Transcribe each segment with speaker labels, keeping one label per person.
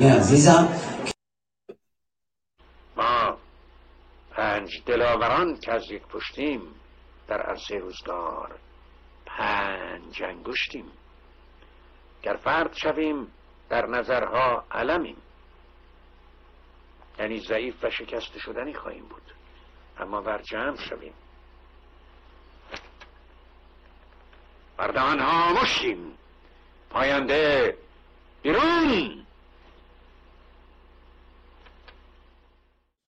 Speaker 1: عزیزم.
Speaker 2: ما پنج دلاوران که از یک پشتیم در عرصه روزگار پنج انگشتیم. گر فرد شویم در نظرها علمیم. یعنی ضعیف و شکست شدنی خواهیم بود. اما بر جمع شویم. بردان ها مشتیم پاینده بیرون.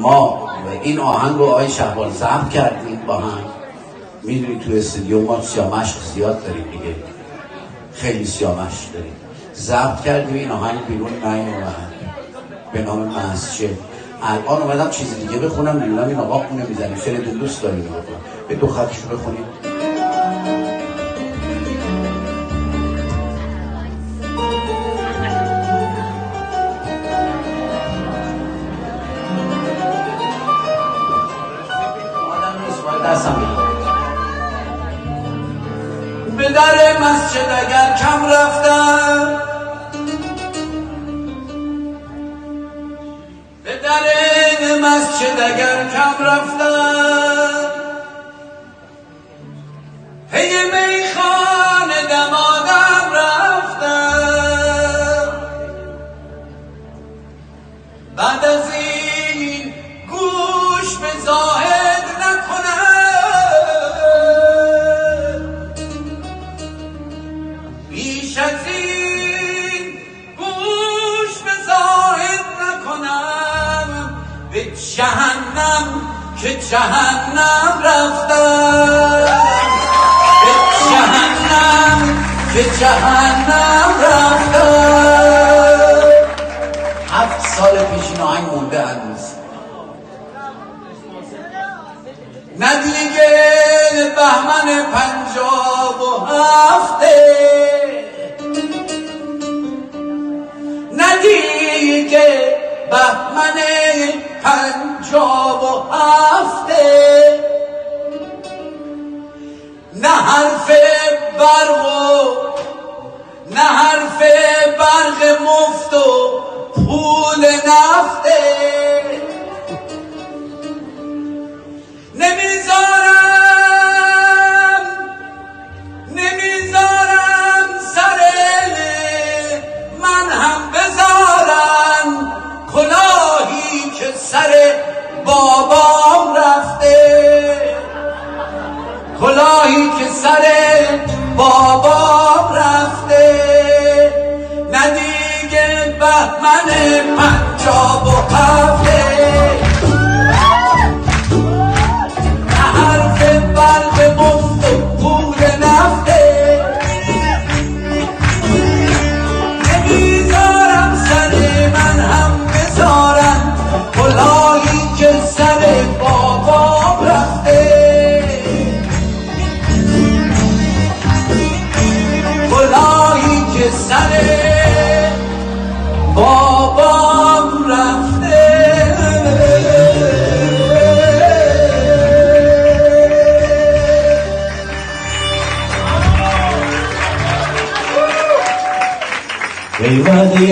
Speaker 1: ما این آهنگ رو آقای شهبان ضبط کردیم با هم. می‌دونی تو استودیو ما سیامش زیاد داریم دیگه. خیلی سیامش داریم. ضبط کردیم این آهنگ بیرون نیومد. به نام مسجد. الان اومدم چیز دیگه بخونم می‌دونم این آقا خونه می‌زنیم شنیدون دوست داریم به دو خطشو بخونیم.
Speaker 3: به در مسجد اگر کم رفتم به در مسجد اگر کم رفتم پی جهنم که جهنم رفتم به جهنم که جهنم رفتم
Speaker 1: هفت سال پیش این آهنگ مونده هنوز.
Speaker 3: نه دیگه بهمن پنجاب و هفته. نه دیگه بهمن پنجاب و هفته. نه حرف برق و نه حرف برق مفت و پول نفته. نمی‌ذارم نمی‌ذارم سر من هم بذارم کلاهی که سر بابام رفته. کلاهی که سر بابام رفته. نه دیگه بهمن پنجاب و هفته حرف برق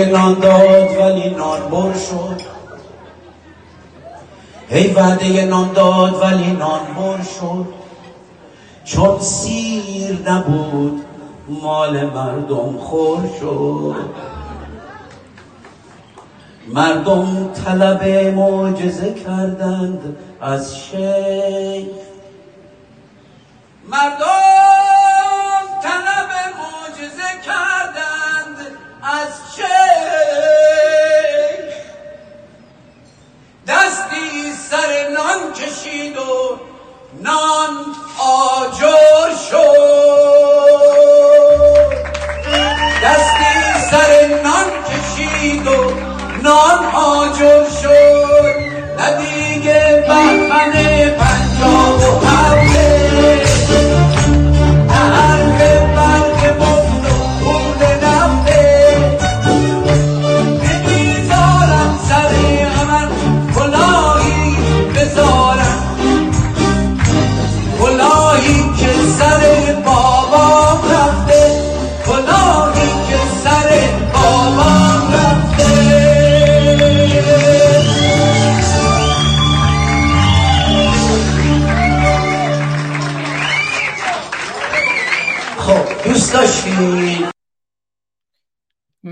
Speaker 4: نان داد ولی نان بر شد. ای وعده نان داد ولی نان بر شد. چون سیر نبود مال مردم خور شد. مردم طلب معجزه کردند از شیخ.
Speaker 3: مردم نان کشید و نان آجر شد. دستی سر نان کشید و نان آجر شد. ندیگه دیگه بهمن پنجاب و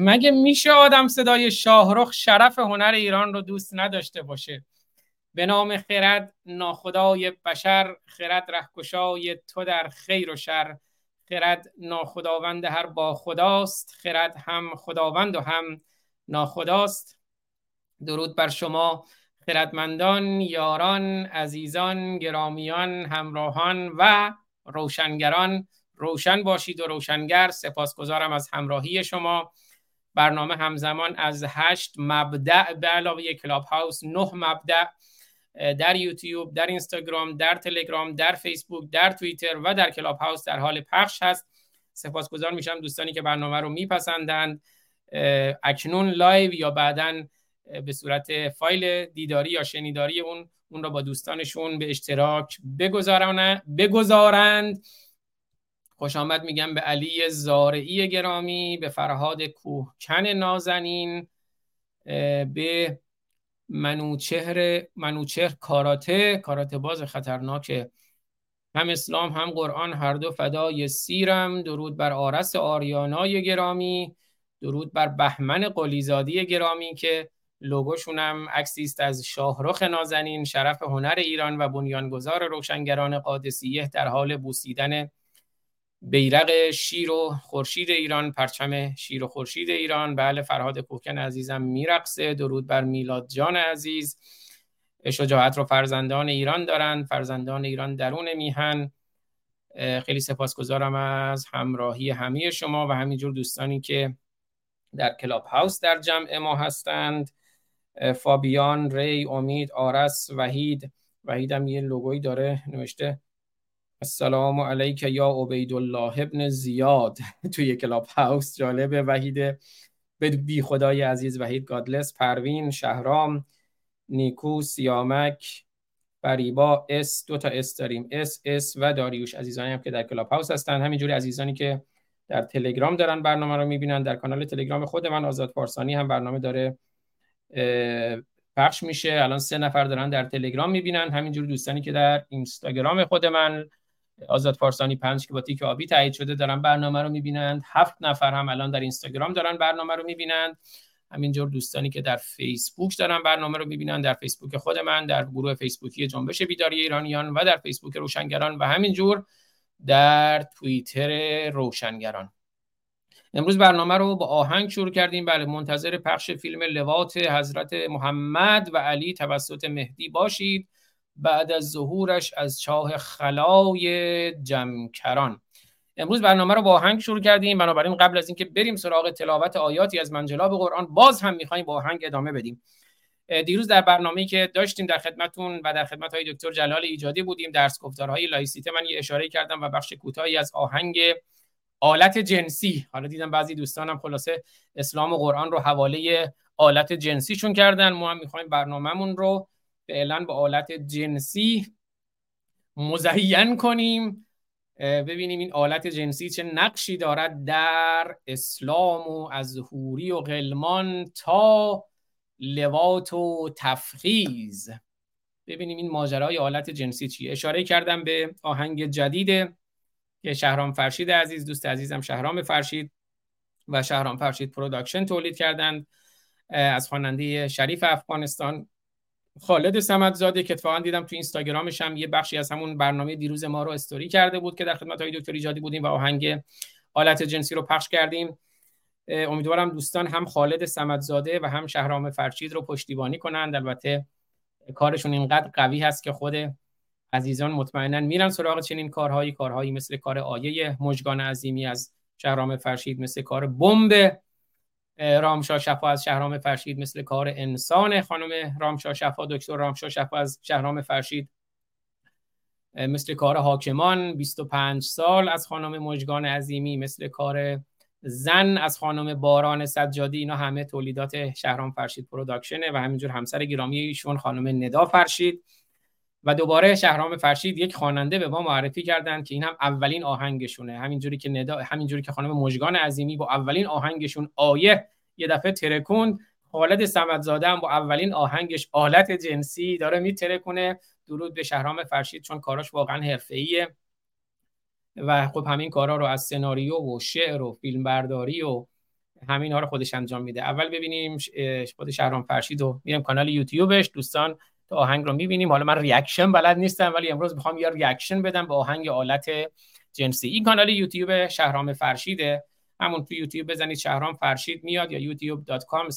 Speaker 5: مگه میشه آدم صدای شاهرخ شرف هنر ایران رو دوست نداشته باشه؟ به نام خرد ناخدای بشر خرد رهکشای تو در خیر و شر. خرد ناخداوند هر با خداست خرد هم خداوند و هم ناخداست. درود بر شما خردمندان یاران عزیزان گرامیان همراهان و روشنگران. روشن باشید و روشنگر. سپاسگزارم از همراهی شما. برنامه همزمان از هشت مبدأ به علاوه کلاب هاوس نه مبدأ در یوتیوب در اینستاگرام در تلگرام در فیسبوک در توییتر و در کلاب هاوس در حال پخش هست. سپاسگزار میشم دوستانی که برنامه رو میپسندند. اکنون live یا بعدا به صورت فایل دیداری یا شنیداری اون اون را با دوستانشون به اشتراک بگذارند. خوش آمد میگم به علی زارعی گرامی به فرهاد کوهکن نازنین به منوچهر منوچهر کاراته کاراته باز خطرناک هم اسلام هم قرآن هر دو فدای سیرم. درود بر آرس آریانای گرامی. درود بر بهمن قلیزادی گرامی که لوگوشونم عکسی است از شاهرخ نازنین شرف هنر ایران و بنیانگذار روشنگران قادسیه در حال بوسیدن بیرق شیر و خورشید ایران پرچم شیر و خورشید ایران. بله فرهاد کوکن عزیزم میرقصه. درود بر میلاد جان عزیز. شجاعت رو فرزندان ایران دارند فرزندان ایران درون میهن. خیلی سپاسگزارم از همراهی همه شما و همینجور دوستانی که در کلاب هاوس در جمع ما هستند. فابیان ری امید آرس وحید. وحیدم یه لوگوی داره نوشته. السلام علیک یا عبید الله ابن زیاد توی کلاب هاوس جالبه. وحیده به بی خدای عزیز وحید Godless پروین شهرام نیکو سیامک فریبا S. دو تا S داریم. S S و داریوش عزیزانی هم که در کلاب هاوس هستن. همینجوری عزیزانی که در تلگرام دارن برنامه رو می‌بینن. در کانال تلگرام خود من آزاد فارسانی هم برنامه داره پخش میشه. الان سه نفر دارن در تلگرام می‌بینن. همینجور دوستانی که در اینستاگرام خود من آزاد فارسانی پنج که با تیک آبی تایید شده دارن برنامه رو می‌بینند. هفت نفر هم الان در اینستاگرام دارن برنامه رو می‌بینند. همینجور دوستانی که در فیسبوک دارن برنامه رو می‌بینن در فیسبوک خود من در گروه فیسبوکی جنبش بیداری ایرانیان و در فیسبوک روشنگران و همینجور در توییتر روشنگران. امروز برنامه رو با آهنگ شروع کردیم. بله منتظر پخش فیلم لوات حضرت محمد و علی توسط مهدی باشید. بعد از ظهورش از چاه خلای جمکران. امروز برنامه رو با آهنگ شروع کردیم. بنابراین قبل از اینکه بریم سراغ تلاوت آیاتی از منجلاب قرآن باز هم می‌خوایم با آهنگ ادامه بدیم. دیروز در برنامه‌ای که داشتیم در خدمتون و در خدمت های دکتر جلال ایجادی بودیم درس گفتارهای لایسیته من یه اشاره کردم و بخش کوتاهی از آهنگ آلت جنسی. حالا دیدم بعضی دوستانم خلاصه اسلام و قرآن رو حواله آلت جنسیشون کردن. ما هم می‌خوایم برنامهمون رو فعلا به آلت جنسی مزین کنیم. ببینیم این آلت جنسی چه نقشی دارد در اسلام و از حوری و غلمان تا لواط و تفخیذ. ببینیم این ماجرای آلت جنسی چیه. اشاره کردم به آهنگ جدید که شهرام فرشید عزیز دوست عزیزم شهرام فرشید و شهرام فرشید production تولید کردند از خواننده شریف افغانستان. خالد سمدزاده که اتفاقا دیدم تو اینستاگرامش هم یه بخشی از همون برنامه دیروز ما رو استوری کرده بود که در خدمت های دکتر ایجادی بودیم و آهنگ آلت جنسی رو پخش کردیم. امیدوارم دوستان هم خالد سمدزاده و هم شهرام فرشید رو پشتیبانی کنند. البته کارشون اینقدر قوی هست که خود عزیزان مطمئنا میرن سراغ چنین کارهایی کارهایی مثل کار آیه مجگان عظیمی از شهرام فرشید مثل کار بمب رامشا شفا از شهرام فرشید مثل کار انسان. خانم رامشا شفا دکتر رامشا شفا از شهرام فرشید مثل کار حاکمان. 25 سال از خانم مجگان عظیمی مثل کار زن. از خانم باران سجادی اینا همه تولیدات شهرام فرشید پروداکشنه و همینجور همسر گرامی ایشون خانم ندا فرشید. و دوباره شهرام فرشید یک خواننده به ما معرفی کردن که این هم اولین آهنگشونه. همینجوری که ندا همینجوری که خانم مژگان عظیمی با اولین آهنگشون آیه یه دفعه ترکون خالد سمدزاده هم با اولین آهنگش آلت جنسی داره میترکونه. درود به شهرام فرشید چون کاراش واقعا حرفه‌ایه. و خب همین کارا رو از سناریو و شعر و فیلمبرداری و همین ها رو خودش انجام میده. اول ببینیم خود شهرام فرشید و میرم کانال یوتیوبش. دوستان تو آهنگ رو می‌بینیم. حالا من reaction بلد نیستم ولی امروز می‌خوام یه reaction بدم به آهنگ آلت جنسی. این کانال یوتیوب شهرام فرشیده. همون تو یوتیوب بزنید شهرام فرشید میاد یا youtube.com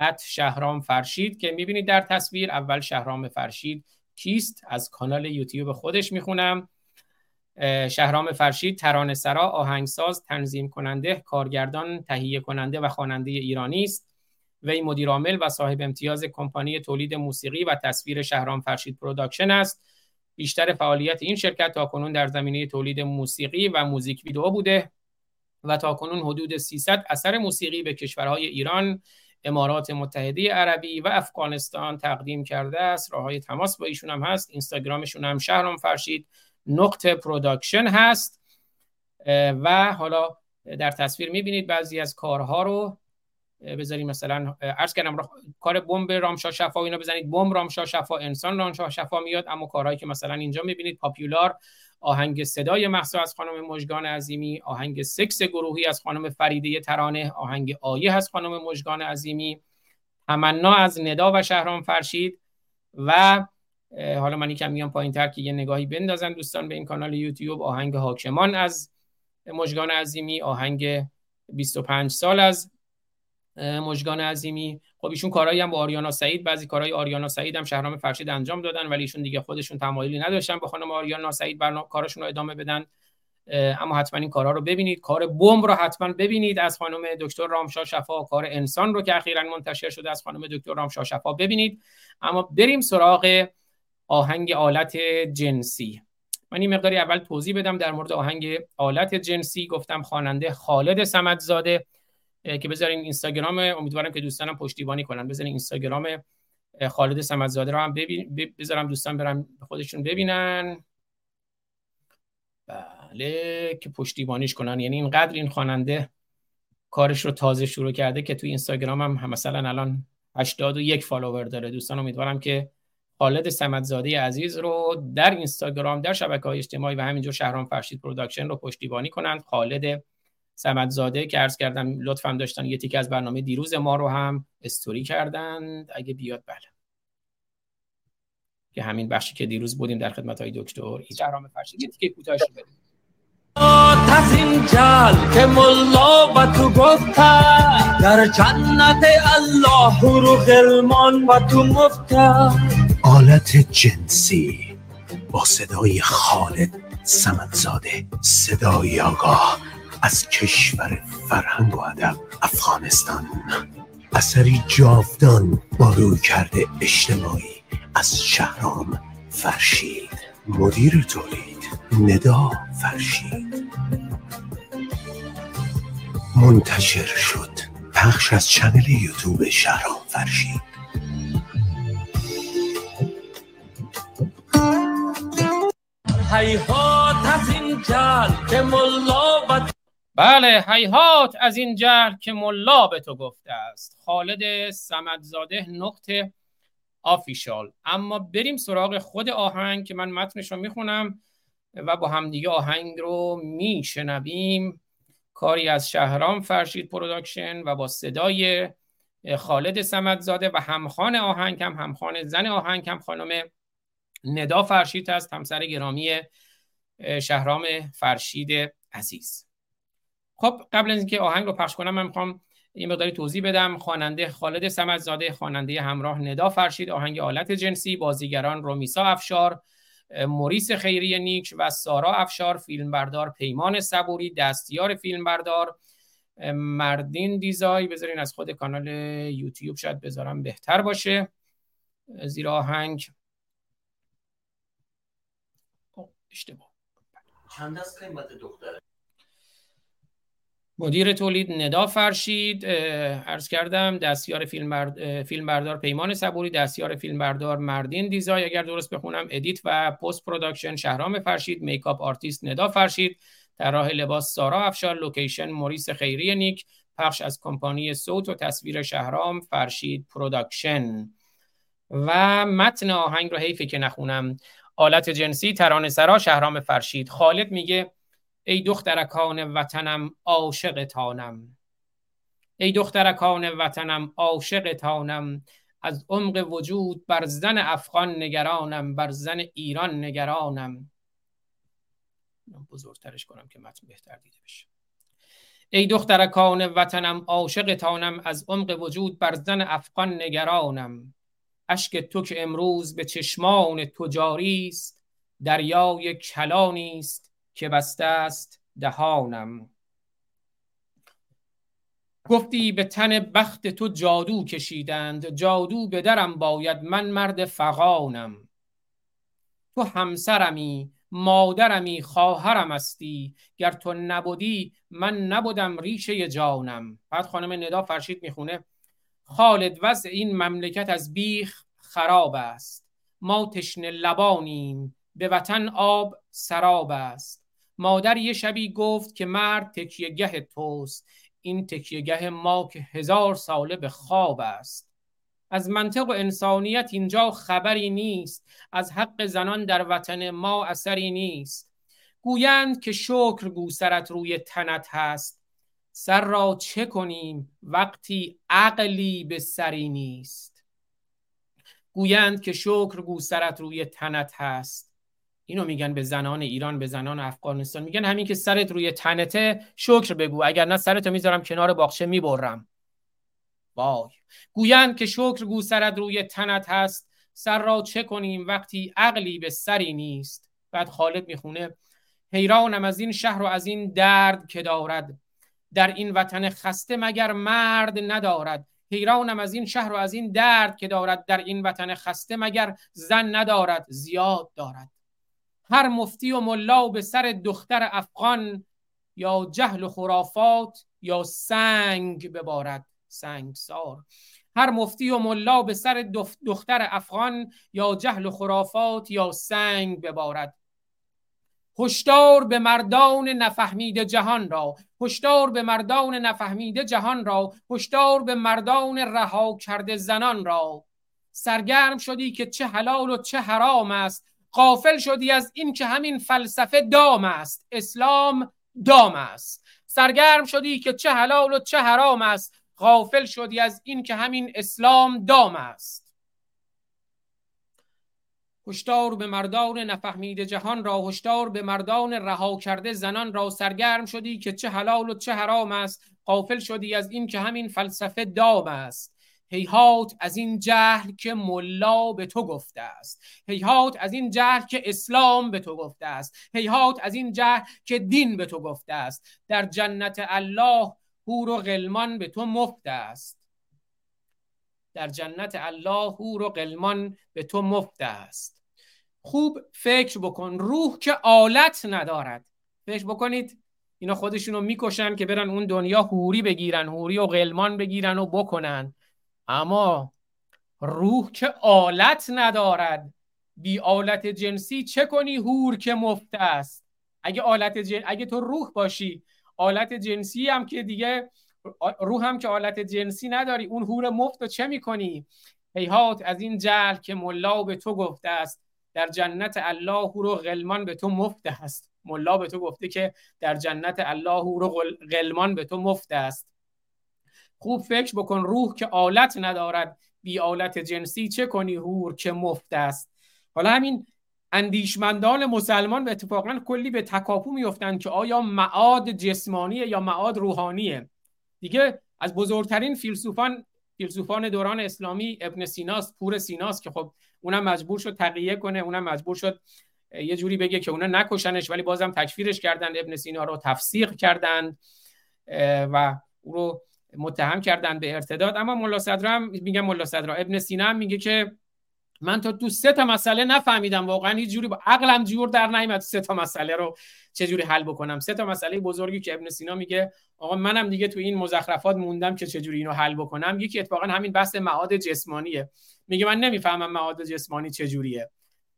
Speaker 5: at شهرام فرشید که می‌بینید در تصویر اول شهرام فرشید کیست. از کانال یوتیوب خودش می‌خونم. شهرام فرشید ترانه سرا آهنگساز تنظیم کننده کارگردان تهیه کننده و خواننده ایرانی است. وی مدیر عامل و صاحب امتیاز کمپانی تولید موسیقی و تصویر شهرام فرشید production است بیشتر فعالیت این شرکت تا کنون در زمینه تولید موسیقی و موزیک ویدئو بوده و تا کنون حدود 300 اثر موسیقی به کشورهای ایران، امارات متحده عربی و افغانستان تقدیم کرده است. راه های تماس با ایشون هم هست. اینستاگرامشون هم شهرام فرشید نقطه production هست و حالا در تصویر می‌بینید بعضی از کارها رو بذاریم مثلا عرض کردم کار بمب رامشا شفا اینا بزنید. بمب رامشا شفا انسان رامشا شفا میاد اما کارهایی که مثلا اینجا می‌بینید popular آهنگ صدای محسا از خانم مژگان عظیمی آهنگ سکس گروهی از خانم فریده ترانه آهنگ آیه از خانم مژگان عظیمی تمنا از ندا و شهرام فرشید و حالا من یکم میام پایین تر که یه نگاهی بندازن دوستان به این کانال یوتیوب آهنگ حاکمان از مژگان عظیمی آهنگ 25 سال از مژگان عظیمی. خب ایشون کارهایی هم با آریانا سعید بعضی کارهای آریانا سعید هم شهرام فرشید انجام دادن ولی ایشون دیگه خودشون تمایلی نداشتن با خانم آریانا سعید برنامه کارشون رو ادامه بدن. اما حتما این کارها رو ببینید. کار بمب رو حتما ببینید از خانم دکتر رامشا شفا. کار انسان رو که اخیرا منتشر شده از خانم دکتر رامشا شفا ببینید. اما بریم سراغ آهنگ آلت جنسی. من این مقداری اول توضیح بدم در مورد آهنگ آلت جنسی. گفتم خواننده خالد سمدزاده. که بذارین اینستاگرام امیدوارم که دوستانم پشتیبانی کنن. بذارین اینستاگرام خالد سمدزاده رو هم ببین بذارم دوستان برم خودشون ببینن. بله که پشتیبانیش کنن. یعنی اینقدر این خواننده کارش رو تازه شروع کرده که توی اینستاگرام هم مثلا الان 81 follower داره. دوستان امیدوارم که خالد سمدزاده عزیز رو در اینستاگرام در شبکه های اجتماعی و همینجور شهرام فرشید production رو پشتیبانی کنند. خالد سمدزاده که عرض کردم لطف داشتن یه تیکه از برنامه دیروز ما رو هم استوری کردند. اگه بیاد بله. که همین بخشی که دیروز بودیم در خدمت های دکتر شهرام فرشید. یه تیکه کوتاهش رو بدیم از این جل که ملا و تو گفته در جنت الله رو غلمان و تو مفته.
Speaker 6: آلت جنسی با صدای خالد سمدزاده صدای آگاه. از کشور فرهنگ و ادب افغانستان. اثری جاودان با روی کرده اجتماعی از شهرام فرشید. مدیر تولید ندا فرشید. منتشر شد پخش از چنل یوتیوب شهرام فرشید.
Speaker 5: هیهات از این جل که ملا بله هیهات از این جهل که ملا به تو گفته است. خالد سمدزاده نقطه official. اما بریم سراغ خود آهنگ که من متنش رو می‌خونم و با همدیگه آهنگ رو میشنویم. کاری از شهرام فرشید Production و با صدای خالد سمدزاده و همخوان آهنگ هم همخوان زن آهنگ هم خانم ندا فرشید هست همسر گرامی شهرام فرشید عزیز. خب قبل از اینکه آهنگ رو پخش کنم من می‌خوام این مقداری توضیح بدم. خواننده خالد سمدزاده خواننده همراه ندا فرشید آهنگ آلت جنسی بازیگران رومیسا افشار موریس خیری نیک و سارا افشار فیلمبردار پیمان صبوری دستیار فیلمبردار مردین دیزای. بذارین از خود کانال یوتیوب شاید بذارم بهتر باشه. زیر آهنگ. اشتباه. چند از قیمت دختره؟ مدیر تولید ندا فرشید عرض کردم دستیار فیلم بردار پیمان صبوری دستیار فیلم بردار مردین دیزای اگر درست بخونم edit و post production شهرام فرشید makeup artist ندا فرشید طراح لباس سارا افشار location موریس خیری نیک پخش از کمپانی صوت و تصویر شهرام فرشید Production. و متن آهنگ رو حیفه که نخونم. آلت جنسی ترانه سرا شهرام فرشید. خالد میگه ای دخترکان وطنم عاشق تانم ای دخترکان وطنم عاشق تانم از عمق وجود بر زن افغان نگرانم بر زن ایران نگرانم. بزرگترش کنم که متن بهتر دیده بشه. ای دخترکان وطنم عاشق تانم از عمق وجود بر زن افغان نگرانم. اشک تو که امروز به چشمان تو جاری است دریای کلانی است که بسته است دهانم. گفتی به تن بخت تو جادو کشیدند جادو به درم باید من مرد فقانم تو همسرمی مادرمی خواهرم استی گر تو نبودی من نبودم ریشه جانم. بعد خانم ندا فرشید می‌خونه. خالد وضع این مملکت از بیخ خراب است. ما تشن لبانیم به وطن آب سراب است. مادر یه شبی گفت که مرد تکیهگه توست. این تکیهگه ما که هزار ساله به خواب است. از منطق و انسانیت اینجا خبری نیست. از حق زنان در وطن ما اثری نیست. گویند که شکر گوسرت روی تنت هست. سر را چه کنیم؟ وقتی عقلی به سری نیست. گویند که شکر گوسرت روی تنت هست. اینو میگن به زنان ایران به زنان افغانستان. میگن همین که سرت روی تنته شکر بگو. اگر نه سرتو می‌ذارم کنار باغچه می‌برم. وای. گویند که شکر گو سرت روی تنت هست. سر را چه کنیم؟ وقتی عقلی به سری نیست. بعد خالد می‌خونه حیرانم از این شهر و از این درد که دارد. در این وطن خسته مگر مرد ندارد؟ حیرانم از این شهر و از این درد که دارد. در این وطن خسته مگر زن ندارد؟ زیاد دارد. هر مفتی و ملا به سر دختر افغان یا جهل و خرافات یا سنگ ببارد سنگسار. هر مفتی و ملا به سر دختر افغان یا جهل و خرافات یا سنگ ببارد. هشدار به مردان نفهمیده جهان را هشدار به مردان نفهمیده جهان را هشدار به مردان رها کرده زنان را. سرگرم شدی که چه حلال و چه حرام است قافل شدی از این که همین فلسفه دام است. اسلام دام است. سرگرم شدی که چه حلال و چه حرام است. غافل شدی از این که همین اسلام دام است. هشدار به مردان نفهمیده جهان را هشدار به مردان رها کرده زنان را. سرگرم شدی که چه حلال و چه حرام است. غافل شدی از این که همین فلسفه دام است. هیهات از این جهل که ملا به تو گفته است. هیهات از این جهل که اسلام به تو گفته است. هیهات از این جهل که دین به تو گفته است. در جنت الله هور و غلمان به تو مفت است. در جنت الله هور و غلمان به تو مفت است. خوب فکر بکن. روح که آلت ندارد. فکر بکنید اینا خودشونو می‌کشن که برن اون دنیا هوری بگیرن هوری و غلمان بگیرن و بکنن. اما روح که آلت ندارد بی آلت جنسی چه کنی هور که مفت است؟ اگه آلت جن... اگه تو روح باشی آلت جنسی هم که دیگه روح هم که آلت جنسی نداری اون هور مفت رو چه می‌کنی؟ هیهات از این جهل که ملا به تو گفته است در جنت الله هور و غلمان به تو مفت است. ملا به تو گفته که در جنت الله هور و غلمان به تو مفت است. خوب فکر بکن روح که آلت ندارد بی آلت جنسی چه کنی هور که مفت است؟ حالا همین اندیشمندان مسلمان به اتفاقا کلی به تکاپو میفتند که آیا معاد جسمانیه یا معاد روحانیه؟ دیگه از بزرگترین فیلسوفان فیلسوفان دوران اسلامی ابن سیناست پور سیناست که خب اونم مجبور شد تقیه کنه اونم مجبور شد یه جوری بگه که اونا نکشنش ولی بازم تکفیرش کردن ابن سینا رو تفسیق کردند و او رو متهم کردن به ارتداد. اما ملا صدرم میگم ملا صدرا ابن سینا هم میگه که من تا تو سه تا مسئله نفهمیدم. واقعا هیچ جوری با عقلم جور در نیومد سه تا مسئله رو چجوری حل بکنم. سه تا مسئله بزرگی که ابن سینا میگه آقا منم دیگه تو این مزخرفات موندم که چجوری اینو حل بکنم. یکی اتفاقا همین بحث معاد جسمانیه. میگه من نمی‌فهمم معاد جسمانی چجوریه.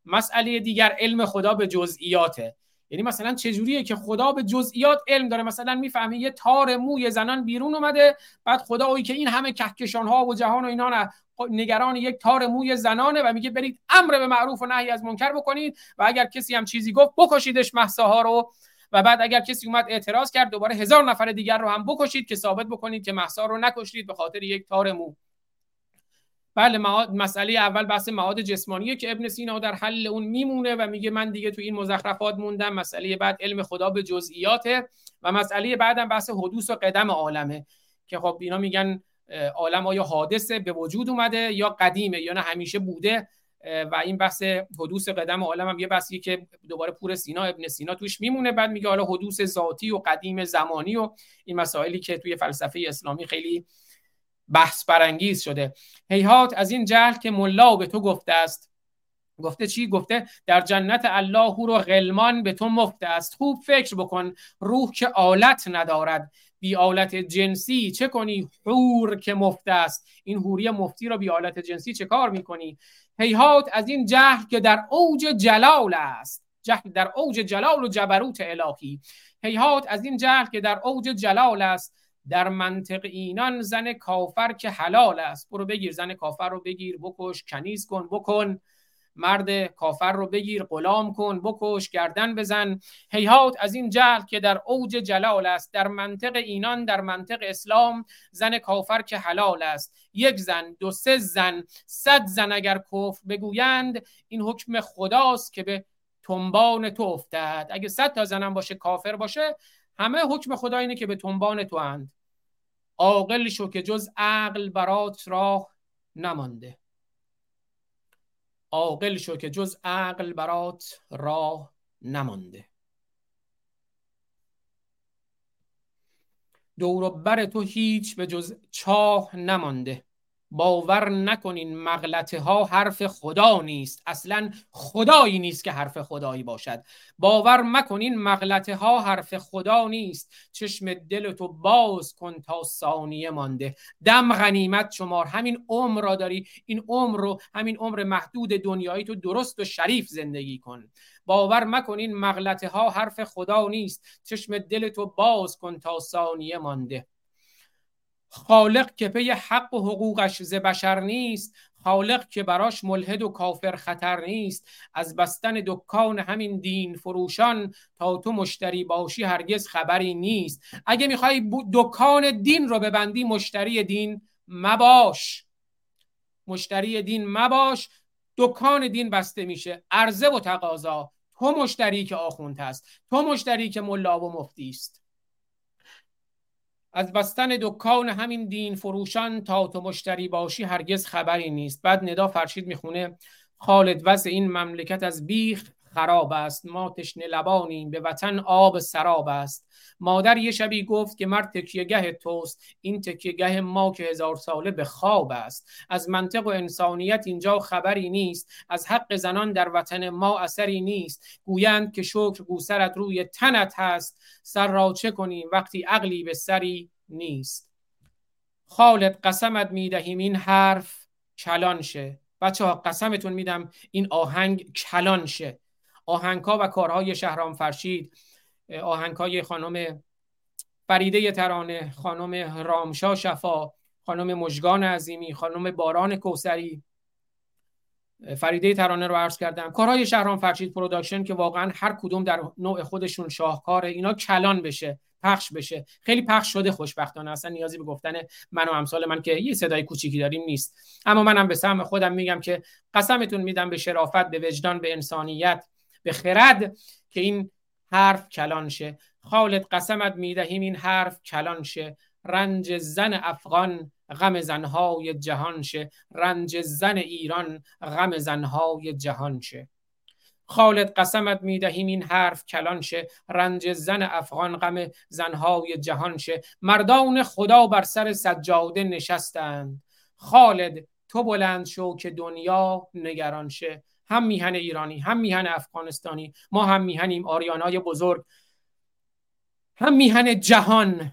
Speaker 5: مسئله دیگر علم خدا به جزئیاته. یعنی مثلا چجوریه که خدا به جزئیات علم داره؟ مثلا می‌فهمه یه تار موی زنان بیرون اومده بعد خدا اوی که این همه کهکشان ها و جهان و اینا نه. نگران یک تار موی زنانه و میگه برید امر به معروف و نهی از منکر بکنید و اگر کسی هم چیزی گفت بکشیدش محساها رو. و بعد اگر کسی اومد اعتراض کرد دوباره هزار نفر دیگر رو هم بکشید که ثابت بکنید که محسا رو نکشید به خاطر یک تار مو. بله مسئله اول بحث مواد جسمانیه که ابن سینا در حل اون میمونه و میگه من دیگه تو این مزخرفات موندم. مسئله بعد علم خدا به جزئیاته و مسئله بعدم بحث حدوث و قدم عالمه که خب اینا میگن عالم آیا حادثه به وجود اومده یا قدیمه یا نه همیشه بوده. و این بحث حدوث قدم عالم هم یه بحثی که دوباره پور سینا ابن سینا توش میمونه. بعد میگه حالا حدوث ذاتی و قدیم زمانی و این مسائلی که توی فلسفه اسلامی خیلی بحث برانگیز شده. هیهات از این جهل که ملا به تو گفته است. گفته چی؟ گفته در جنت الله رو غلمان به تو مفته است. خوب فکر بکن روح که آلت ندارد. بی آلت جنسی چه کنی؟ حور که مفته است. این حوری مفتی رو بی آلت جنسی چه کار می‌کنی؟ هیهات از این جهل که در اوج جلال است. جهل در اوج جلال و جبروت الهی. هیهات از این جهل که در اوج جلال است. در منطق اینان زن کافر که حلال است. برو بگیر زن کافر رو بگیر بکش کنیز کن بکن. مرد کافر رو بگیر غلام کن بکش گردن بزن. هیهات از این جهل که در اوج جلال است. در منطق اینان در منطق اسلام زن کافر که حلال است. یک زن دو سه زن صد زن اگر کفر بگویند این حکم خداست که به تنبان تو افتد. اگه صد تا زنم باشه کافر باشه همه حکم خدا اینه که به تنبان تو اند عاقل شو که جز عقل برات راه نمانده. عاقل شو که جز عقل برات راه نمانده. دور بر تو هیچ به جز چاه نمانده. باور نکنین مغلطه ها حرف خدا نیست. اصلا خدایی نیست که حرف خدایی باشد. باور مکنین مغلطه ها حرف خدا نیست. چشم دل تو باز کن تا ثانیه مانده. دم غنیمت شمار. همین عمر را داری. این عمر رو همین عمر محدود دنیایی تو درست و شریف زندگی کن. باور مکنین مغلطه ها حرف خدا نیست. چشم دل تو باز کن تا ثانیه مانده. خالق که پی حق و حقوقش ز بشر نیست خالق که براش ملحد و کافر خطر نیست. از بستن دکان همین دین فروشان تا تو مشتری باشی هرگز خبری نیست. اگه می‌خوای دکان دین رو ببندی مشتری دین مباش. مشتری دین مباش دکان دین بسته میشه. عرضه و تقاضا. تو مشتری که آخوند هست تو مشتری که ملا و مفتی است. از بستن دکان همین دین فروشان تا تو مشتری باشی هرگز خبری نیست. بعد ندا فرشید می‌خونه خالد وضع این مملکت از بیخ خراب است ما تشنه لبانیم به وطن آب سراب است. مادر یه شبی گفت که مرد گه توست این گه ما که هزار ساله به خواب است. از منطق و انسانیت اینجا خبری نیست از حق زنان در وطن ما اثری نیست. گویند که شکر گوسرت روی تنت هست. سر را چه کنیم؟ وقتی عقلی به سری نیست. خالد قسمت می‌دهیم این حرف کلان شه بچه ها قسمتون میدم این آهنگ کلان شه آهنگ ها و کارهای شهرام فرشید آهنگ های خانم فریده ترانه خانم رامشا شفا خانم مژگان عظیمی خانم باران کوسری فریده ترانه رو عرض کردم. کارهای شهرام فرشید Production که واقعا هر کدوم در نوع خودشون شاهکاره اینا کلان بشه پخش بشه. خیلی پخش شده خوشبختانه. اصلا نیازی به گفتن من و امثال من که یه صدای کوچیکی داریم نیست. اما منم به سهم خودم میگم که قسمتون میدم به شرافت به وجدان به انسانیت. به خرد که این حرف کلان شه. خالد قسمت می‌دهیم این حرف کلان شه. رنج زن افغان غم زنهای جهان شه. رنج زن ایران غم زنهای جهان شه. خالد قسمت می‌دهیم این حرف کلان شه. رنج زن افغان غم زنهای جهان شه. مردان خدا بر سر سجاده نشستند. خالد تو بلند شو که دنیا نگران شه. هم میهن ایرانی هم میهن افغانستانی ما هم میهنیم آریانای بزرگ. هم میهن جهان.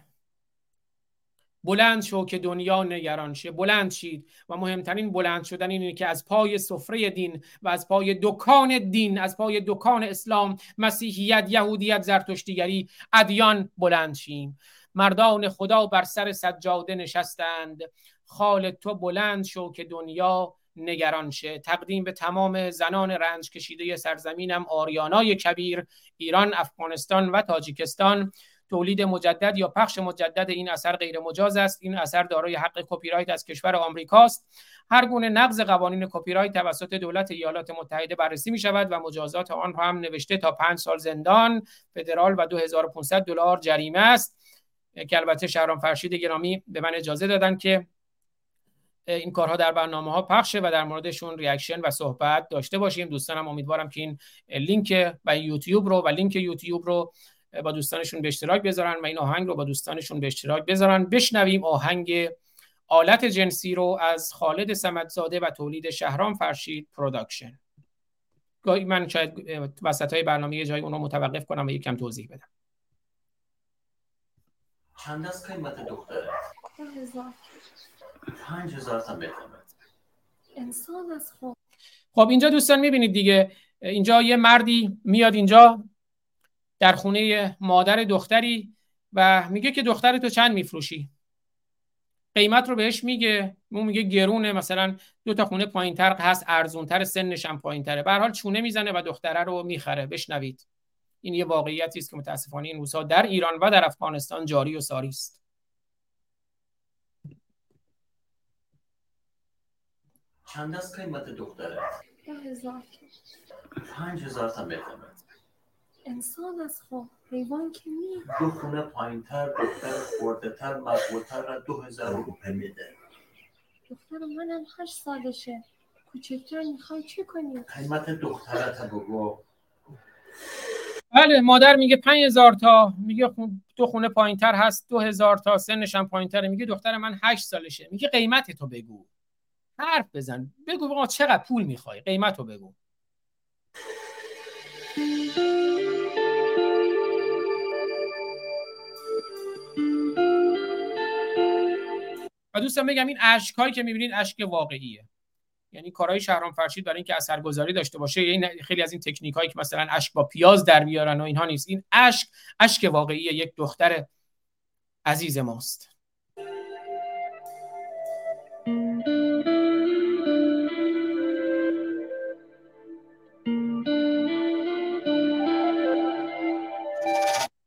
Speaker 5: بلند شو که دنیا نگران شه. بلند شید. و مهمترین بلند شدن اینه که از پای سفره دین و از پای دکان دین از پای دکان اسلام مسیحیت یهودیت زرتشتیگری ادیان بلند شیم. مردان خدا بر سر سجاده نشستند. خال تو بلند شو که دنیا نگران شه. تقدیم به تمام زنان رنج کشیده سرزمینم آریانای کبیر ایران افغانستان و تاجیکستان. تولید مجدد یا پخش مجدد این اثر غیر مجاز است. این اثر دارای حق کپی رایت از کشور آمریکاست هر گونه نقض قوانین کپی رایت توسط دولت ایالات متحده بررسی می شود و مجازات آن را هم نوشته تا پنج سال زندان. فدرال و 2500 دلار جریمه است. که البته شهرام فرشید گرامی به من اجازه دادن که این کارها در برنامه ها پخش شه و در موردشون reaction و صحبت داشته باشیم. دوستانم امیدوارم که این لینک و یوتیوب رو و لینک یوتیوب رو با دوستانشون به اشتراک بذارن و این آهنگ رو با دوستانشون به اشتراک بذارن. بشنویم آهنگ آلت جنسی رو از خالد سمدزاده و تولید شهرام فرشید Production گاهی من شاید وسط های برنامه یه جایی اون رو متوقف کنم و یکم توضیح بدم.
Speaker 4: چند از قیمت دختره؟
Speaker 7: هزار
Speaker 4: پنج هزار تا
Speaker 7: انسان از خوب
Speaker 5: خب اینجا دوستان می‌بینید دیگه. اینجا یه مردی میاد اینجا در خونه مادر دختری و میگه که دختر تو چند میفروشی؟ قیمت رو بهش میگه. اون میگه گرونه. مثلا دو تا خونه پایینتر هست ارزونتر سنش هم پایینتره. به حال چونه می‌زنه و دختره رو می‌خره. بشنوید. این یه واقعیتی است که متاسفانه این روزها در ایران و در افغانستان جاری و ساری است.
Speaker 4: چند از قیمت دختره؟
Speaker 7: ده هزار.
Speaker 4: پنج هزار تا
Speaker 7: انسان از خوب. حیوان که می
Speaker 4: دو خونه پایینتر دختر خورده تر را دو هزار روپه میده
Speaker 7: دختر منم هشت سالشه. کوچکتر می‌خوای چه کنی؟
Speaker 4: قیمت دخترت بگو.
Speaker 5: بله مادر میگه پنج هزار تا. میگه خون دو خونه پایین تر هست دو هزار تا. سنش هم پایین تره میگه دختر من هشت سالشه. میگه قیمت تو بگو. حرف بزن. بگو بگو چقدر پول می‌خوای؟ قیمت رو بگو. و دوستان بگم این اشک که می‌بینید اشک واقعیه. یعنی کارهای شهرام فرشید برای اینکه اثرگذاری داشته باشه این خیلی از این تکنیک هایی که مثلا اشک با پیاز در بیارن و اینها نیست. این اشک اشک واقعی یک دختر عزیز ماست.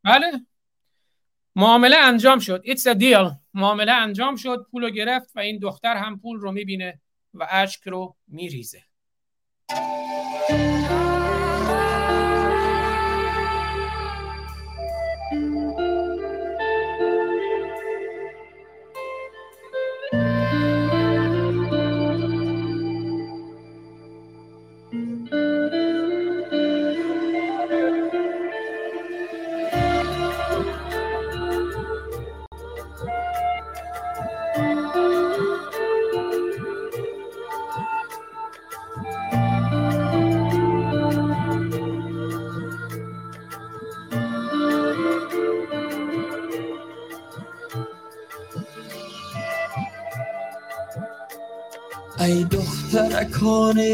Speaker 5: بله. معامله انجام شد. It's a deal. معامله انجام شد. پول رو گرفت و این دختر هم پول رو می‌بینه و اشک رو میریزه.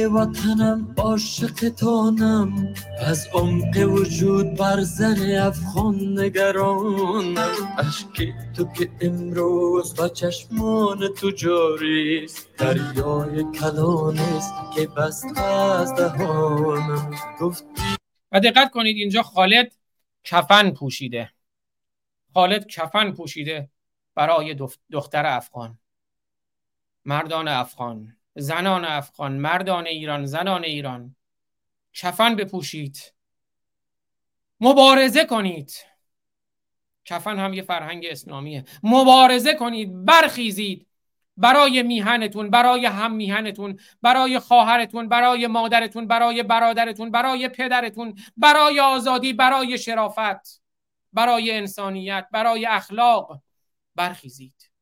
Speaker 8: وطنم عاشق تانم. از عمق وجود بر زن افغان نگران اشکی تو که امروز با چشمان تو جاریست. دریای کلانست که بست از دهانم. گفتی
Speaker 5: و دقت کنید اینجا خالد کفن پوشیده. خالد کفن پوشیده برای دختر افغان. مردان افغان. زنان افغان مردان ایران زنان ایران. کفن بپوشید. مبارزه کنید. کفن هم یه فرهنگ اسلامیه. مبارزه کنید برخیزید. برای میهنتون برای هم میهنتون برای خواهرتون برای مادرتون برای برادرتون برای پدرتون برای آزادی برای شرافت برای انسانیت برای اخلاق. برخیزید.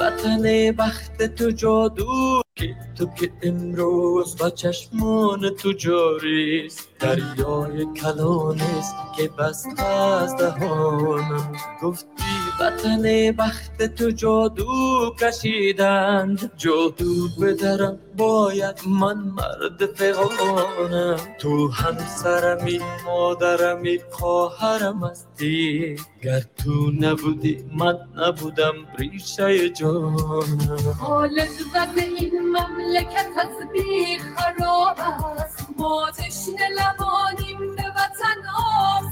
Speaker 8: وطن بخت تو جادو که تو که امروز با چشمان تو جاریست دریای کلانست که بست از دهانم. گفتی وطن بخت تو جادو کشیدند. جادو بدرم باید من مرد فقانم تو همسرمی مادرمی خواهرم هستی. گر تو نبودی من نبودم ریشه جانم.
Speaker 7: حال وضع این مملکت از بی خراب است. ما تشنه لبانیم به وطن آب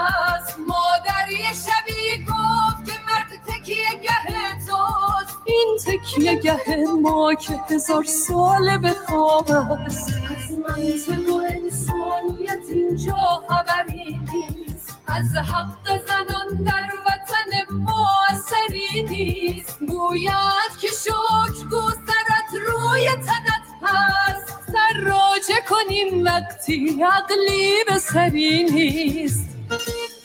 Speaker 7: است مادر یه شبی گفت که مرد تکیه گه توست. این تکیه گه ما که هزار سال به خواب است. از منطق و انسانیت اینجا خبری نیست. از حق زنان در وطن ما اثری نیست. گوید که شکر گذرت روی تنت هست سر راجع کنیم وقتی عقلی به سری نیست.
Speaker 8: Thank you.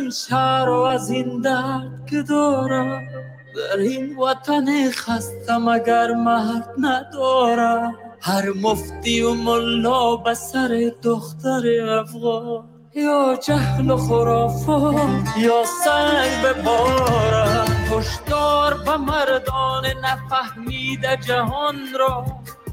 Speaker 8: این شهر و از این درد که دارم در این وطن خستم اگر مرد ندارم. هر مفتی و ملا به سر دختر افغان یا جهل و خرافات یا سنگ به بارم. هشدار به مردان نفهمیده جهان را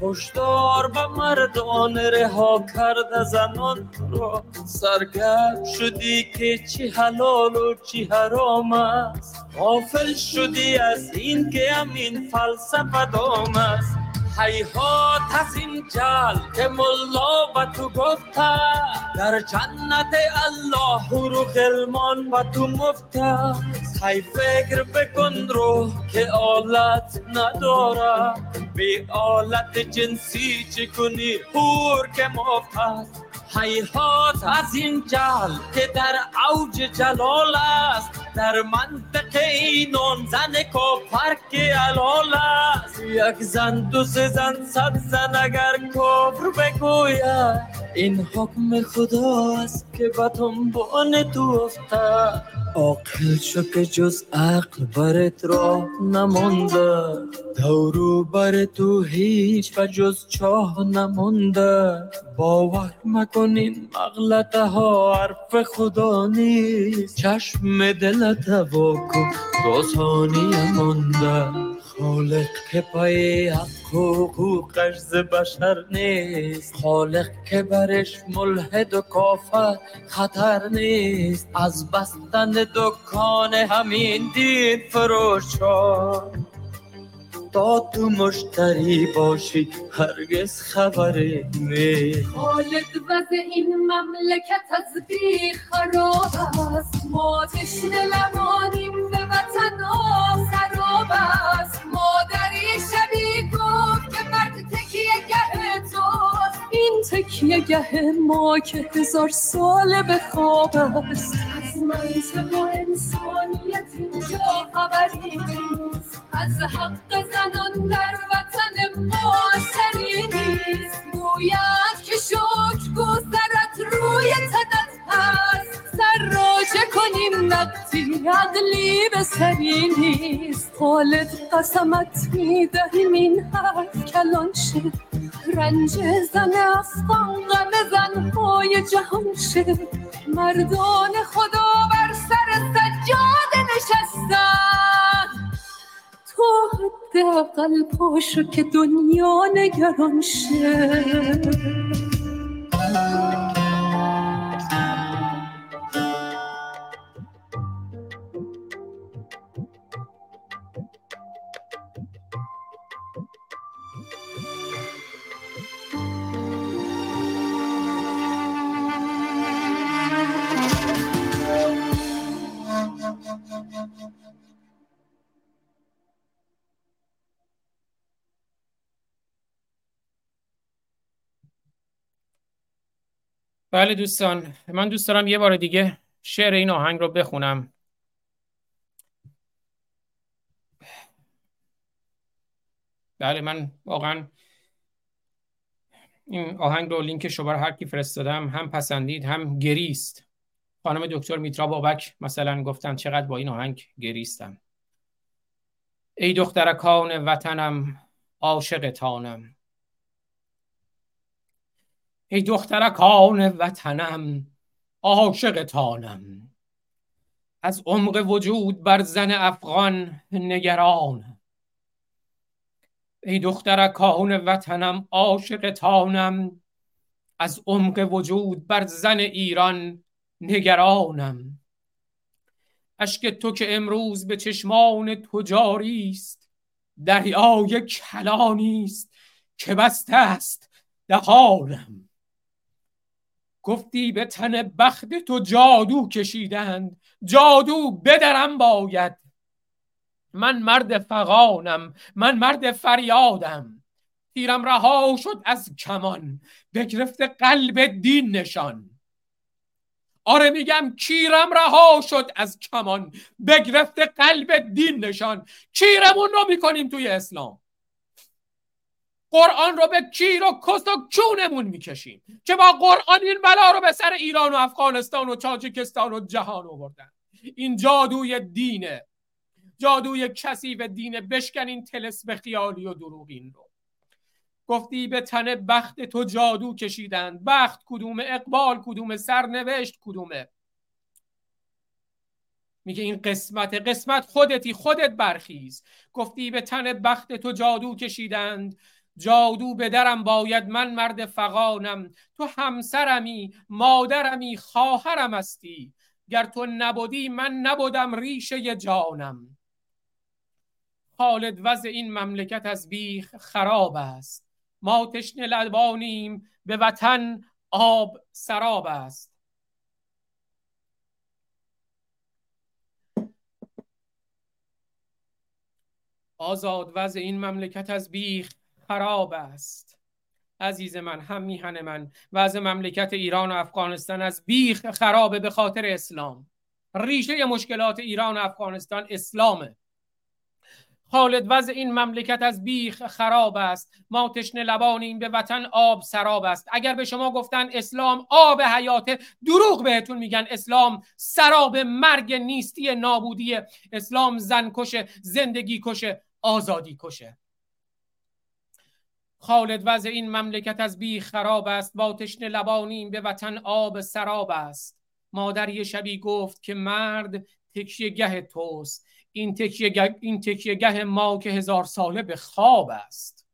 Speaker 8: هشدار به مردان رها کرده زنان را. سرگرم شدی که چی حلال و چی حرام است. غافل شدی از این که همین فلسفه دام است. حیحات از این جل که ملا به تو گفته. در جنت الله حور و غلمان به تو مفت هی فکر بکن رو که آلت نداره بی آلت جنسی چی کنی؟ حور که مفت. است حیحات از این جل که در اوج جلال است. در منطق اینان زن کافر که علال است. یک زن دو سه زن صد زن اگر کفر بگوید. این حکم خدا است که به دنبان تو افتد عاقل شو که جز عقل برت راه نمانده. دورو بر تو هیچ و جز چاه نمانده. باور مکنین مغلطه ها حرف خدا نیست. چشم دلت واکن دو مانده خالق که پای حق و ز بشر نیست. خالق که برش ملحد و کافر خطر نیست. از بستن دکان همین دین فروشان. تا تو مشتری باشی هرگز خبری نیست.
Speaker 7: خالق وضع این مملکت از بی خراب است. ما تشنه لبانیم به وطن سراب است. مادر یه شبی گفت که مرد تکیه گه توست. این تکیه گه ما که هزار سال به خواب است. از منطق و انسانیت اینجا خبری از حق زنان در وطن ما نیست گوید که شکر گذرت روی تنت هست. سر راجع کنیم وقتی عقلی به سری نیست. خالد قسمت می‌دهیم این حرف کلان شد رنج زن افغان غم زنهای جهان شد مردان خدا بر سر سجاده نشستن. تو حداقل پاشو که دنیا نگران شه.
Speaker 5: بله دوستان من دوست دارم یه بار دیگه شعر این آهنگ رو بخونم. بله من واقعا این آهنگ رو لینک برای هر کی فرستادم هم پسندید هم گریست. خانم دکتر میترا بابک مثلا گفتن چقدر با این آهنگ گریستم. ای دخترکان وطنم عاشق ای دخترکان وطنم عاشق تانم. از عمق وجود بر زن افغان نگران. ای دخترکان وطنم عاشق تانم از عمق وجود بر زن ایران نگرانم. اشک تو که امروز به چشمان تو جاری است دریای کلانی است که بسته است دهانم. گفتی به تن بخت تو جادو کشیدند. جادو بدرم باید. من مرد فقانم من مرد فریادم. تیرم رها شد از کمان بگرفت قلب دین نشان. آره میگم کیرم رها شد از کمان بگرفت قلب دین نشان. کیرمون رو می‌کنیم توی اسلام. قرآن رو به کیر و کس و کونمون می‌کشیم که با قرآن این بلا رو به سر ایران و افغانستان و تاجیکستان و جهان آوردن. این جادوی دینه جادوی کثیف دینه بشکن این تلسم خیالی و دروغین رو. گفتی به تن بخت تو جادو کشیدند. بخت کدوم اقبال کدوم سرنوشت کدومه میگه این قسمت قسمت خودتی خودت برخیز. گفتی به تن بخت تو جادو کشیدند. جادو به درم باید من مرد فقانم تو همسرمی مادرمی خواهرم هستی. گر تو نبودی من نبودم ریشه جانم. خالد وضع این مملکت از بیخ خراب است. ما تشنه لبانیم به وطن آب سراب است. آزاد وضع این مملکت از بیخ خراب است. عزیز من هم میهن من وضع مملکت ایران و افغانستان از بیخ خرابه به خاطر اسلام. ریشه مشکلات ایران و افغانستان اسلامه. خالد وضع این مملکت از بیخ خراب است. ما تشنه لبانیم به وطن آب سراب است. اگر به شما گفتن اسلام آب حیات دروغ بهتون میگن. اسلام سراب مرگ نیستی نابودی اسلام زن کشه زندگی کشه آزادی کشه. خالد وضع این مملکت از بیخ خراب است. با تشنه لبانیم به وطن آب سراب است. مادر یه شبی گفت که مرد تکیه گه توست. این تکیه, گه، این تکیه گه ما که هزار ساله به خواب است.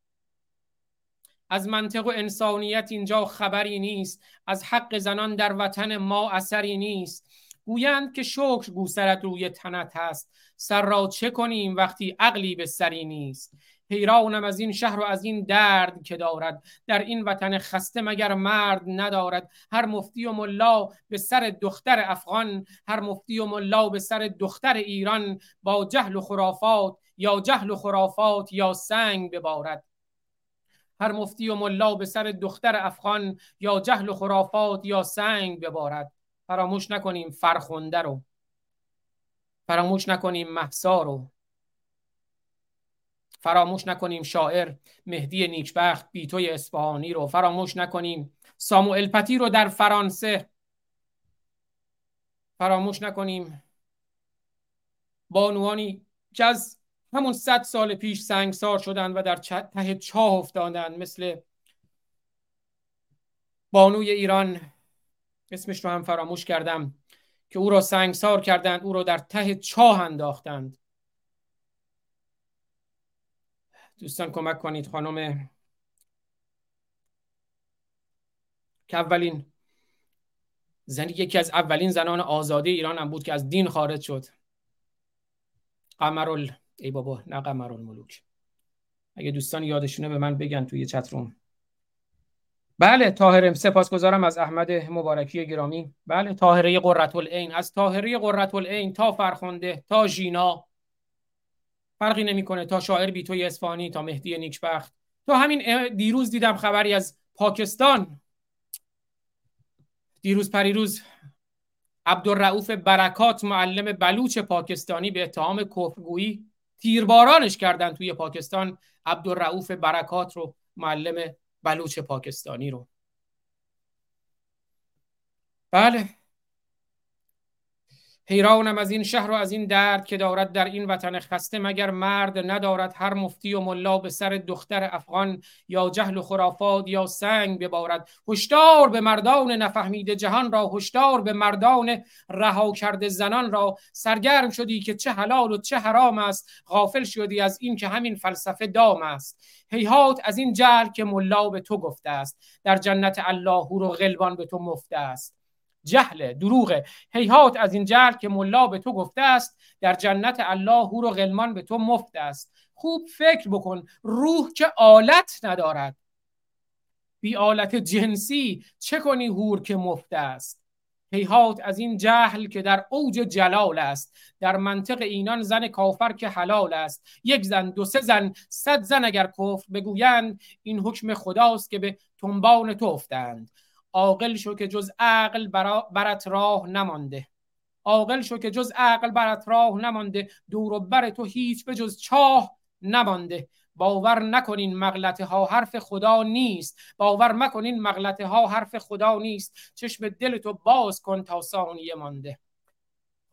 Speaker 5: از منطق و انسانیت اینجا خبری نیست. از حق زنان در وطن ما اثری نیست. گویند که شکر گوسرت روی تنت هست سر را چه کنیم وقتی عقلی به سری نیست؟ حیرانم از این شهر و از این درد که دارد. در این وطن خسته مگر مرد ندارد؟ هر مفتی و ملا به سر دختر افغان هر مفتی و ملا به سر دختر ایران. با جهل و خرافات یا جهل و خرافات یا سنگ ببارد. هر مفتی و ملا به سر دختر افغان یا جهل و خرافات یا سنگ ببارد. فراموش نکنیم فرخنده رو. فراموش نکنیم محسا رو. فراموش نکنیم شاعر مهدی نیکبخت بیتوی اصفهانی رو. فراموش نکنیم ساموئل پتی رو در فرانسه. فراموش نکنیم بانوانی که از همون صد سال پیش سنگسار شدن و در ته چاه افتادن مثل بانوی ایران. اسمش رو هم فراموش کردم که او را سنگسار کردند او را در ته چاه انداختند. دوستان کمک کنید. خانم که اولین زنی یکی از اولین زنان آزادی ایران هم بود که از دین خارج شد. قمرال. ای بابا نه قمرال ملوک اگه دوستان یادشونه به من بگن توی چت روم. بله طاهره سپاسگزارم از احمد مبارکی گرامی. بله طاهره قررت العین از طاهره قررت العین تا فرخنده تا ژینا. فرقی نمی‌کنه تا شاعر بیتوی اسفانی تا مهدی نیکبخت. تو همین دیروز دیدم خبری از پاکستان. دیروز پریروز عبدالرعوف برکات معلم بلوچ پاکستانی به اتهام کفرگویی تیربارانش کردن توی پاکستان. عبدالرعوف برکات رو معلم بلوچ پاکستانی رو. بله. حیرانم از این شهر و از این درد که دارد در این وطن خسته مگر مرد ندارد هر مفتی و ملا به سر دختر افغان یا جهل و خرافات یا سنگ ببارد؟ هشدار به مردان نفهمیده جهان را هشدار به مردان رها کرده زنان را. سرگرم شدی که چه حلال و چه حرام است. غافل شدی از این که همین فلسفه دام است. هیهات از این جهل که ملا به تو گفته است. در جنت الله رو غلبان به تو مفته است. جهل دروغ. هیهات از این جهل که ملا به تو گفته است در جنت الله هور و غلمان به تو مفت است. خوب فکر بکن روح که آلت ندارد. بی آلت جنسی چه کنی هور که مفت است؟ هیهات از این جهل که در اوج جلال است. در منطق اینان زن کافر که حلال است. یک زن دو سه زن صد زن اگر کفر بگویند این حکم خداست که به تنبان تو افتند. عاقل شو که جز عقل برات راه نمانده. عاقل شو که جز عقل برات راه نمانده. دور و بر تو هیچ به جز چاه نمانده. باور نکنین مغلطه ها حرف خدا نیست. باور مکنین مغلطه ها حرف خدا نیست. چشم دل تو باز کن تا ثانیه مانده.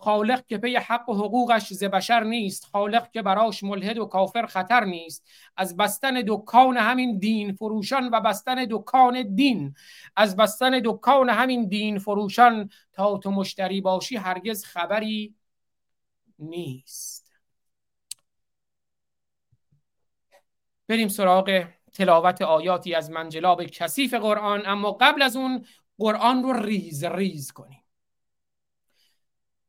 Speaker 5: خالق که پی حق و حقوقش ز بشر نیست خالق که براش ملحد و کافر خطر نیست. از بستن دکان همین دین فروشان و بستن دکان دین. از بستن دکان همین دین فروشان تا تو مشتری باشی هرگز خبری نیست. بریم سراغ تلاوت آیاتی از منجلاب کثیف قرآن اما قبل از اون قرآن رو ریز ریز کنیم.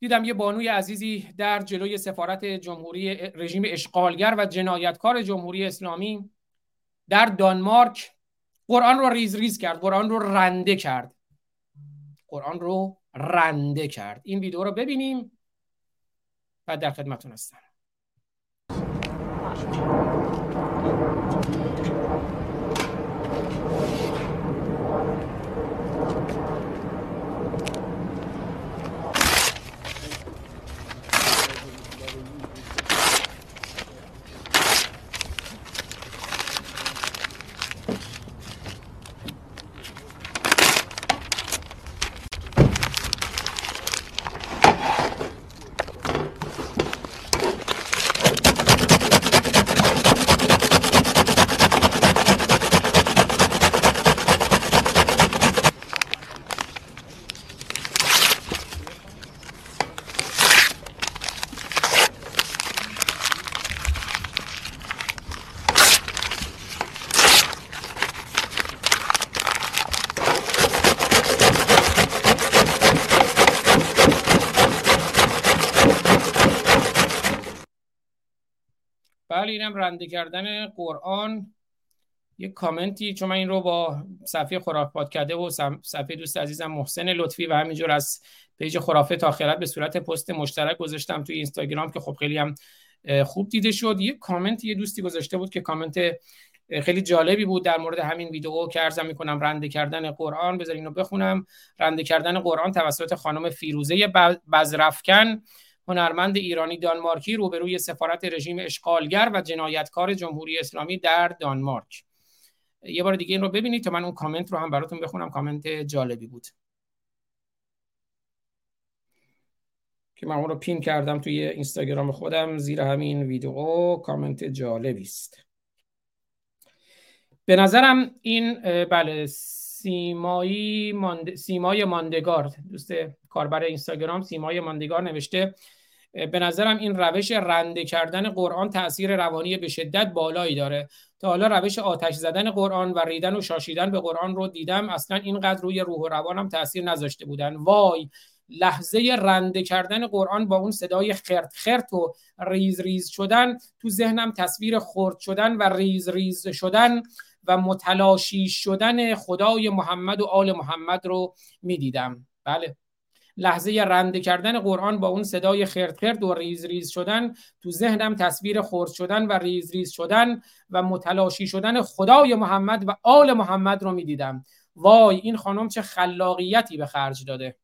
Speaker 5: دیدم یه بانوی عزیزی در جلوی سفارت جمهوری رژیم اشغالگر و جنایتکار جمهوری اسلامی در دانمارک قرآن رو ریز ریز کرد قرآن رو رنده کرد. قرآن رو رنده کرد. این ویدیو رو ببینیم و در خدمتون هستم. اینم رنده کردن قرآن. یک کامنتی چون من این رو با صفحه خرافات کرده و صفحه دوست عزیزم محسن لطفی و همینجور از پیج خرافه تا آخرت به صورت پست مشترک گذاشتم توی اینستاگرام که خب خیلی هم خوب دیده شد. یک کامنت یه دوستی گذاشته بود که کامنت خیلی جالبی بود در مورد همین ویدیو. که عرضم می‌کنم رنده کردن قرآن بذار رو بخونم. رنده کردن قرآن توسط خانم فیروزه بزرفکن هنرمند ایرانی دانمارکی روبروی سفارت رژیم اشغالگر و جنایتکار جمهوری اسلامی در دانمارک. یه بار دیگه این رو ببینید تا من اون کامنت رو هم براتون بخونم. کامنت جالبی بود. که من اون رو پین کردم توی اینستاگرام خودم زیر همین ویدیو. کامنت جالبی است. به نظرم این بله سیمایی سیمای ماندگار. دوست کاربر اینستاگرام سیمای ماندگار نوشته به نظرم این روش رنده کردن قرآن تاثیر روانی به شدت بالایی داره. تا حالا روش آتش زدن قرآن و ریدن و شاشیدن به قرآن رو دیدم اصلا اینقدر روی روح و روانم تاثیر نذاشته بودن. وای لحظه رنده کردن قرآن با اون صدای خرت خرت و ریز ریز شدن تو ذهنم تصویر خرد شدن و ریز ریز شدن و متلاشی شدن خدای محمد و آل محمد رو می‌دیدم. بله. لحظه رنده کردن قرآن با اون صدای خرت خرت و ریز ریز شدن تو ذهنم تصویر خرد شدن و ریز ریز شدن و متلاشی شدن خدای محمد و آل محمد رو می‌دیدم. وای این خانم چه خلاقیتی به خرج داده.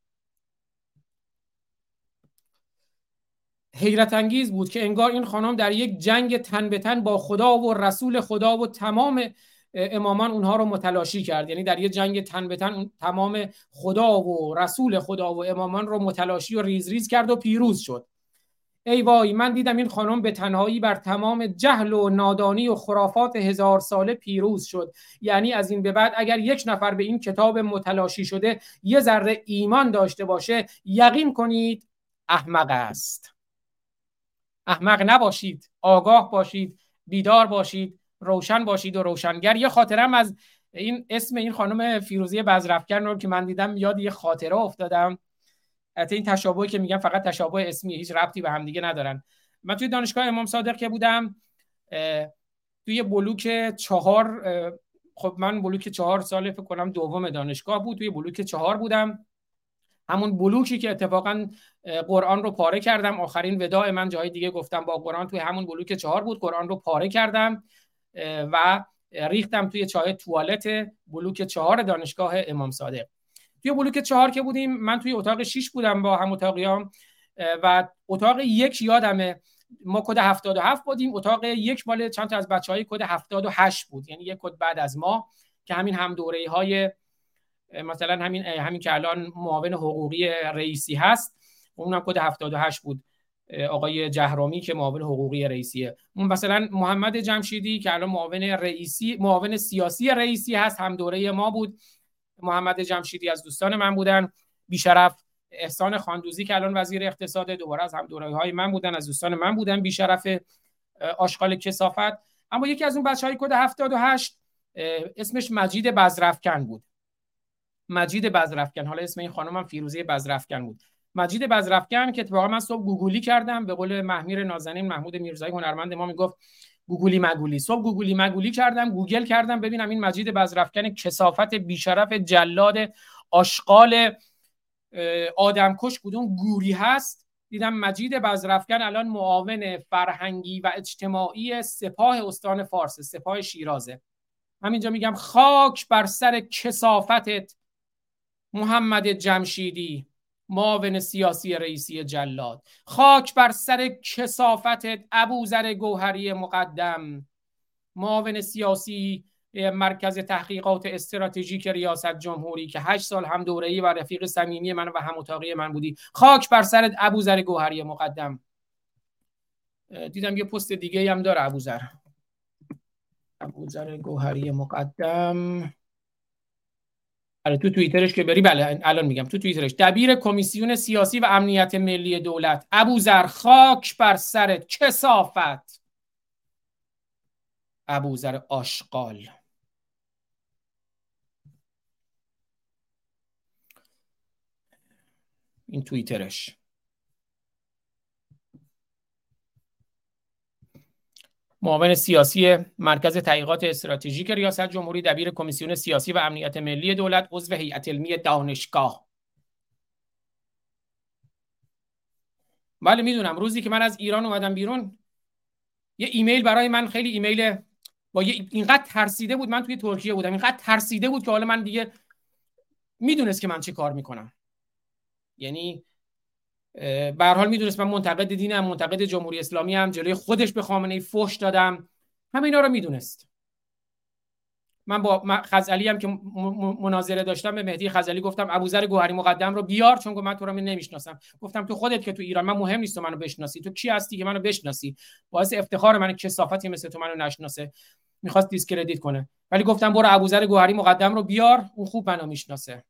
Speaker 5: حیرت انگیز بود که انگار این خانم در یک جنگ تن به تن با خدا و رسول خدا و تمام امامان اونها رو متلاشی کرد. یعنی در یک جنگ تن به تن تمام خدا و رسول خدا و امامان رو متلاشی و ریز ریز کرد و پیروز شد. ای وای من دیدم این خانم به تنهایی بر تمام جهل و نادانی و خرافات هزار ساله پیروز شد. یعنی از این به بعد اگر یک نفر به این کتاب متلاشی شده یه ذره ایمان داشته باشه یقین کنید احمق است. احمق نباشید آگاه باشید بیدار باشید. روشن باشید و روشنگر. یه خاطرم از این اسم این خانم فیروزی بزرفکن رو که من دیدم یاد یه خاطره افتادم. حتی این تشابهی که میگم فقط تشابه اسمی هیچ ربطی به هم دیگه ندارن. من توی دانشگاه امام صادق که بودم توی بلوک چهار خب من بلوک چهار سال فکر کنم دوم دانشگاه بود توی بلوک چهار بودم. همون بلوکی که اتفاقا قرآن رو پاره کردم. آخرین وداع من جای دیگه گفتم با قرآن توی همون بلوک چهار بود قرآن رو پاره کردم. و ریختم توی چای توالت بلوک چهار دانشگاه امام صادق. توی بلوک چهار که بودیم من توی اتاق 6 بودم با هم اتاقیام و اتاق یک یادمه. ما کد 77 بودیم اتاق یک مال چند تا از بچه های کد 78 بود. یعنی یک کد بعد از ما که همین هم دوره های مثلا همین همین که الان معاون حقوقی رئیسی هست اونم کد 78 بود. آقای جهرامی که معاون حقوقی رئیسیه. مثلا محمد جمشیدی که الان معاون رئیسی معاون سیاسی رئیسی هست هم دوره ما بود. محمد جمشیدی از دوستان من بودن. بیشرف احسان خاندوزی که الان وزیر اقتصاد دوباره از هم دوره های من بودن از دوستان من بودن. بیشرف آشغال کسافت. اما یکی از اون بچه های کد 78 اسمش مجید بزرفکن بود. مجید بزرفکن حالا اسم این خانم هم فیروزه بزرفکن بود. مجید بزرفکن که اتفاقا من صبح گوگلی کردم به قول محمیر نازنین محمود میرزایی هنرمند ما می‌گفت گوگلی مگولی. صبح گوگلی مگولی کردم گوگل کردم ببینم این مجید بزرفکن کثافت بیشرف جلاد آشغال آدمکش کدوم گوری هست؟ دیدم مجید بزرفکن الان معاون فرهنگی و اجتماعی سپاه استان فارس سپاه شیرازه. همینجا میگم خاک بر سر کسافتت محمد جمشیدی. معاون سیاسی رئیسی جلاد. خاک بر سر کسافتت ابوذر گوهری مقدم. معاون سیاسی مرکز تحقیقات استراتژیک ریاست جمهوری که هشت سال هم دوره‌ای و رفیق صمیمی من و هم اتاقی من بودی. خاک بر سرت ابوذر گوهری مقدم. دیدم یه پست دیگه هم داره ابوذر. ابوذر گوهری مقدم. تو توییترش که بری بله الان میگم. تو توییترش. دبیر کمیسیون سیاسی و امنیت ملی دولت. ابوذر خاک بر سر کسافت ابوذر آشغال. این توییترش. معاون سیاسی مرکز تحقیقات استراتژیک ریاست جمهوری دبیر کمیسیون سیاسی و امنیت ملی دولت عضو هیئت علمی دانشگاه. بله می‌دونم. روزی که من از ایران اومدم بیرون یه ایمیل برای من خیلی ایمیل با یه اینقدر ترسیده بود من توی ترکیه بودم. اینقدر ترسیده بود که حالا من دیگه می‌دونست که من چی کار می‌کنم. یعنی به حال می‌دونست من منتقد دینم منتقد جمهوری اسلامی هم جلوی خودش به خامنه ای فوش دادم. همه اینا رو می‌دونست. من با خزعلی هم که مناظره داشتم به مهدی خزعلی گفتم ابوذر گوهری مقدم رو بیار چون من تو رو نمی‌شناسم. گفتم تو خودت که تو ایران من مهم نیست تو منو بشناسی. تو کی هستی که منو بشناسی؟ باعث افتخار من کسافتی مثل تو منو نشناسه. می‌خواست discredit کنه. ولی گفتم برو ابوذر گوهری مقدم رو بیار اون خوب منو می‌شناسه.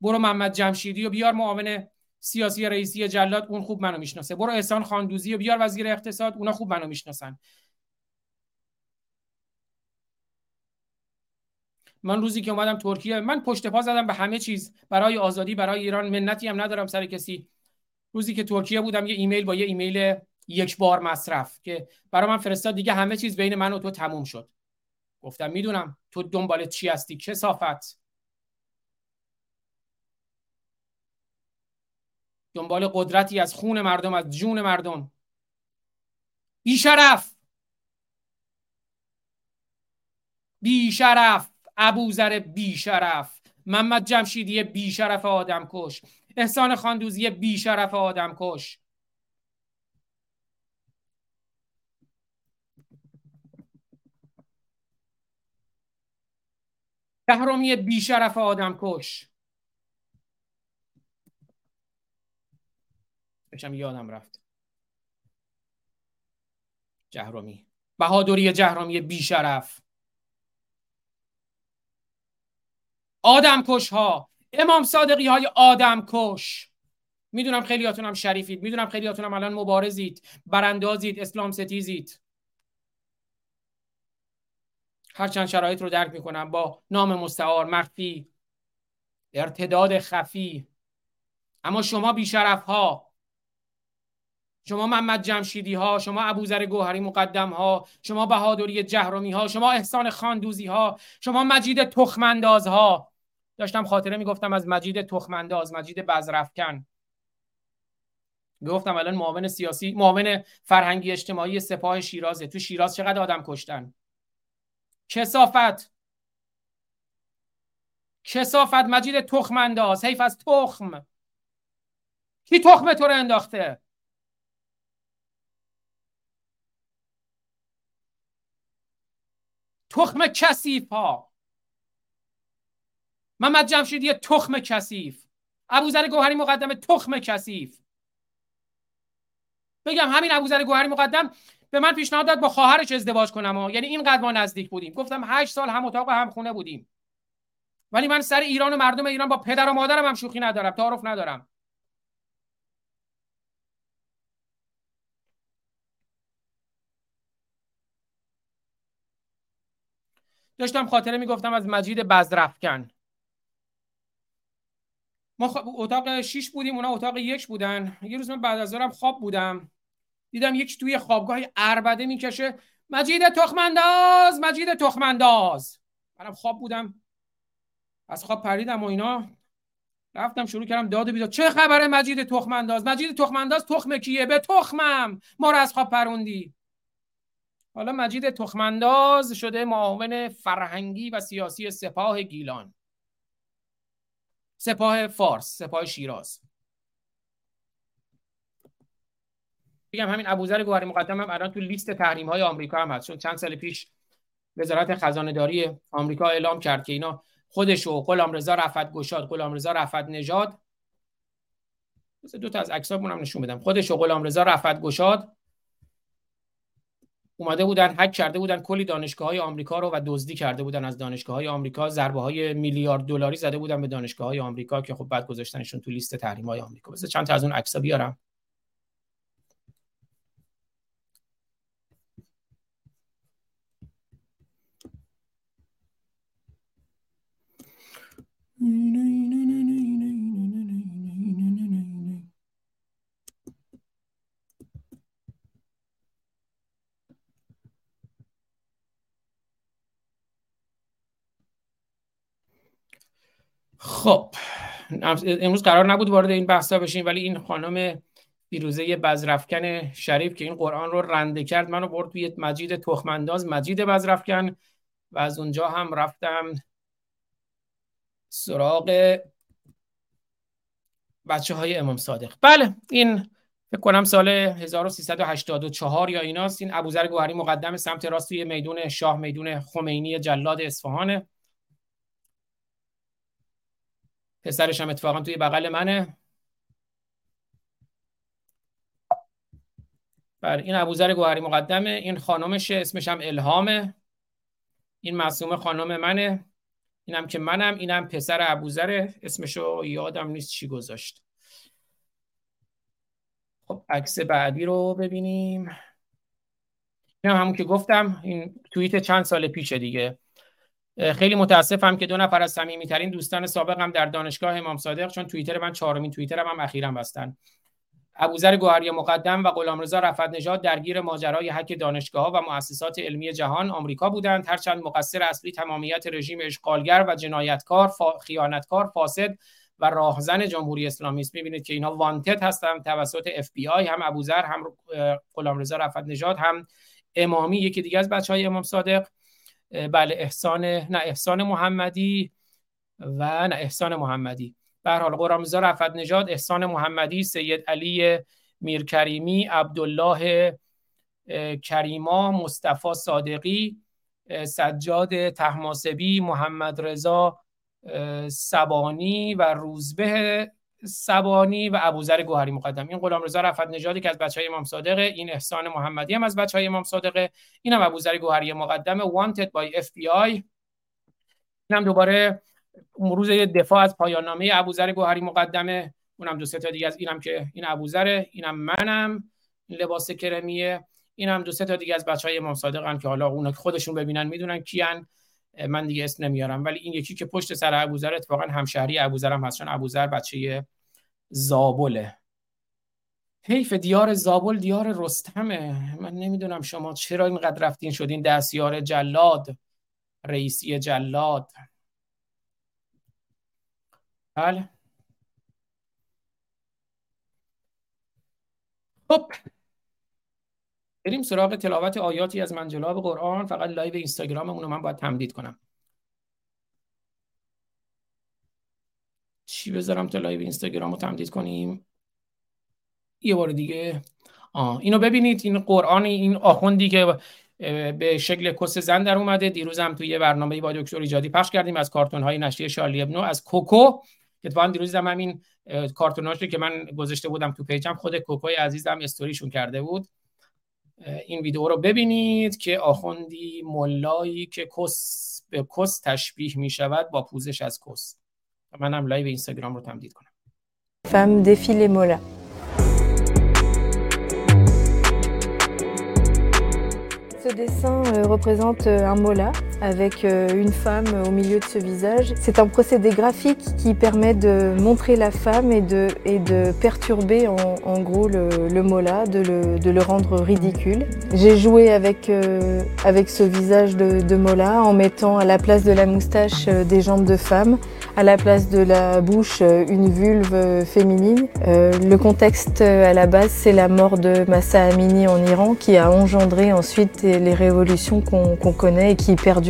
Speaker 5: برو محمد جمشیدی رو بیار معاون سیاسی رئیسی جلاد اون خوب منو می‌شناسه. برو احسان خاندوزی و بیار وزیر اقتصاد اونا خوب منو می‌شناسن. من روزی که اومدم ترکیه من پشت پا زدم به همه چیز. برای آزادی برای ایران منتی هم ندارم سر کسی. روزی که ترکیه بودم یه ایمیل با یه ایمیل یک بار مصرف که برای من فرستاد دیگه همه چیز بین من و تو تموم شد. گفتم می‌دونم تو دنبال چی هستی؟ کسافت. دنبال قدرتی از خون مردم از جون مردم. بیشرف. بیشرف. ابوذر بیشرف. محمد جمشیدی بیشرف آدم کش. احسان خاندوزی بیشرف آدم کش. بهرامی بیشرف آدم کش. بشم یادم رفت. جهرامی بهادری جهرامی بیشرف. آدم کش ها امام صادقی های آدم کش می‌دونم خیلیاتون هم شریفید. می‌دونم خیلیاتون هم الان مبارزید. براندازید. اسلام ستیزید. هرچند شرایط رو درک می‌کنم. با نام مستعار مخفی. ارتداد خفی. اما شما بیشرف ها شما محمد جمشیدی ها شما ابوذر گوهری مقدم ها شما بهادری جهرومی ها شما احسان خاندوزی ها شما مجید تخمنداز ها داشتم خاطره می‌گفتم از مجید تخمنداز مجید بزرفکن گفتم الان معاون سیاسی معاون فرهنگی اجتماعی سپاه شیرازه. تو شیراز چقدر آدم کشتن؟ کسافت. کسافت مجید تخمنداز حیف از تخم. کی تخم تو رو انداخته؟ تخم کثیف ها. محمد جمشیدی تخم کثیف. ابوذر گوهری مقدم تخم کثیف. بگم همین ابوذر گوهری مقدم به من پیشنهاد داد با خواهرش ازدواج کنم ها. یعنی اینقدر ما نزدیک بودیم. گفتم هشت سال هم اتاق و هم خونه بودیم. ولی من سر ایران و مردم ایران با پدر و مادرم هم شوخی ندارم تعارف ندارم. داشتم خاطره می‌گفتم از مجید بزرفکن ما خ... اتاق 6 بودیم اونا اتاق یک بودن. یه روز من بعد از ظهرم خواب بودم. دیدم یک توی خوابگاه اربده می‌کشه. مجید تخمنداز مجید تخمنداز. منم خواب بودم. از خواب پریدم و اینا. رفتم شروع کردم داد و بیداد. چه خبره مجید تخمنداز؟ مجید تخمنداز تخم کیه؟ به تخمم. ما رو از خواب پروندی. حالا مجید تخمنداز شده معاون فرهنگی و سیاسی سپاه گیلان. سپاه فارس سپاه شیراز. بگم همین ابوذر گوهری مقدم هم الان تو لیست تحریم های آمریکا هم هست چون چند سال پیش وزارت خزانه داری آمریکا اعلام کرد که اینا خودش و غلام رضا رفت گشاد غلام رضا رفت نژاد. دو تا از عکسامون هم نشون بدم. خودش و غلام رضا رفت گشاد. اومده بودن هک کرده بودن کلی دانشگاه های آمریکا رو و دزدی کرده بودن از دانشگاه های آمریکا. ضربه های میلیارد دلاری زده بودن به دانشگاه های آمریکا که خب بعد گذاشتنشون تو لیست تحریم های آمریکا. بس چند تا از اون عکسا بیارم. خب امروز قرار نبود وارد این بحثا بشیم ولی این خانم فیروزه بزرفکن شریف که این قرآن رو رنده کرد منو برد توی مجید تخمنداز مجید بزرفکن. و از اونجا هم رفتم سراغ بچه های امام صادق. بله این فکر کنم سال 1384 یا ایناست. این ابوذر گوهری مقدم سمت راست توی میدون شاه میدون خمینی جلاد اصفهانه. پسرش هم اتفاقا توی بغل منه. بله این ابوذر گوهری مقدمه. این خانمش اسمش هم الهامه. این معصومه خانم منه. اینم که منم اینم پسر ابوذر اسمشو یادم نیست چی گذاشت. خب عکس بعدی رو ببینیم. این هم همون که گفتم این توییت چند سال پیشه دیگه. خیلی متاسفم که دو نفر از صمیمیترین دوستان سابقم در دانشگاه امام صادق چون توییتر من چهارمین توییترم هم اخیرا بستن. ابوذر گوهری مقدم و غلامرضا رفعت نژاد درگیر ماجرای حک دانشگاه و مؤسسات علمی جهان آمریکا بودند. هرچند مقصر اصلی تمامیت رژیم اشغالگر و جنایتکار فا... خیانتکار فاسد و راهزن جمهوری اسلامی است می‌بینید که اینا وانتد هستن توسط اف بی آی هم ابوذر هم غلامرضا رفعت نژاد هم امامی یکی دیگه از بچهای امام صادق. بله احسان نه احسان محمدی و نه احسان محمدی. به حال قرامزا رفت نژاد احسان محمدی سید علی میرکریمی عبدالله کریما مصطفی صادقی سجاد تحماسبی محمد رضا سبانی و روزبه سبانی و ابوذر گوهری مقدم. این غلام رضا رفت نژادی که از بچه های امام صادقه این احسان محمدی هم از بچه های امام صادقه این هم ابوذر گوهری مقدم. Wanted by FBI این هم دوباره روز دفاع از پایان نامه ابوذر گوهری مقدمه اونم دو سه تا دیگه از اینم که این ابوذره اینم منم. لباس کرمیه. اینم دو سه تا دیگه از بچه های امام صادقن که حالا اونا خودشون ببینن می‌دونن کیان. من دیگه اسم نمیارم ولی این یکی که پشت سر ابوذر اتفاقا همشهری ابوذر هم هست چون ابوذر بچه زابله حیف دیار زابل دیار رستمه. من نمی‌دونم شما چرا اینقدر رفتین شدین دستیار جلاد رئیسی جلاد. بله. خب. بریم سراغ تلاوت آیاتی از منجلاب قرآن. فقط لایو اینستاگراممون رو من باید تمدید کنم. چی بذارم تا لایو اینستاگرام رو تمدید کنیم؟ یه بار دیگه. آه. اینو ببینید. این قرآن این آخوندی که به شکل کس زن در اومده. دیروز هم توی یه برنامه با دکتر ایجادی پخش کردیم از کارتون های نشریه شارلی ابدو از کوکو. که اتفاقا دیروز هم همین کارتوناشو که من گذاشته بودم تو پیجم خود کوکوی عزیزم استوریشون کرده بود. این ویدیو رو ببینید که آخوندی ملایی که کس به کس تشبیه می شود با پوزش از کس. منم لایو اینستاگرام رو تمدید کنم.
Speaker 9: Femme défile mola. Ce dessin euh, représente euh, un mola. Avec euh, une femme au milieu de ce visage. C'est un procédé graphique qui permet de montrer la femme et de, perturber en, gros le, le mola, de le, rendre ridicule. J'ai joué avec, euh, avec ce visage de, de mola en mettant à la place de la moustache euh, des jambes de femme, à la place de la bouche une vulve féminine. Le contexte à la base c'est la mort de Massa Amini en Iran qui a engendré ensuite les révolutions qu'on connaît et qui perdurent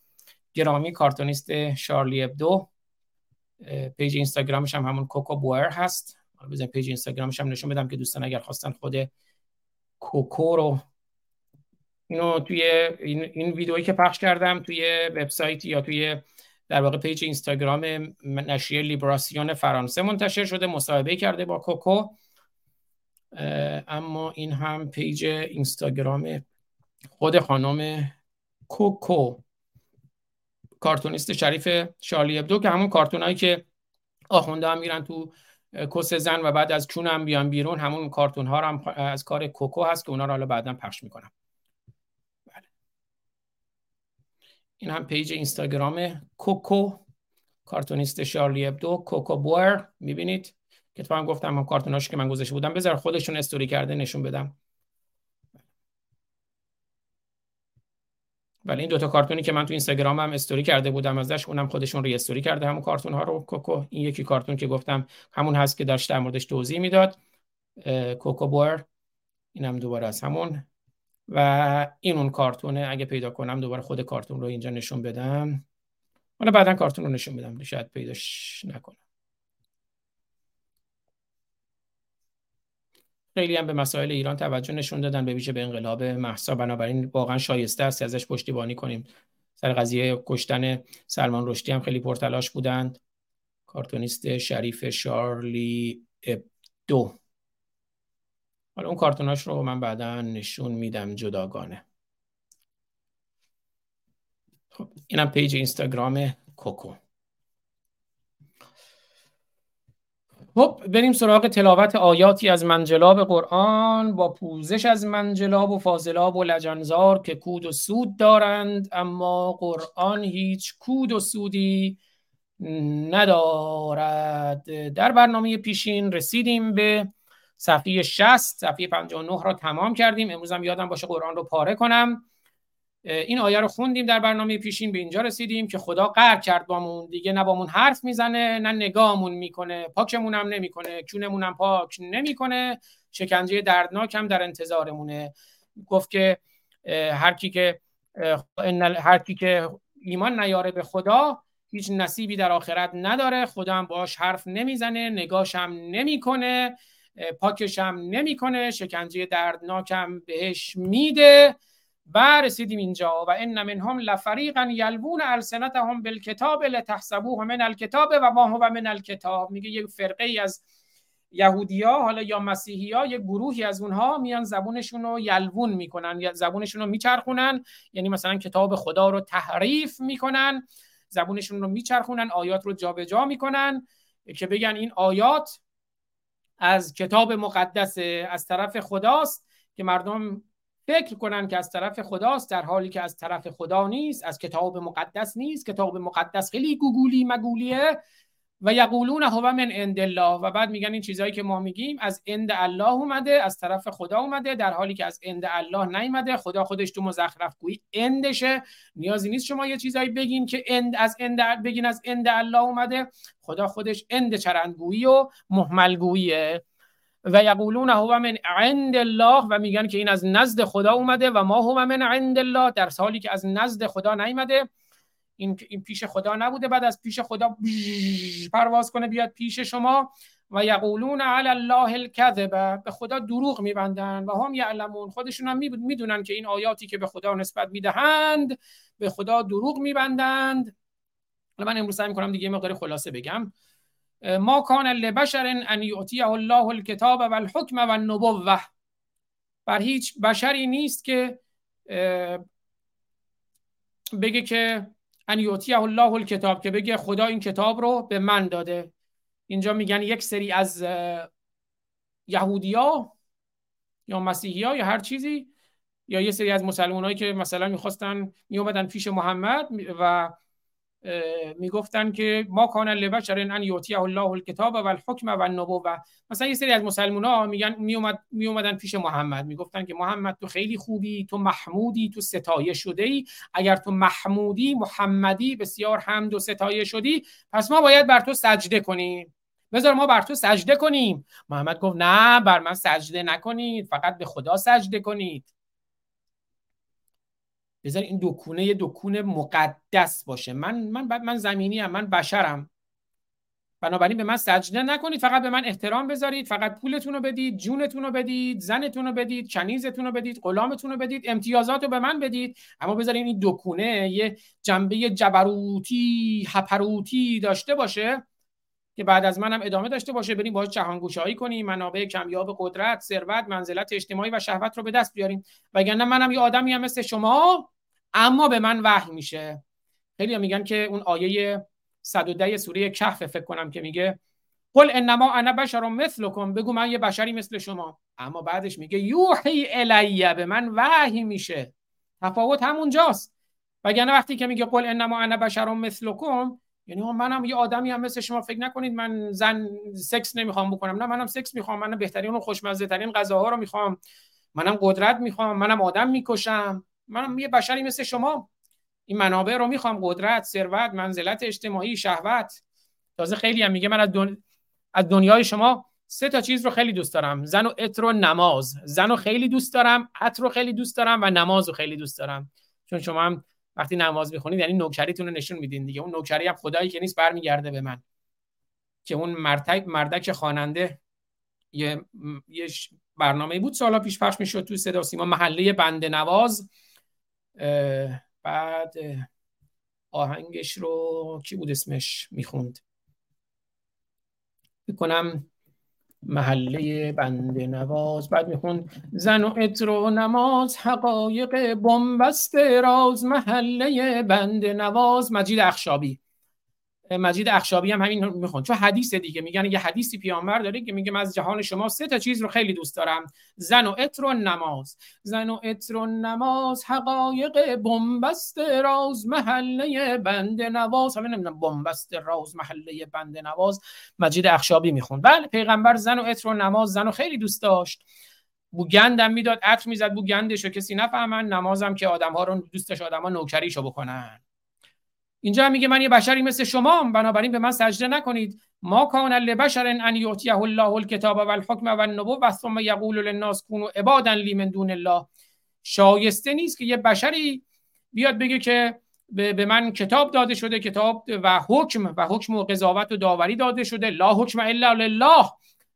Speaker 5: گرامی کارتونیست شارلی ابدو. پیج اینستاگرامش هم همون کوکو بوئر هست. حالا بزنید پیج اینستاگرامش هم نشون بدم که دوستان اگر خواستن خود کوکو رو اینو توی این, این ویدئویی که پخش کردم توی وبسایت یا توی در واقع پیج اینستاگرام نشریه لیبراسیون فرانسه منتشر شده مصاحبه کرده با کوکو. اما این هم پیج اینستاگرام خود خانم کوکو. کارتونیست شریف شارلی ابدو که همون کارتونایی که آخونده هم میرن تو کس زن و بعد از چون هم بیان بیرون همون کارتون ها هم از کار کوکو هست که اونا رو حالا بعدا پخش می‌کنم. بله. این هم پیج اینستاگرام کوکو کارتونیست شارلی ابدو کوکو بوئر می‌بینید؟ که تو هم گفتم هم کارتوناش که من گذاشته بودم بذار خودشون استوری کرده نشون بدم. ولی این دوتا کارتونی که من تو اینستاگرام هم استوری کرده بودم ازش اونم خودشون ری استوری کرده همون کارتون ها رو کوکو این یکی کارتون که گفتم همون هست که داشت در موردش توضیح می‌داد کوکو بور اینم دوباره از همون. و این اون کارتونه اگه پیدا کنم دوباره خود کارتون رو اینجا نشون بدم. حالا بعدا کارتون رو نشون بدم شاید پیداش نکنم. خیلی هم به مسائل ایران توجه نشون دادن به ویژه به انقلاب محسا بنابراین واقعا شایسته است ازش پشتیبانی کنیم. سر قضیه کشتن سلمان رشدی هم خیلی پرتلاش بودند کارتونیست شریف شارلی ابدو حالا اون کارتوناش رو من بعدا نشون میدم جداگانه. خب اینم پیج اینستاگرام کوکو. خب بریم سراغ تلاوت آیاتی از منجلاب قرآن. با پوزش از منجلاب و فاضلاب و لجنزار که کود و سود دارند اما قرآن هیچ کود و سودی ندارد. در برنامه پیشین رسیدیم به صفحه 60 صفحه 59 را تمام کردیم. امروز هم یادم باشه قرآن رو پاره کنم. این آیه رو خوندیم در برنامه پیشین به اینجا رسیدیم که خدا قهر کرد بامون. دیگه نه بامون حرف می‌زنه نه نگاهمون می‌کنه. پاکمون هم نمی‌کنه کونمون هم پاک نمی‌کنه. شکنجه دردناک هم در انتظارمونه. گفت که هر کی که هر کی که ایمان نیاره به خدا هیچ نصیبی در آخرت نداره. خدا هم باش حرف نمی‌زنه نگاش هم نمی‌کنه پاکش هم نمی‌کنه. شکنجه دردناکم بهش میده. و رسیدیم اینجا و ان منهم لفریقا یلبون السنتهم بالکتاب لتحسبوه من الکتاب و ما هو من الکتاب. میگه یک فرقه ای از یهودیا حالا یا مسیحی ها یک گروهی از اونها میان زبونشون رو یلوون می‌کنن یا زبونشون رو میچرخونن. یعنی مثلا کتاب خدا رو تحریف می‌کنن زبونشون رو میچرخونن آیات رو جابجا جا می‌کنن که بگن این آیات از کتاب مقدس از طرف خداست که مردم فکر کنن که از طرف خداست در حالی که از طرف خدا نیست از کتاب مقدس نیست. کتاب مقدس خیلی گوگولی مگولیه. و یقولون هو من عند الله. و بعد میگن این چیزهایی که ما میگیم از عند الله اومده از طرف خدا اومده در حالی که از عند الله نیومده. خدا خودش تو مزخرف گویی اندشه نیازی نیست شما یه چیزایی بگین که اند از اند بگین از عند الله اومده. خدا خودش اند چرندگویی و محملگوییه. و یقولون هو من عند الله و میگن که این از نزد خدا اومده و ما هو من عند الله در حالی که از نزد خدا نیومده. این این پیش خدا نبوده. بعد از پیش خدا پرواز کنه بیاد پیش شما. و یقولون علی الله الكذب به خدا دروغ میبندن و هم یعلمون. خودشون هم می‌دونن که این آیاتی که به خدا نسبت می‌دهند به خدا دروغ میبندند. من امروز سعی می‌کنم دیگه مقدار خلاصه بگم. ما کان لبشر ان یعطیه الله الکتاب و الحکم و النبوه بر هیچ بشری نیست که بگه که ان یعطیه الله الکتاب که بگه خدا این کتاب رو به من داده. اینجا میگن یک سری از یهودیا یا مسیحی یا هر چیزی یا یه سری از مسلمان که مثلا می‌خواستن میومدن پیش محمد و می‌گفتن که ما کان لبشر ان یعطیه الله الکتاب و الحکم و النبوه مثلا یه سری از مسلمان ها میگن میومد میومدن پیش محمد. می‌گفتن که محمد تو خیلی خوبی تو محمودی تو ستایه شده ای اگر تو محمودی محمدی بسیار حمد و ستایه شدی پس ما باید بر تو سجده کنیم. بذار ما بر تو سجده کنیم. محمد گفت نه بر من سجده نکنید. فقط به خدا سجده کنید. بذار این دکونه یه دکونه مقدس باشه. من من من زمینی هم من بشرم. بنابراین به من سجده نکنید فقط به من احترام بذارید فقط پولتون رو بدید جونتون رو بدید زنتون رو بدید کنیزتون رو بدید غلامتون رو بدید امتیازات رو به من بدید. اما بذارید این دکونه یه جنبه جبروتی هپروتی داشته باشه. که بعد از منم ادامه داشته باشه بریم باهاش جهانگشایی کنیم منابع کمیاب قدرت ثروت منزلت اجتماعی و شهوت رو به دست بیاریم. وگرنه منم یه آدمی هم مثل شما اما به من وحی میشه. خیلی میگن که اون آیه 110 سوره کهف فکر کنم که میگه قل انما انا بشر مثلکم. بگو من یه بشری مثل شما. اما بعدش میگه یوحی الیه به من وحی میشه. تفاوت همونجاست. وگرنه وقتی که میگه قل انما انا بشر مثلکم. یعنی منم یه آدمی هم مثل شما فکر نکنید من زن سکس نمی‌خوام بکنم. نه منم سکس می‌خوام منم بهترین و خوشمزه ترین غذاها رو می‌خوام. منم قدرت می‌خوام منم آدم می‌کشم. منم یه بشری مثل شما. این منابع رو می‌خوام. قدرت ثروت منزلت اجتماعی شهوت. تازه خیلی هم میگه من از, از دنیای شما سه تا چیز رو خیلی دوست دارم. زن و عطر و نماز. زن رو خیلی دوست دارم عطر رو خیلی دوست دارم و نماز رو خیلی دوست دارم. چون شما هم وقتی نماز می‌خونید یعنی نوکریتون رو نشون میدین دیگه. اون نوکری هم خدایی که نیست برمیگرده به من. که اون مرتک مردک خواننده یه یه برنامه بود. سالا پیش پخش می‌شد تو صدا سیما محله بنده نواز. بعد آهنگش رو کی بود اسمش؟ می‌خوند. می‌کنم محله بند نواز. بعد می‌خوند زن و عطر و نماز حقایق بنبست راز محله بند نواز مجید اخشابی. مجید اخشابی هم همین می‌خوان. چون حدیث دیگه میگن یه حدیثی پیامبر داره که میگه من از جهان شما سه تا چیز رو خیلی دوست دارم. زن و عطر و نماز. زن و عطر و نماز حقایق بنبست راز محله بند نواز. همین نمی‌دونم بنبست راز محله بند نواز مجید اخشابی می‌خوند. بله پیغمبر زن و عطر و نماز زن و خیلی دوست داشت. بو گندم می‌داد عطر می‌زد بو گندشو کسی نفهمن. نمازم که آدم ها رو دوستش آدم ها نوکریشو بکنن. اینجا میگه من یه بشری مثل شما بنابراین به من سجده نکنید. ما کان لبشر ان یعطیه الله الکتاب و الحکم و النبوه ثم یقول للناس کونوا عبادا لی من دون الله. شایسته نیست که یه بشری بیاد بگه که به من کتاب داده شده کتاب و حکم و حکم و قضاوت و داوری داده شده. لا حکم الا لله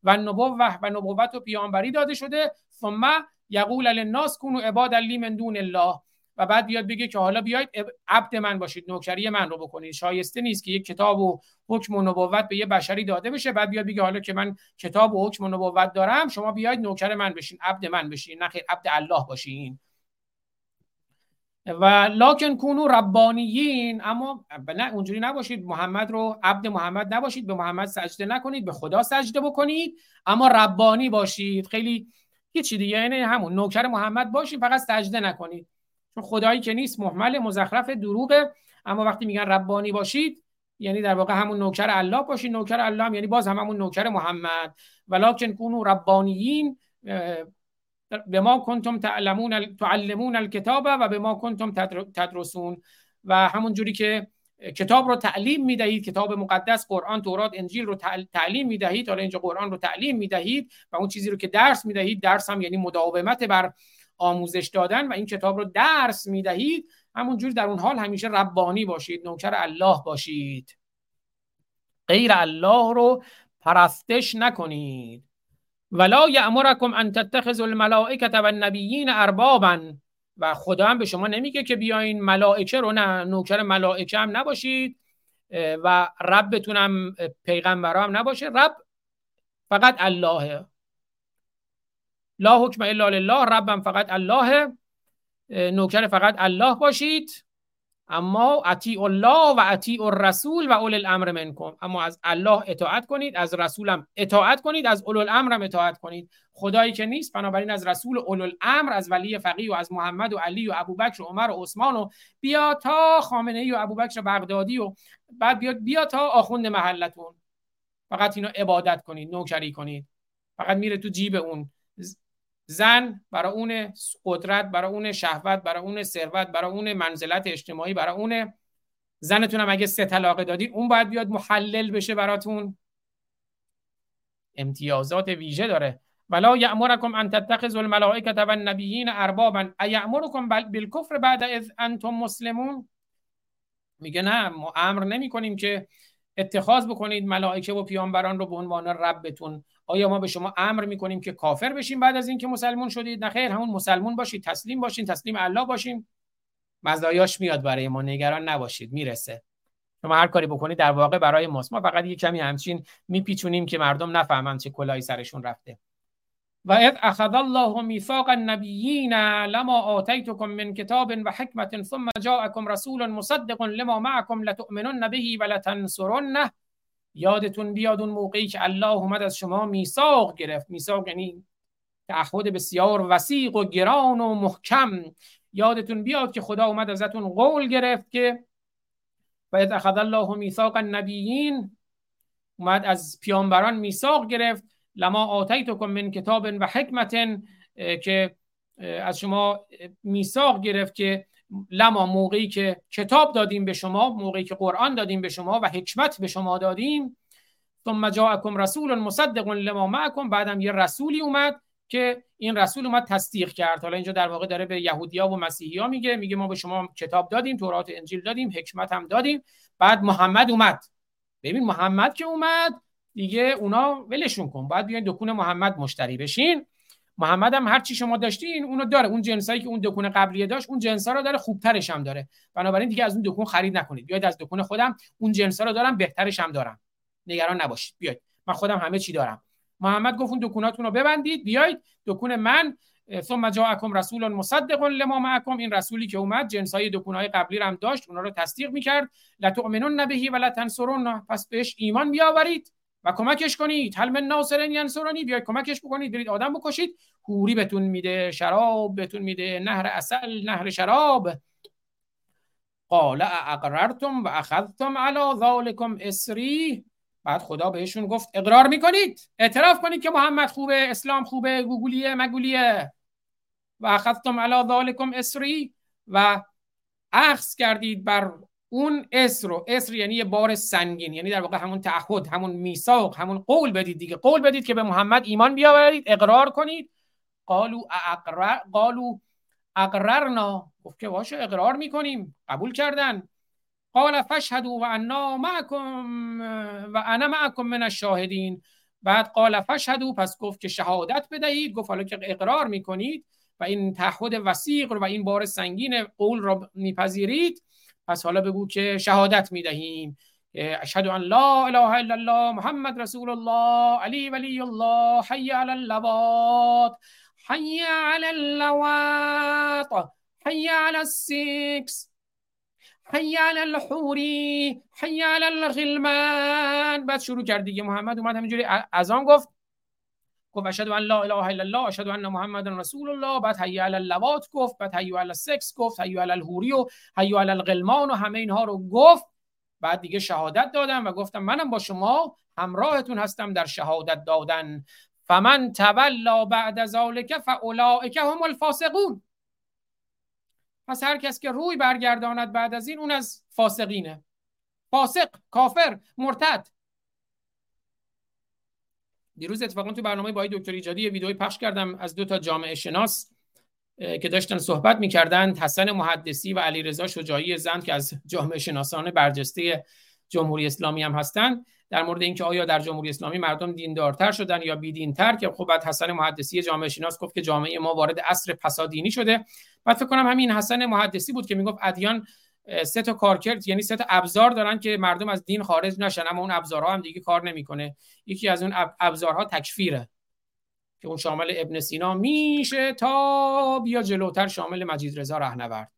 Speaker 5: و نبوه و نبوت و پیامبری داده شده. ثم یقول للناس کونوا عبادا لی من دون الله. و بعد بیاد بگه که حالا بیاید عبد من باشید نوکری من رو بکنید. شایسته نیست که یک کتاب و حکم و نبوت به یه بشری داده بشه بعد بیاد بگه حالا که من کتاب و حکم و نبوت دارم شما بیاید نوکر من بشین عبد من بشین نه عبد الله باشین. و لاکن کونو ربانیین اما نه اونجوری نباشید. محمد رو عبد محمد نباشید به محمد سجده نکنید به خدا سجده بکنید اما ربانی باشید. خیلی چی دیگه یعنی همون نوکر محمد باشید فقط سجده نکنید. چون خدایی که نیست محمل مزخرف دروغه اما وقتی میگن ربانی باشید یعنی در واقع همون نوکر الله باشید. نوکر الله هم یعنی باز هم همون نوکر محمد. ولکن کونو ربانیین به ما کنتم تعلمون تعلمون الکتاب و به ما کنتم تدرسون. و همون جوری که کتاب رو تعلیم می‌دهید کتاب مقدس قرآن تورات انجیل رو تعلیم می‌دهید. حالا اینجا قرآن رو تعلیم می‌دهید و اون چیزی رو که درس می‌دهید درس هم یعنی مداومت بر آموزش دادن و این کتاب رو درس می‌دهید همونجور در اون حال همیشه ربانی باشید نوکر الله باشید. غیر الله رو پرستش نکنید. ولا یامرکم ان تتخذوا الملائکه و النبیین اربابا. و خدا هم به شما نمیگه که بیاین ملائکه رو نه نوکر ملائکه هم نباشید. و ربتون هم پیغمبر هم نباشه. رب فقط اللهه لا حکم الا لله ربم فقط الله نوکر فقط الله باشید. اما اطیع الله و اطیع الرسول و اول الامر منکم. اما از الله اطاعت کنید از رسولم اطاعت کنید از اول الامر اطاعت کنید. خدایی که نیست بنابراین از رسول اول الامر از ولی فقیه و از محمد و علی و ابوبکر و عمر و عثمان و بیا تا خامنه ای و ابوبکر بغدادی و بعد بیاد بیا تا آخوند محلتون. فقط اینو عبادت کنید نوکری کنید. فقط میره تو جیب اون. زن برای اون قدرت برای اون شهوت برای اون ثروت برای اون منزلت اجتماعی برای اون زنتون هم اگه سه طلاقه دادید اون باید بیاد محلل بشه براتون. امتیازات ویژه داره. ولا یامرکم ان تتخذوا الملائکه و النبیین اربابا ایامرکم بالکفر بعد اذ انتم مسلمون؟ میگه نه ما امر نمی کنیم که اتخاذ بکنید ملائکه و پیامبران رو به عنوان ربتون. آیا ما به شما امر می‌کنیم که کافر بشیم بعد از اینکه مسلمون شدید؟ نه خیر همون مسلمون باشید تسلیم باشین تسلیم الله باشیم مزایاش میاد برای ما نگران نباشید می‌رسه. شما هر کاری بکنید در واقع برای ماست. ما فقط یه کمی همچین میپیچونیم که مردم نفهمن چه کلاهی سرشون رفته. و اذ اخذ الله میثاق النبیین لما آتیتکم من کتاب و حکمت ثم جاءکم رسول مصدق لما معکم لتؤمنن به ولتنصرنه یادتون بیاد اون موقعی که الله اومد از شما میثاق گرفت. میثاق یعنی تعهد بسیار وسیق و گران و محکم. یادتون بیاد که خدا اومد ازتون قول گرفت که و اذ اخذ الله میثاق النبیین اومد از پیامبران میثاق گرفت. لما آتیتکم من کتاب و حکمت که از شما میثاق گرفت که لما موقعی که کتاب دادیم به شما موقعی که قرآن دادیم به شما و حکمت به شما دادیم ثم جاءکم رسول مصدق لما معکم بعدم یه رسولی اومد که این رسول اومد تصدیق کرد. حالا اینجا در واقع داره به یهودیا و مسیحیا میگه میگه ما به شما کتاب دادیم تورات انجیل دادیم حکمت هم دادیم. بعد محمد اومد. ببین محمد که اومد دیگه اونا ولشون کن. بعد بیاین دکون محمد مشتری بشین. محمد هم هر چی شما داشتین اونو داره. اون جنسایی که اون دکون قبلیه داشت اون جنسا رو داره خوبترش هم داره. بنابراین دیگه از اون دکون خرید نکنید. بیاید از دکون خودم اون جنسا رو دارم بهترش هم دارم. نگران نباشید. بیاید. من خودم همه چی دارم. محمد گفت اون دکوناتون رو ببندید. بیاید. دکون من ثم جاءکم رسول مصدق لما معکم. این رسولی که اومد جنسای دکونهای قبلی رو هم داشت. اونا رو تصدیق می‌کرد. لتؤمنون بهی و لتنصرون پس بهش ایمان بیاورید. و کمکش کنید. هل من ناصرین ینصرانی. بیاید کمکش بکنید. برید آدم بکشید. حوری بهتون میده. شراب بهتون میده. نهر اصل نهر شراب. قال اقررتم و اخذتم علی ذالکم اسری. بعد خدا بهشون گفت اقرار می‌کنید. اعتراف کنید که محمد خوبه اسلام خوبه گوگولیه مگولیه. و اخذتم علی ذالکم اسری. و اخذ کردید بر اون اسر رو اسر یعنی یه بار سنگین یعنی در واقع همون تعهد همون میثاق همون قول بدید دیگه. قول بدید که به محمد ایمان بیاورید اقرار کنید. قالو اقرر قالو اقررنا. گفت که باشه اقرار می‌کنیم. قبول کردن. قال فشهدوا و انا معکم و انا معکم من الشاهدین. بعد قال فشهدوا پس گفت که شهادت بدهید. گفت حالا که اقرار می‌کنید و این تعهد وسیق و این بار سنگین قول را میپذیرید. پس حالا بگو که شهادت می‌دهیم. اشهد ان لا اله الا الله محمد رسول الله علی ولی الله حی علی اللوات حی علی اللوات حی علی السکس حی علی الحوری حی علی الغلمان. بعد شروع کرد دیگه. محمد اومد همینجوری از آن گفت گفت اشهد ان لا اله الا الله اشهد ان محمد رسول الله. بعد حی علی اللوات گفت بعد حی علی السکس گفت حی علی الحوری و حی علی الغلمان و همه اینها رو گفت. بعد دیگه شهادت دادم و گفتم منم با شما همراهتون هستم در شهادت دادن. فمن تولا بعد ذلك فاولئک هم الفاسقون. پس هر کس که روی برگرداند بعد از این اون از فاسقینه. فاسق کافر مرتد. دیروز اتفاقا تو برنامه با دکتر ایجادی یه ویدیوی پخش کردم از دو تا جامعه شناس که داشتن صحبت می‌کردن حسن محدثی و علی رضا شجاعی زند که از جامعه شناسان برجسته جمهوری اسلامی هم هستن. در مورد اینکه آیا در جمهوری اسلامی مردم دیندارتر شدن یا بیدینتر که خب بعد حسن محدثی جامعه شناس گفت که جامعه ما وارد عصر پسادینی شده. بعد فکر کنم همین حسن محدثی بود که می‌گفت ادیان سه تا کارکرد یعنی سه تا ابزار دارن که مردم از دین خارج نشن اما اون ابزارها هم دیگه کار نمی‌کنه. یکی از اون ابزارها تکفیره که اون شامل ابن سینا میشه تا بیا جلوتر شامل مجید رضا رهنورد.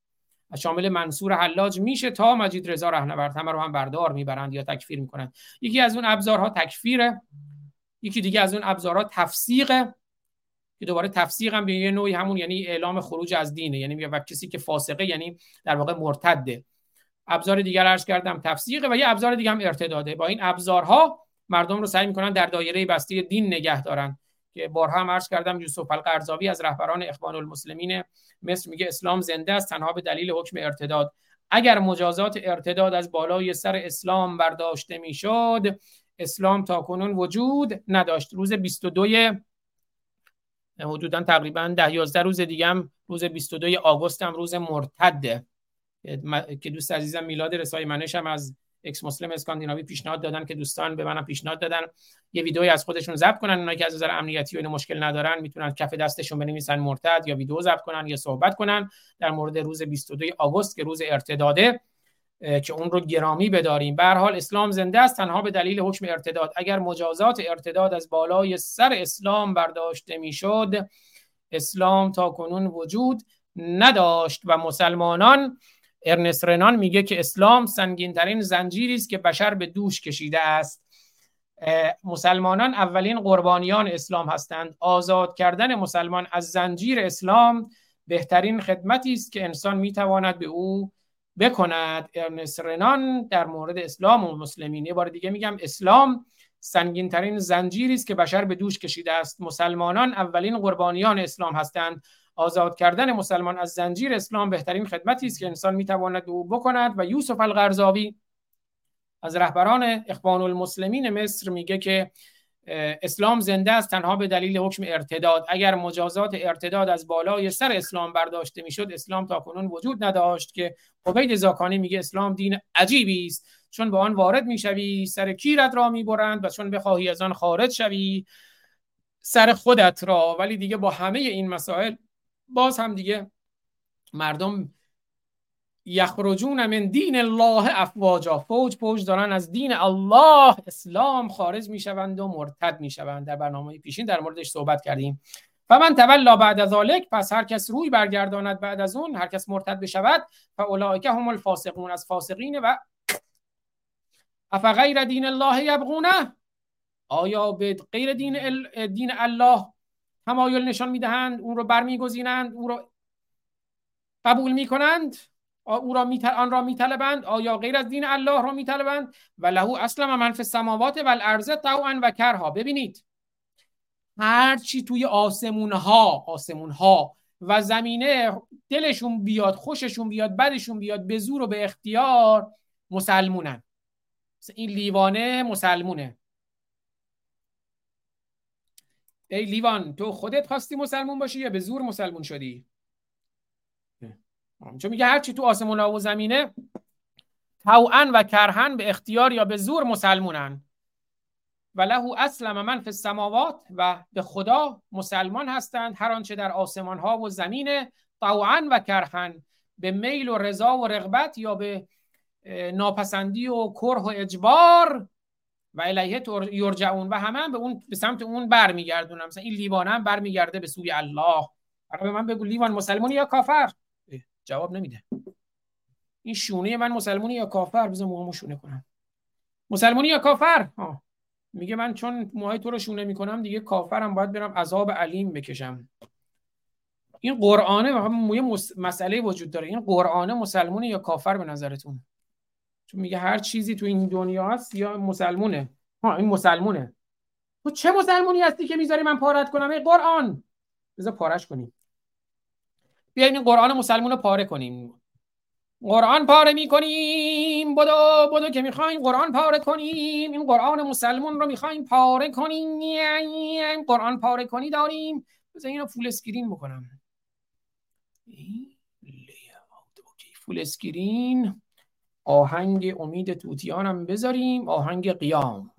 Speaker 5: و شامل منصور حلاج میشه تا مجید رضا رهنورد. همه رو هم بردار می‌برند یا تکفیر می‌کنند. یکی از اون ابزارها تکفیره یکی دیگه از اون ابزارها تفسیقه. که دوباره تفسیق هم به یه نوعی همون یعنی اعلام خروج از دینه. یعنی و کسی که فاسقه یعنی در واقع مرتده. ابزار دیگر عرض کردم تفسیقه و یه ابزار دیگه هم ارتداده. با این ابزارها مردم رو سعی می‌کنن در دایره بسته دین نگه دارن. که بارها هم عرض کردم یوسف القرضاوی از رهبران اخوان المسلمین مصر میگه اسلام زنده است تنها به دلیل حکم ارتداد. اگر مجازات ارتداد از بالای سر اسلام برداشته می‌شد اسلام تا کنون وجود نداشت. روز 22 حدودا تقریبا 10 11 روز دیگه هم روز 22 آگوست هم روز مرتده که دوست عزیزم میلاد رسای منش هم از اکس مسلم اسکاندیناوی پیشنهاد دادن که دوستان به منم پیشنهاد دادن. یه ویدئوی از خودشون ضبط کنن اونایی که از نظر امنیتی و این مشکل ندارن می‌تونن کف دستشون بنویسن مرتد یا ویدیو ضبط کنن یا صحبت کنن. در مورد روز 22 آگوست که روز ارتداده که اون رو گرامی بداریم. به حال اسلام زنده است تنها به دلیل حکم ارتداد. اگر مجازات ارتداد از بالای سر اسلام برداشته می‌شد اسلام تا کنون وجود نداشت و مسلمانان ارنست رنان میگه که اسلام سنگین ترین زنجیری است که بشر به دوش کشیده است. مسلمانان اولین قربانیان اسلام هستند. آزاد کردن مسلمان از زنجیر اسلام بهترین خدمتی است که انسان می‌تواند به او بکند. ارنست رنان در مورد اسلام و مسلمین. یه بار دیگه میگم اسلام سنگین ترین زنجیری است که بشر به دوش کشیده است. مسلمانان اولین قربانیان اسلام هستند. آزاد کردن مسلمان از زنجیر اسلام بهترین خدمتی است که انسان می‌تواند او بکند. و یوسف القرضاوی از رهبران اخوان المسلمین مصر میگه که اسلام زنده است تنها به دلیل حکم ارتداد. اگر مجازات ارتداد از بالای سر اسلام برداشته می‌شد اسلام تا کنون وجود نداشت که عبید زاکانی میگه اسلام دین عجیبی است. چون به آن وارد می‌شوی سر کیرت را می‌برند و چون بخواهی از آن خارج شوی سر خودت را. ولی دیگه با همه این مسائل باز هم دیگه مردم یخرجون من دین الله افواجا. فوج فوج دارن از دین الله اسلام خارج می‌شوند و مرتد می‌شوند. در برنامه پیشین در موردش صحبت کردیم. و من تولا بعد ذالک پس هر کس روی برگرداند بعد از اون هر کس مرتد بشود فاولئک هم الفاسقون. از فاسقین و افغیر دین الله یبغونه؟ آیا به غیر دین, دین الله تمایل نشان می‌دهند؟ اون رو برمیگزینند؟ اون رو قبول می‌کنند؟ او را. آن را میطلبند. آیا غیر از دین الله را میطلبند؟ و له اصلا من فی السماوات و الارض طوعا و کرها. ببینید. هر چی توی آسمون ها آسمون ها و زمینه دلشون بیاد خوششون بیاد بدشون بیاد به زور و به اختیار مسلمونن. این لیوانه مسلمونه. ای لیوان تو خودت خواستی مسلمون باشی یا به زور مسلمون شدی؟ چون میگه هرچی تو آسمون و زمینه توعن و کرهن به اختیار یا به زور مسلمونن. و له اسلم من فی السماوات و به خدا مسلمان هستند هر آنچه در آسمان ها و زمین طوعا و کرهن به میل و رضا و رغبت یا به ناپسندی و کره و اجبار و الیه یرجعون. و همه به اون به سمت اون برمیگردونن. مثلا این لیوان هم برمیگرده به سوی الله. به من بگو لیوان مسلمانی یا کافر؟ جواب نمیده. این شونه من مسلمانی یا کافر؟ بذار موهامو شونه کنم. مسلمانی یا کافر؟ ها میگه من چون موهای تو رو شونه می‌کنم دیگه کافرم باید برم عذاب علیم بکشم. این قرآنه یه مسئله وجود داره. این قرآنه مسلمونه یا کافر به نظرتون؟ چون میگه هر چیزی تو این دنیا هست یا مسلمونه. ها این مسلمونه. تو چه مسلمونی هستی که می‌ذاری من پارت کنم؟ این قرآن! بذار پارش کنیم. بیایم این قرآن مسلمون رو پاره کنیم. قرآن پاره می‌کنیم. بدو بدو که می‌خوایم قرآن پاره کنیم. این قرآن مسلمون رو می‌خوایم پاره کنیم. قرآن پاره کنی داریم. بذار اینو full screen بکنم. full screen آهنگ امید توتیانم بذاریم. آهنگ قیام.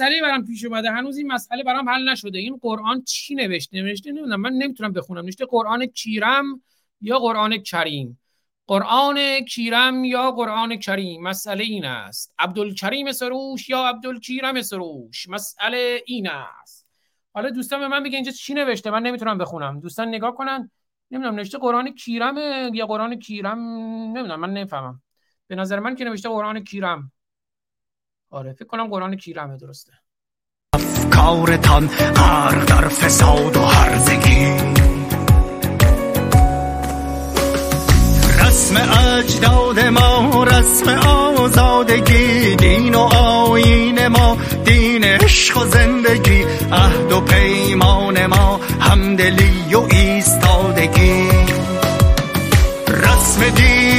Speaker 5: مسئله برام پیش اومده. هنوز این مسئله برام حل نشده. این قرآن چی نوشته؟ نوشته نمی‌دونم. من نمی‌تونم بخونم. نوشته قرآن کیرم یا قرآن کریم؟ قرآن کیرم یا قرآن کریم؟ مسئله این است. عبدالکریم سروش یا عبدالکیرم سروش؟ مسئله این است. حالا دوستان به من بگن اینجا چی نوشته؟ من نمی‌تونم بخونم. دوستان نگاه کنن. نمی‌دونم نوشته قرآن کیرم یا قرآن کیرم؟ نمی‌دونم من نمی‌فهمم. به نظر من که نوشته قرآن کیرم. آره فکر کنم قرآن کیرمه درسته.
Speaker 10: کارتان غرق در فساد و هرزگی. رسم اجداد ما رسم آزادگی. دین و آین ما دین عشق و زندگی. عهد و پیمان ما همدلی و ایستادگی. رسم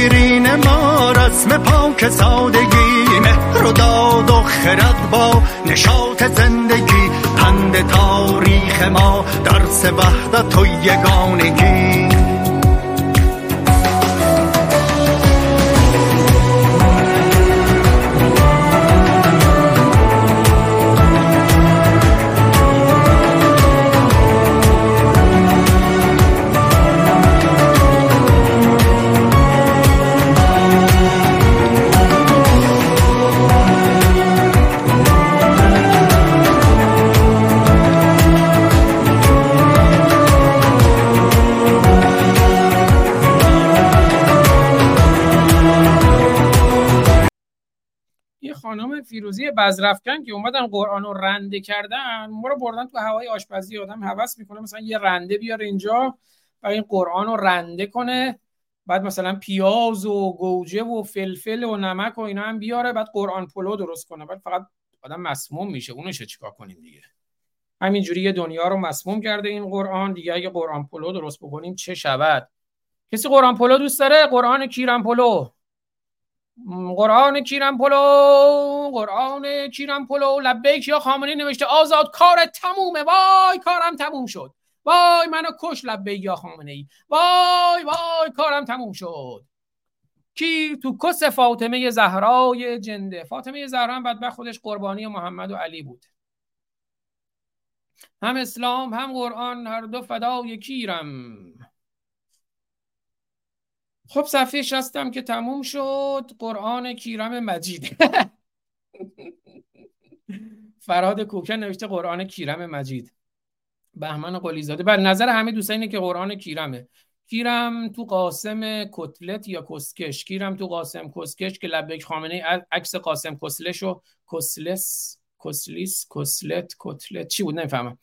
Speaker 10: دیرین ما رسم پاک سادگی مهر و داد و خرد با نشاط زندگی. پند تاریخ ما درس وحدت و یگانگی.
Speaker 5: خانم فیروزی بزرفکن که اومدن قرآن رو رنده کردن ما رو بردن تو هوای آشپزی. آدم هوس می‌کنه مثلا یه رنده بیاره اینجا و این قرآن رو رنده کنه. بعد مثلا پیاز و گوجه و فلفل و نمک و اینا هم بیاره بعد قرآن پلو درست کنه. بعد فقط آدم مسموم میشه. اونش چیکار کنیم دیگه؟ همینجوری یه دنیا رو مسموم کرده این قرآن. دیگه اگه قرآن پلو درست بکنیم چه شود؟ کسی قرآن پلو دوست داره؟ قرآن کیرم پلو. قرآن کیرم پلو؟ قرآن کیرم پلو؟ لبیک یا خامنه نوشته آزاد کار تمومه. وای کارم تموم شد. وای منو کش لبیک یا خامنه ای وای وای کارم تموم شد. کی تو کس فاطمه زهرای جنده؟ فاطمه زهرا هم بدبخت خودش قربانی محمد و علی بود. هم اسلام هم قرآن هر دو فدای کیرم. خب صفحه شستم که تموم شد. قرآن کیرم مجید. فراد کوکن نوشته قرآن کیرم مجید. بهمن قلیزاده. بر نظر همه دوستان اینه که قرآن کیرمه. کیرم تو قاسم کتلت یا کسکش؟ کیرم تو قاسم کسکش که لبک خامنه عکس قاسم کسلش و کسلس کسلیس کسلت کتلت. چی بود؟ نمی‌فهمم.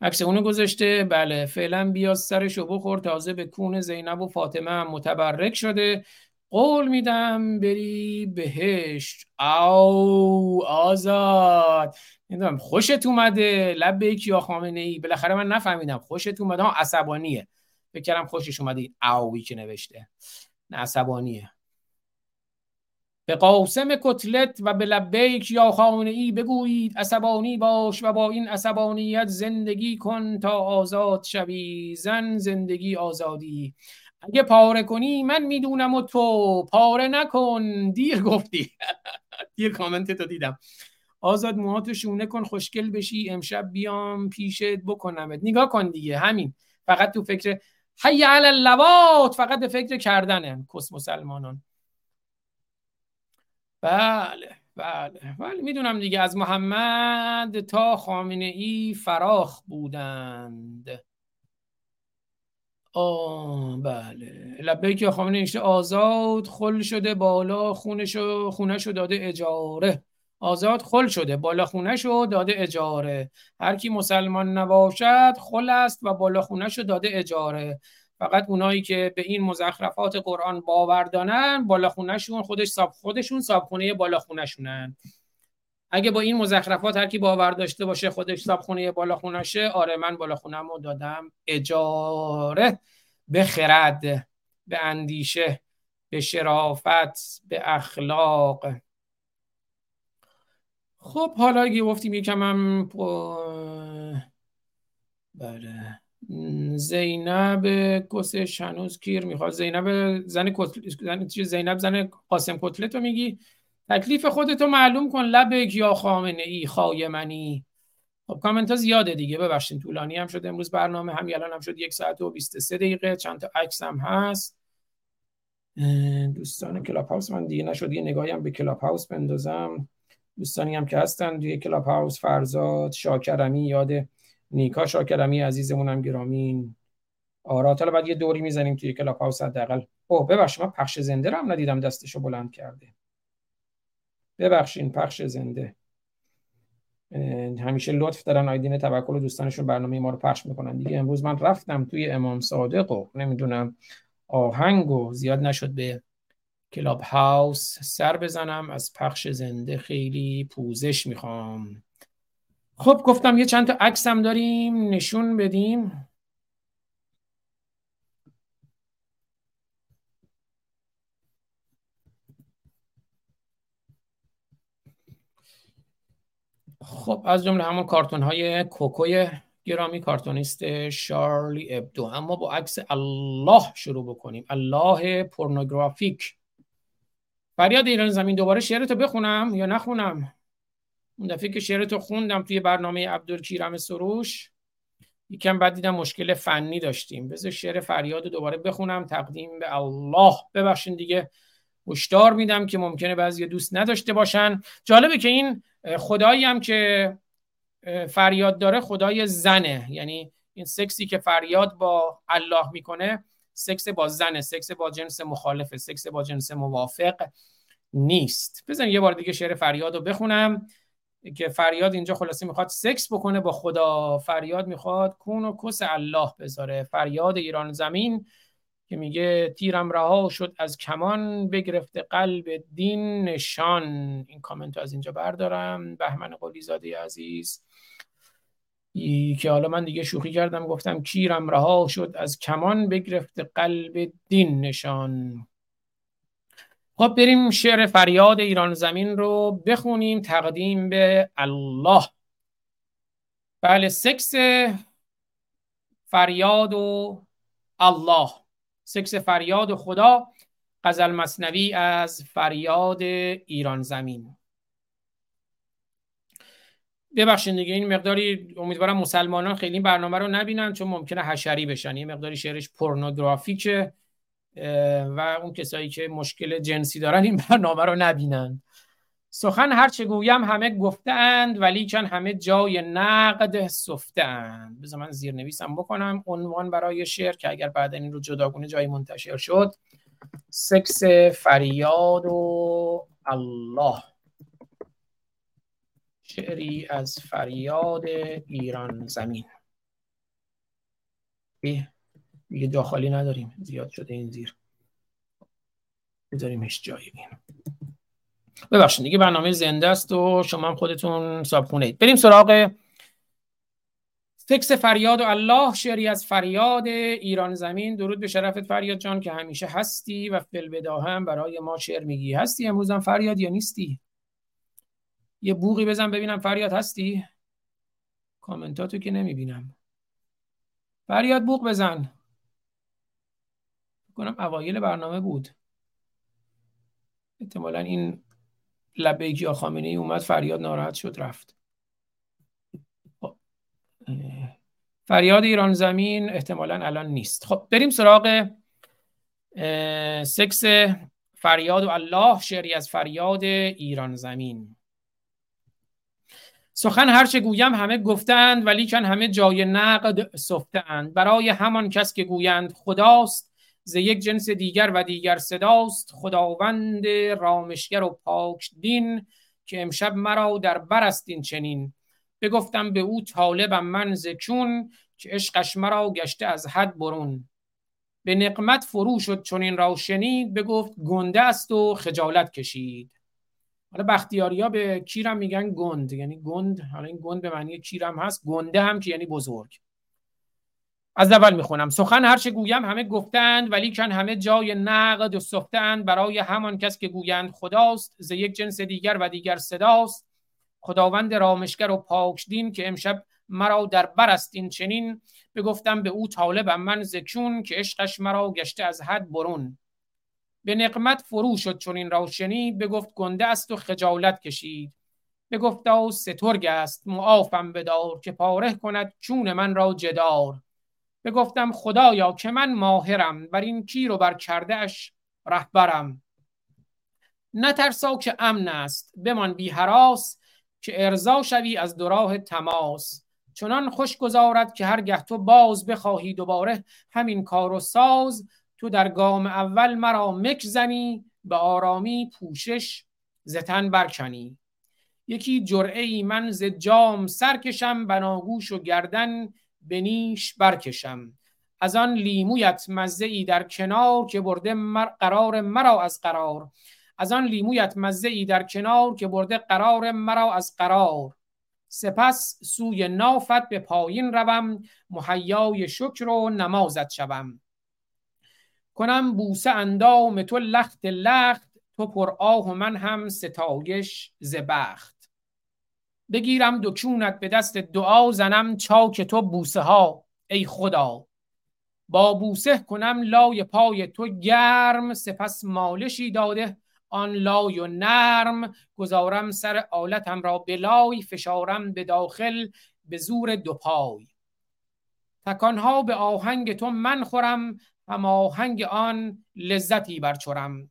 Speaker 5: عکس اونو گذاشته. بله فعلا بیا سرشو بخور. تازه به کون زینب و فاطمه هم متبرک شده. قول میدم بری بهشت. او آزاد. نمی‌دونم خوشت اومده. لب یا خامنه ای. بالاخره من نفهمیدم. خوشت اومده. ها عصبانیه. بکرم خوشش اومده. این اوی که نوشته. نه عصبانیه. به قاسم کتلت و به لبیک یا خامنه ای بگویید عصبانی باش و با این عصبانیت زندگی کن تا آزاد شوی. زن زندگی آزادی. اگه پاره کنی من می‌دونم و تو پاره نکن. دیر گفتی. دیر کامنت تو دیدم. آزاد موهاتو شونه کن خوشگل بشی. امشب بیام پیشت بکنمت. نگاه کن دیگه. همین. فقط تو فکر حی علی اللوات. فقط به فکر کردنه کس مسلمانان. بله بله بله. می‌دونم دیگه از محمد تا خامنه ای فراخ بودند. آه بله. لبیک خامنه ایشته آزاد خل شده بالا خونشو خونشو داده اجاره. آزاد خل شده بالا خونشو داده اجاره. هر کی مسلمان نباشد خل است و بالا خونشو داده اجاره. فقط اونایی که به این مزخرفات قرآن باور دارن بالاخونهشون خودش صاحب خودشون صابخونه بالاخونهشونن. اگه با این مزخرفات هر کی باور داشته باشه خودش صابخونه بالاخونشه آره من بالاخونه‌مو دادم. اجاره به خرد به اندیشه به شرافت به اخلاق. خب حالا گفتیم یکم هم بله. زینب کسش هنوز کیر می‌خواد. زینب زن زن زینب زن قاسم کتلت میگی؟ تکلیف خودتو معلوم کن لبک یا خامنه ای خایمنی. خب کامنت ها زیاده دیگه. ببخشید طولانی هم شده امروز برنامه هم الان هم شد. یک ساعت و 23 دقیقه. چند تا عکس هم هست. دوستان کلاب هاوس من دیگه نشد. یه نگاهی هم به کلاب هاوس بندازم. دوستانی هم که هستن توی کلاب هاوس فرزاد شاکرمی یاد نیکا شاکرمی عزیزمون هم گرامین آرات حالا بعد یه دوری می‌زنیم توی کلاب هاوس حداقل. اوه ببخشید من پخش زنده رو هم ندیدم دستشو بلند کرده. ببخشین پخش زنده. همیشه لطف دارن آیدین توکل و دوستانشون برنامه ما رو پخش می‌کنن. دیگه امروز من رفتم توی امام صادق و نمی‌دونم آهنگ و زیاد نشد به کلاب هاوس سر بزنم. از پخش زنده خیلی پوزش می‌خوام. خب گفتم یه چند تا عکس هم داریم نشون بدیم. خب از جمله همون کارتون های کوکوی گرامی کارتونیست شارلی ابدو. اما با عکس الله شروع بکنیم. الله پورنوگرافیک. فریاد ایران زمین دوباره شعرتو بخونم یا نخونم؟ اون دفعه که شعرتو خوندم توی برنامه عبدالکیرم سروش یکم بعد دیدم مشکل فنی داشتیم. بذار شعر فریاد دوباره بخونم. تقدیم به الله. ببخشین دیگه هشدار میدم که ممکنه بعضی دوست نداشته باشن. جالبه که این خدایی هم که فریاد داره خدای زنه. یعنی این سکسی که فریاد با الله می‌کنه سکس با زنه سکس با جنس مخالفه سکس با جنس موافق نیست. بزن یه بار دیگه شعر فریاد رو بخونم. که فریاد اینجا خلاصه می‌خواد سکس بکنه با خدا. فریاد می‌خواد کون و کس الله بذاره. فریاد ایران زمین که میگه تیرم رها شد از کمان بگرفت قلب دین نشان. این کامنت رو از اینجا بردارم. بهمن قلی زاده عزیز که حالا من دیگه شوخی کردم گفتم کیرم رها شد از کمان بگرفت قلب دین نشان. خب بریم شعر فریاد ایران زمین رو بخونیم تقدیم به الله. بله سکس فریاد و الله. سکس فریاد خدا غزل مصنوی از فریاد ایران زمین. ببخشید دیگه این مقداری امیدوارم مسلمانان خیلی این برنامه رو نبینن چون ممکنه حشری بشن. یه مقداری شعرش پورنوگرافیکه. و اون کسایی که مشکل جنسی دارن این برنامه رو نبینن. سخن هرچه گویم همه گفتند ولی چون همه جای نقد سفتند بذار من زیر نویسم بکنم. عنوان برای شعر که اگر بعد این رو جداگونه جایی منتشر شد. سکس فریاد و الله. شعری از فریاد ایران زمین. دیگه جا خالی نداریم. زیاد شده این زیر. بذاریمش جایی این. ببخشید دیگه برنامه زنده است و شما هم خودتون صابخونه اید. بریم سراغ تکس فریاد و الله شعری از فریاد ایران زمین. درود به شرفت فریاد جان که همیشه هستی و فلبدا هم برای ما شعر میگی. هستی امروز هم فریاد یا نیستی؟ یه بوغی بزن ببینم فریاد هستی؟ کامنتاتو که نمی‌بینم. فریاد بوغ بزن. کنم اوایل برنامه بود. احتمالا این لبیکی یا خامنه ای اومد فریاد ناراحت شد رفت. خب، فریاد ایران زمین احتمالا الان نیست. خب بریم سراغ سکس فریاد و الله شعری از فریاد ایران زمین. سخن هرچه گویم همه گفتند ولی چون همه جای نقد سفتند. برای همان کس که گویند خداست ز یک جنس دیگر و دیگر صداست خداوند رامشگر و پاک دین که امشب مرا در بر چنین. بگفتم به او طالبم من زکون که عشقش مرا گشته از حد برون. به نقمت فرو شد چون این را شنید بگفت گنده است و خجالت کشید. حالا بختیاری ها به کیرم میگن گند یعنی گند حالا این گند به معنی کیرم هست گنده هم که یعنی بزرگ. از اول می‌خونم. سخن هرچه گویم همه گفتند ولی کن همه جای نقد و سفتند برای همان کس که گویند خداست ز یک جنس دیگر و دیگر صداست. خداوند رامشگر و پاکدین که امشب مرا در بر است این چنین بگفتم به او طالبم من زکون که عشقش مرا گشته از حد برون. به نقمت فرو شد چون این را شنید بگفت گنده است و خجالت کشید. بگفت او سترگ است معافم بدار که پاره کند چون من را جدار. بگفتم خدایا که من ماهرم بر این کیر و بر کردهش رهبرم. نترسا که امن است بمان بی حراس که ارزا شوی از دراه تماس. چنان خوش گذارد که هرگه تو باز بخواهی دوباره همین کار و ساز. تو در گام اول مرا مک زنی به آرامی پوشش زتن برکنی. یکی جرعه ای من ز جام سرکشم بناگوش و گردن به نیش برکشم. از آن لیمویت مزه ای در کنار که برده مر قرار مرا از قرار. از آن لیمویت مزه ای در کنار که برده قرار مرا از قرار. سپس سوی نافت به پایین روم محیای شکر و نمازت شوم. کنم بوسه اندام تو لخت لخت تو پر آه و من هم ستایش زبخت بگیرم دکونت به دست دعا زنم چاک تو بوسه ها ای خدا. با بوسه کنم لای پای تو گرم سپس مالشی داده آن لای و نرم. گذارم سر آلتم را به لای فشارم به داخل به زور دو پای. تکانها به آهنگ تو من خورم هم آهنگ آن لذتی برچورم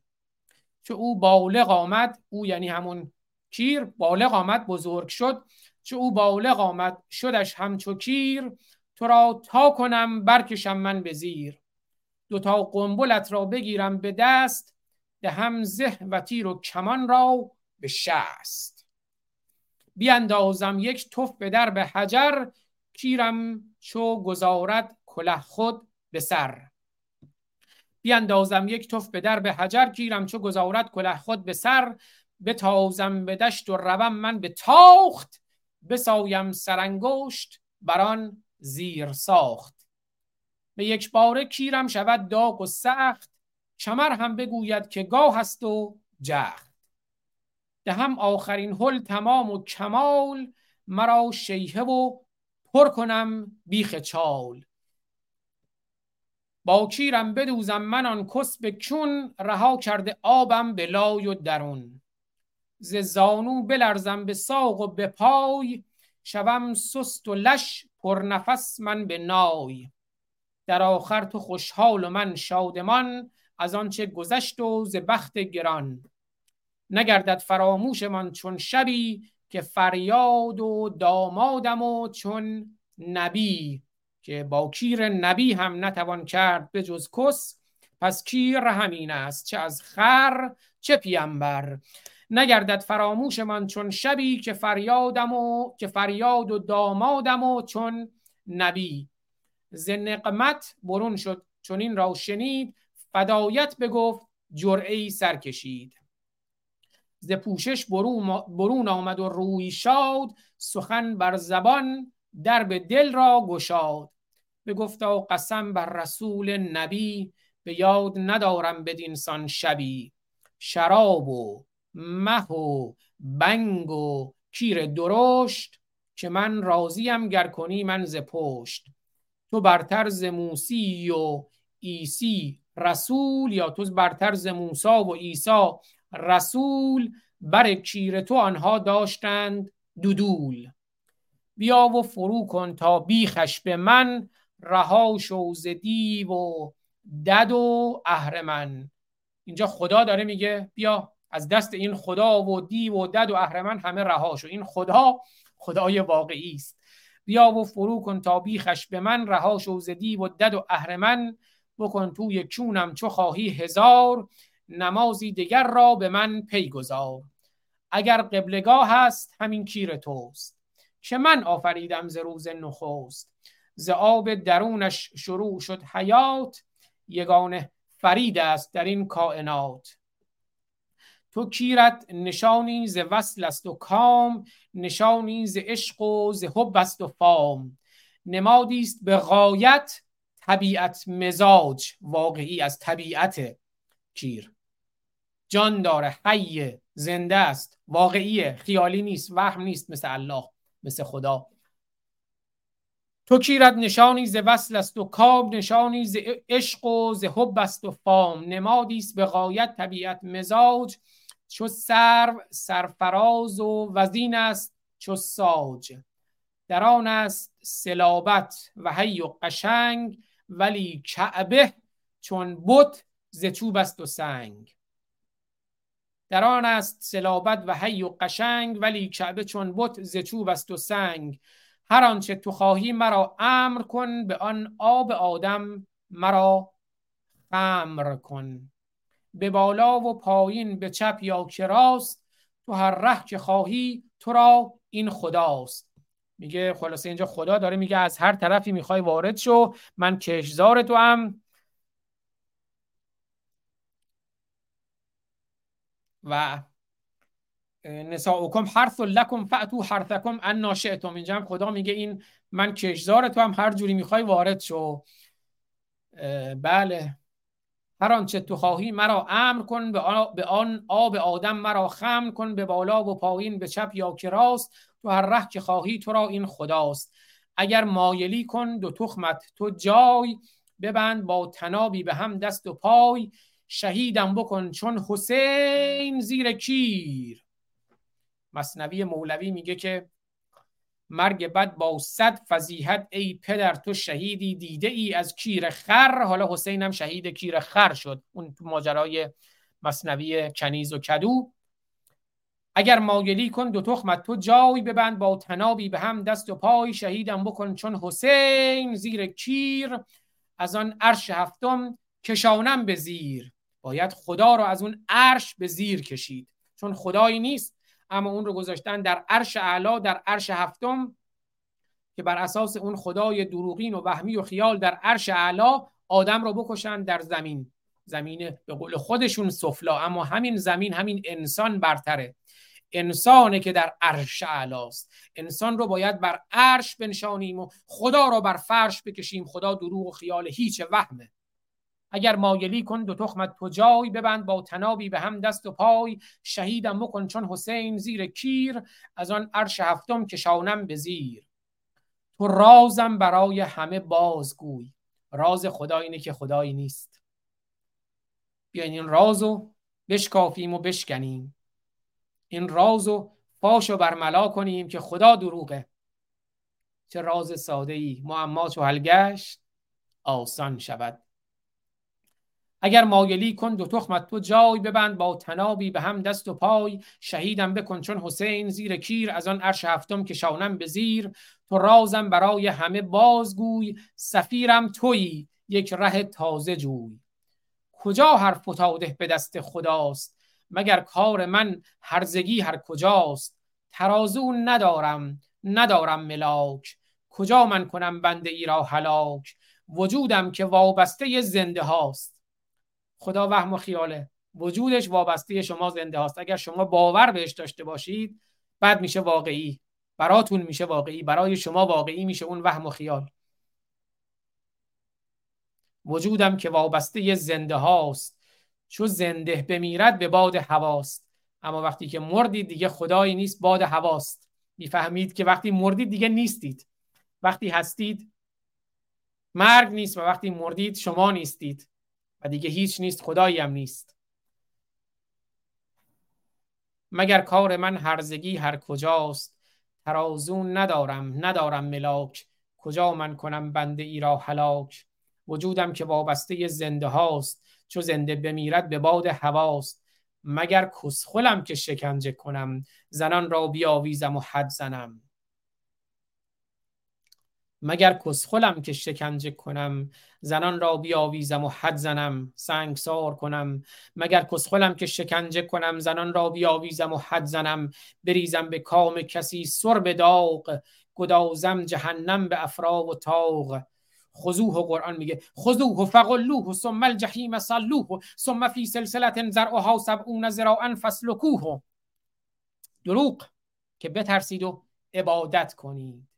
Speaker 5: چه او بالغ آمد او یعنی همون کیر بالغ آمد بزرگ شد. چه او بالغ آمد شدش همچو کیر. تو را تا کنم برکشم من به زیر. دوتا قنبلت را بگیرم به دست دهم زه و تیر و کمان را به شست. بیاندازم یک تف به در به حجر کیرم چو گذارد کله خود به سر. بیاندازم یک تف به در به حجر کیرم چو گذارد کله خود به سر. بتازم به دشت و روم من به تاخت بسایم سرانگشت بران زیر ساخت. به یک باره کیرم شود داغ و سخت کمر هم بگوید که گاه است و جخت. دهم آخرین حل تمام و کمال مرا شیهه و پر کنم بیخ چال. با کیرم بدوزم من آن کس به چون رها کرده آبم به لای و درون. ز زانو بلرزم به ساق و به پای شوم سست و لش پر نفس من به نای. در آخر تو خوشحال و من شادمان از آنچه گذشت و ز بخت گران. نگردد فراموش من چون شبی که فریاد و دامادم و چون نبی. که با کیر نبی هم نتوان کرد به جز کس پس کیر همین است چه از خر چه پیامبر نگردد فراموش من چون شبی که فریادم و که فریاد و دامادم و چون نبی. ز نقمت برون شد چون این را شنید فدایت بگفت جرعی سر کشید. ز پوشش برون آمد و روی شاد سخن بر زبان درب دل را گشاد. بگفتا قسم بر رسول نبی به یاد ندارم بدین سان شبی. شراب و مه و بنگ و کیر درشت که من راضیم گر کنی من ز پشت. تو برتر ز موسی و عیسی رسول یا تو برتر ز موسا و عیسی رسول. بر کیر تو آنها داشتند دودول. بیا و فرو کن تا بیخش به من رها شو دیو و دد و اهرمن. اینجا خدا داره میگه بیا. از دست این خدا و دیو و دد و اهرمن همه رها شو این خدا خدای واقعی است. بیا و فرو کن تا بیخش به من. رها شو ز دیو و دد و اهرمن. بکن توی چونم چو خواهی هزار. نمازی دیگر را به من پی گذار اگر قبلگاه هست همین کیر توست. که من آفریدم ز روز نخست؟ ز آب درونش شروع شد حیات. یگانه فرید است در این کائنات. تو کیرت نشانی ز وصل است و کام نشانی ز عشق و ز حب است و فام. نمادی است به غایت طبیعت مزاج واقعی از طبیعت کیر. جان داره حی زنده است واقعیه خیالی نیست وهم نیست مثل الله مثل خدا. تو کیرت نشانی ز وصل است و کام نشانی ز عشق و ز حب است و فام. نمادی است به غایت طبیعت مزاج چو سرو سرفراز و وزین است چو ساج. در آن است سلابت و حی و قشنگ ولی کعبه چون بت ز چوب است و سنگ. در آن است سلابت و حی و قشنگ ولی کعبه چون بت ز چوب است و سنگ. هر آنچه تو خواهی مرا امر کن به آن آب آدم مرا خمر کن. به بالا و پایین به چپ یا کراست تو هر ره که خواهی تو را این خداست. میگه خلاصه اینجا خدا داره میگه از هر طرفی می‌خوای وارد شو من کشزار تو هم و نساؤکم حرث لکم فاتو حرثکم ان ناشئتم اینجا هم خدا میگه این من کشزار تو هم هر جوری می‌خوای وارد شو. بله. هر آنچه تو خواهی مرا امر کن به آن آب آدم مرا خم کن به بالا و پایین به چپ یا که راست. تو هر ره که خواهی تو را این خداست. اگر مایلی کن دو تخمت تو جای. ببند با تنابی به هم دست و پای. شهیدم بکن چون حسین زیر کیر. مصنوی مولوی میگه که مرگ بد با صد فضیحت ای پدر تو شهیدی دیده ای از کیر خر. حالا حسین هم شهید کیر خر شد. اون تو ماجرای مصنوی کنیز و کدو. اگر مایلی کن دو تخمت تو جای ببند با تنابی به هم دست و پای شهیدم بکن. چون حسین زیر کیر از آن عرش هفتم کشانم به زیر. باید خدا رو از اون عرش به زیر کشید. چون خدایی نیست اما اون رو گذاشتن در عرش اعلا در عرش هفتم که بر اساس اون خدای دروغین و وهمی و خیال در عرش اعلا آدم رو بکشن در زمین. زمین به قول خودشون سفلا اما همین زمین همین انسان برتره. انسانه که در عرش علاست انسان رو باید بر عرش بنشانیم و خدا رو بر فرش بکشیم. خدا دروغ و خیال هیچ وهمه. اگر مایلی کن دو تخمت تو جای ببند با تنابی به هم دست و پای شهیدم بکن چون حسین زیر کیر از آن عرش هفتم کشانم به زیر. تو رازم برای همه بازگوی راز خدا اینه که خدایی نیست. بیاین این رازو بشکافیم و بشکنیم. این رازو فاش و برملا کنیم که خدا دروغه. چه راز ساده ای معما چو حل گشت آسان شود. اگر مایلی کن دو تخمت تو جای ببند با تنابی به هم دست و پای. شهیدم بکن چون حسین زیر کیر از آن عرش هفتم که شانم به زیر. تو رازم برای همه بازگوی سفیرم تویی یک ره تازه جوی. کجا هر فتاده به دست خداست؟ مگر کار من هرزگی هر کجاست؟ ترازو ندارم ندارم ملاک. کجا من کنم بنده ای را هلاک؟ وجودم که وابسته زنده هاست. خدا وهم و خیاله. وجودش وابسته شما زنده هاست. اگر شما باور بهش داشته باشید بعد میشه واقعی. براتون میشه واقعی. برای شما واقعی میشه اون وهم و خیال. وجودم که وابسته زنده هاست. چو زنده بمیرد به باد هواست. اما وقتی که مردید دیگه خدایی نیست باد هواست. می‌فهمید که وقتی مردید دیگه نیستید. وقتی هستید مرگ نیست و وقتی مردید شما نیستید. و دیگه هیچ نیست خدایی هم نیست. مگر کار من هرزگی هر کجاست؟ ترازون ندارم ندارم ملاک. کجا من کنم بنده ای را هلاک؟ وجودم که وابسته زنده هاست چو زنده بمیرد به باد هواست. مگر کسخلم که شکنجه کنم؟ زنان را بیاویزم و حد زنم. مگر کسخلم که شکنجه کنم؟ زنان را بیاویزم و حد زنم سنگسار کنم. مگر کسخلم که شکنجه کنم؟ زنان را بیاویزم و حد زنم. بریزم به کام کسی سر به داغ گدازم جهنم به افرا و تاغ خضوح و قرآن میگه خضوح فقلوه ثم الجحیم صلوه ثم فی سلسلت زرعها سبعون ذراعا فسلکوه دروغ که بترسید و عبادت کنید.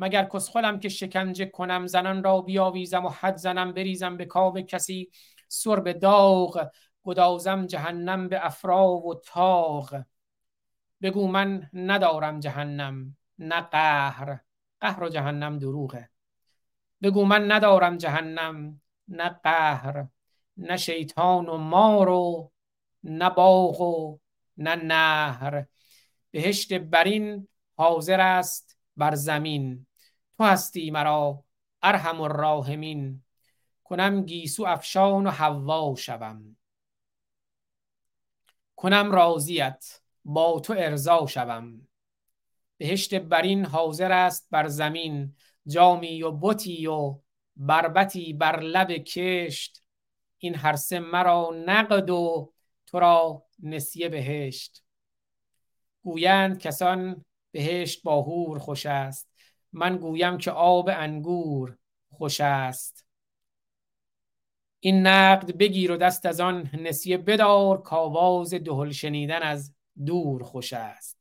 Speaker 5: مگر کسخلم که شکنجه کنم زنان را بیاویزم و حد زنم بریزم به کاب کسی. سر به داغ گدازم جهنم به افرا و تاغ بگو من ندارم جهنم نه قهر. قهر و جهنم دروغه. بگو من ندارم جهنم نه قهر. نه شیطان و مار و نه باغ و نه نهر. بهشت برین حاضر است بر زمین. تو هستی مرا ارحم الراحمین. کنم گیسو افشان و حوا شوم. کنم راضیت با تو ارضا شوم. بهشت برین حاضر است بر زمین جامی و بتی و بربتی بر لب کشت. این هر سه مرا نقد و تو را نسیه بهشت. گویند کسان بهشت با هور خوش است. من گویم که آب انگور خوش است. این نقد بگیر و دست از آن نسیه بدار کاواز دهل شنیدن از دور خوش است.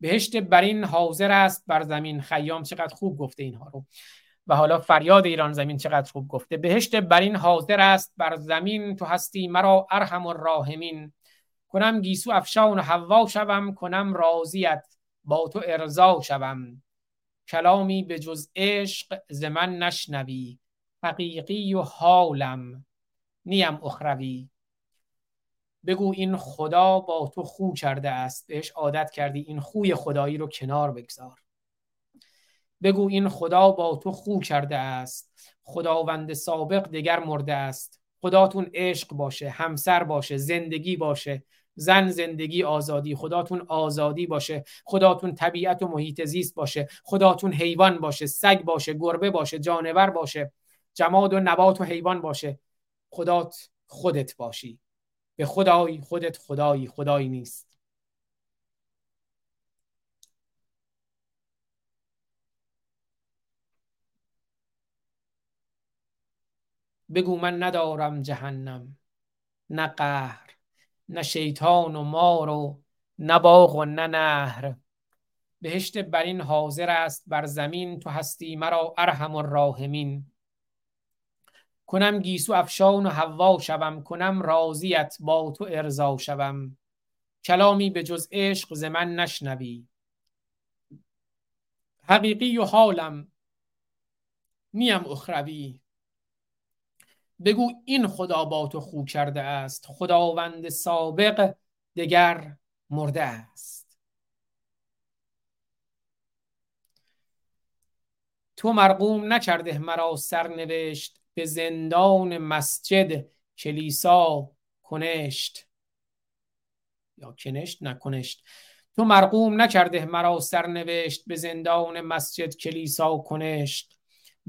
Speaker 5: بهشت برین حاضر است بر زمین. خیام چقدر خوب گفته اینها رو. و حالا فریاد ایران زمین چقدر خوب گفته. بهشت برین حاضر است بر زمین. تو هستی مرا ارحم و راهمین کنم گیسو افشان و حوا شوم. کنم راضیت با تو ارضا شوم. کلامی به جز عشق ز من نشنوی حقیقی و حالم نیم اخروی. بگو این خدا با تو خو کرده است بهش عادت کردی این خوی خدایی رو کنار بگذار. بگو این خدا با تو خو کرده است خداوند سابق دگر مرده است. خداتون عشق باشه همسر باشه زندگی باشه. زن زندگی آزادی خداتون آزادی باشه خداتون طبیعت و محیط زیست باشه خداتون حیوان باشه سگ باشه گربه باشه جانور باشه جماد و نبات و حیوان باشه. خدات خودت باشی. به خدای خودت خدایی خدایی نیست. بگو من ندارم جهنم نه قهر. نه شیطان و مار و نه باغ و نه نهر. بهشت بر این حاضر است بر زمین تو هستی مرا ارحم الراحمین. کنم گیسو افشان و حوا شوم کنم راضیت با تو ارضا شوم. کلامی به جز عشق ز من نشنوی. حقیقی و حالم نیم اخروی. بگو این خدا با تو خو کرده است. خداوند سابق دگر مرده است. تو مرقوم نکرده مرا سرنوشت به زندان مسجد کلیسا کنشت. یا کنشت؟ نکنشت تو مرقوم نکرده مرا سرنوشت به زندان مسجد کلیسا کنشت.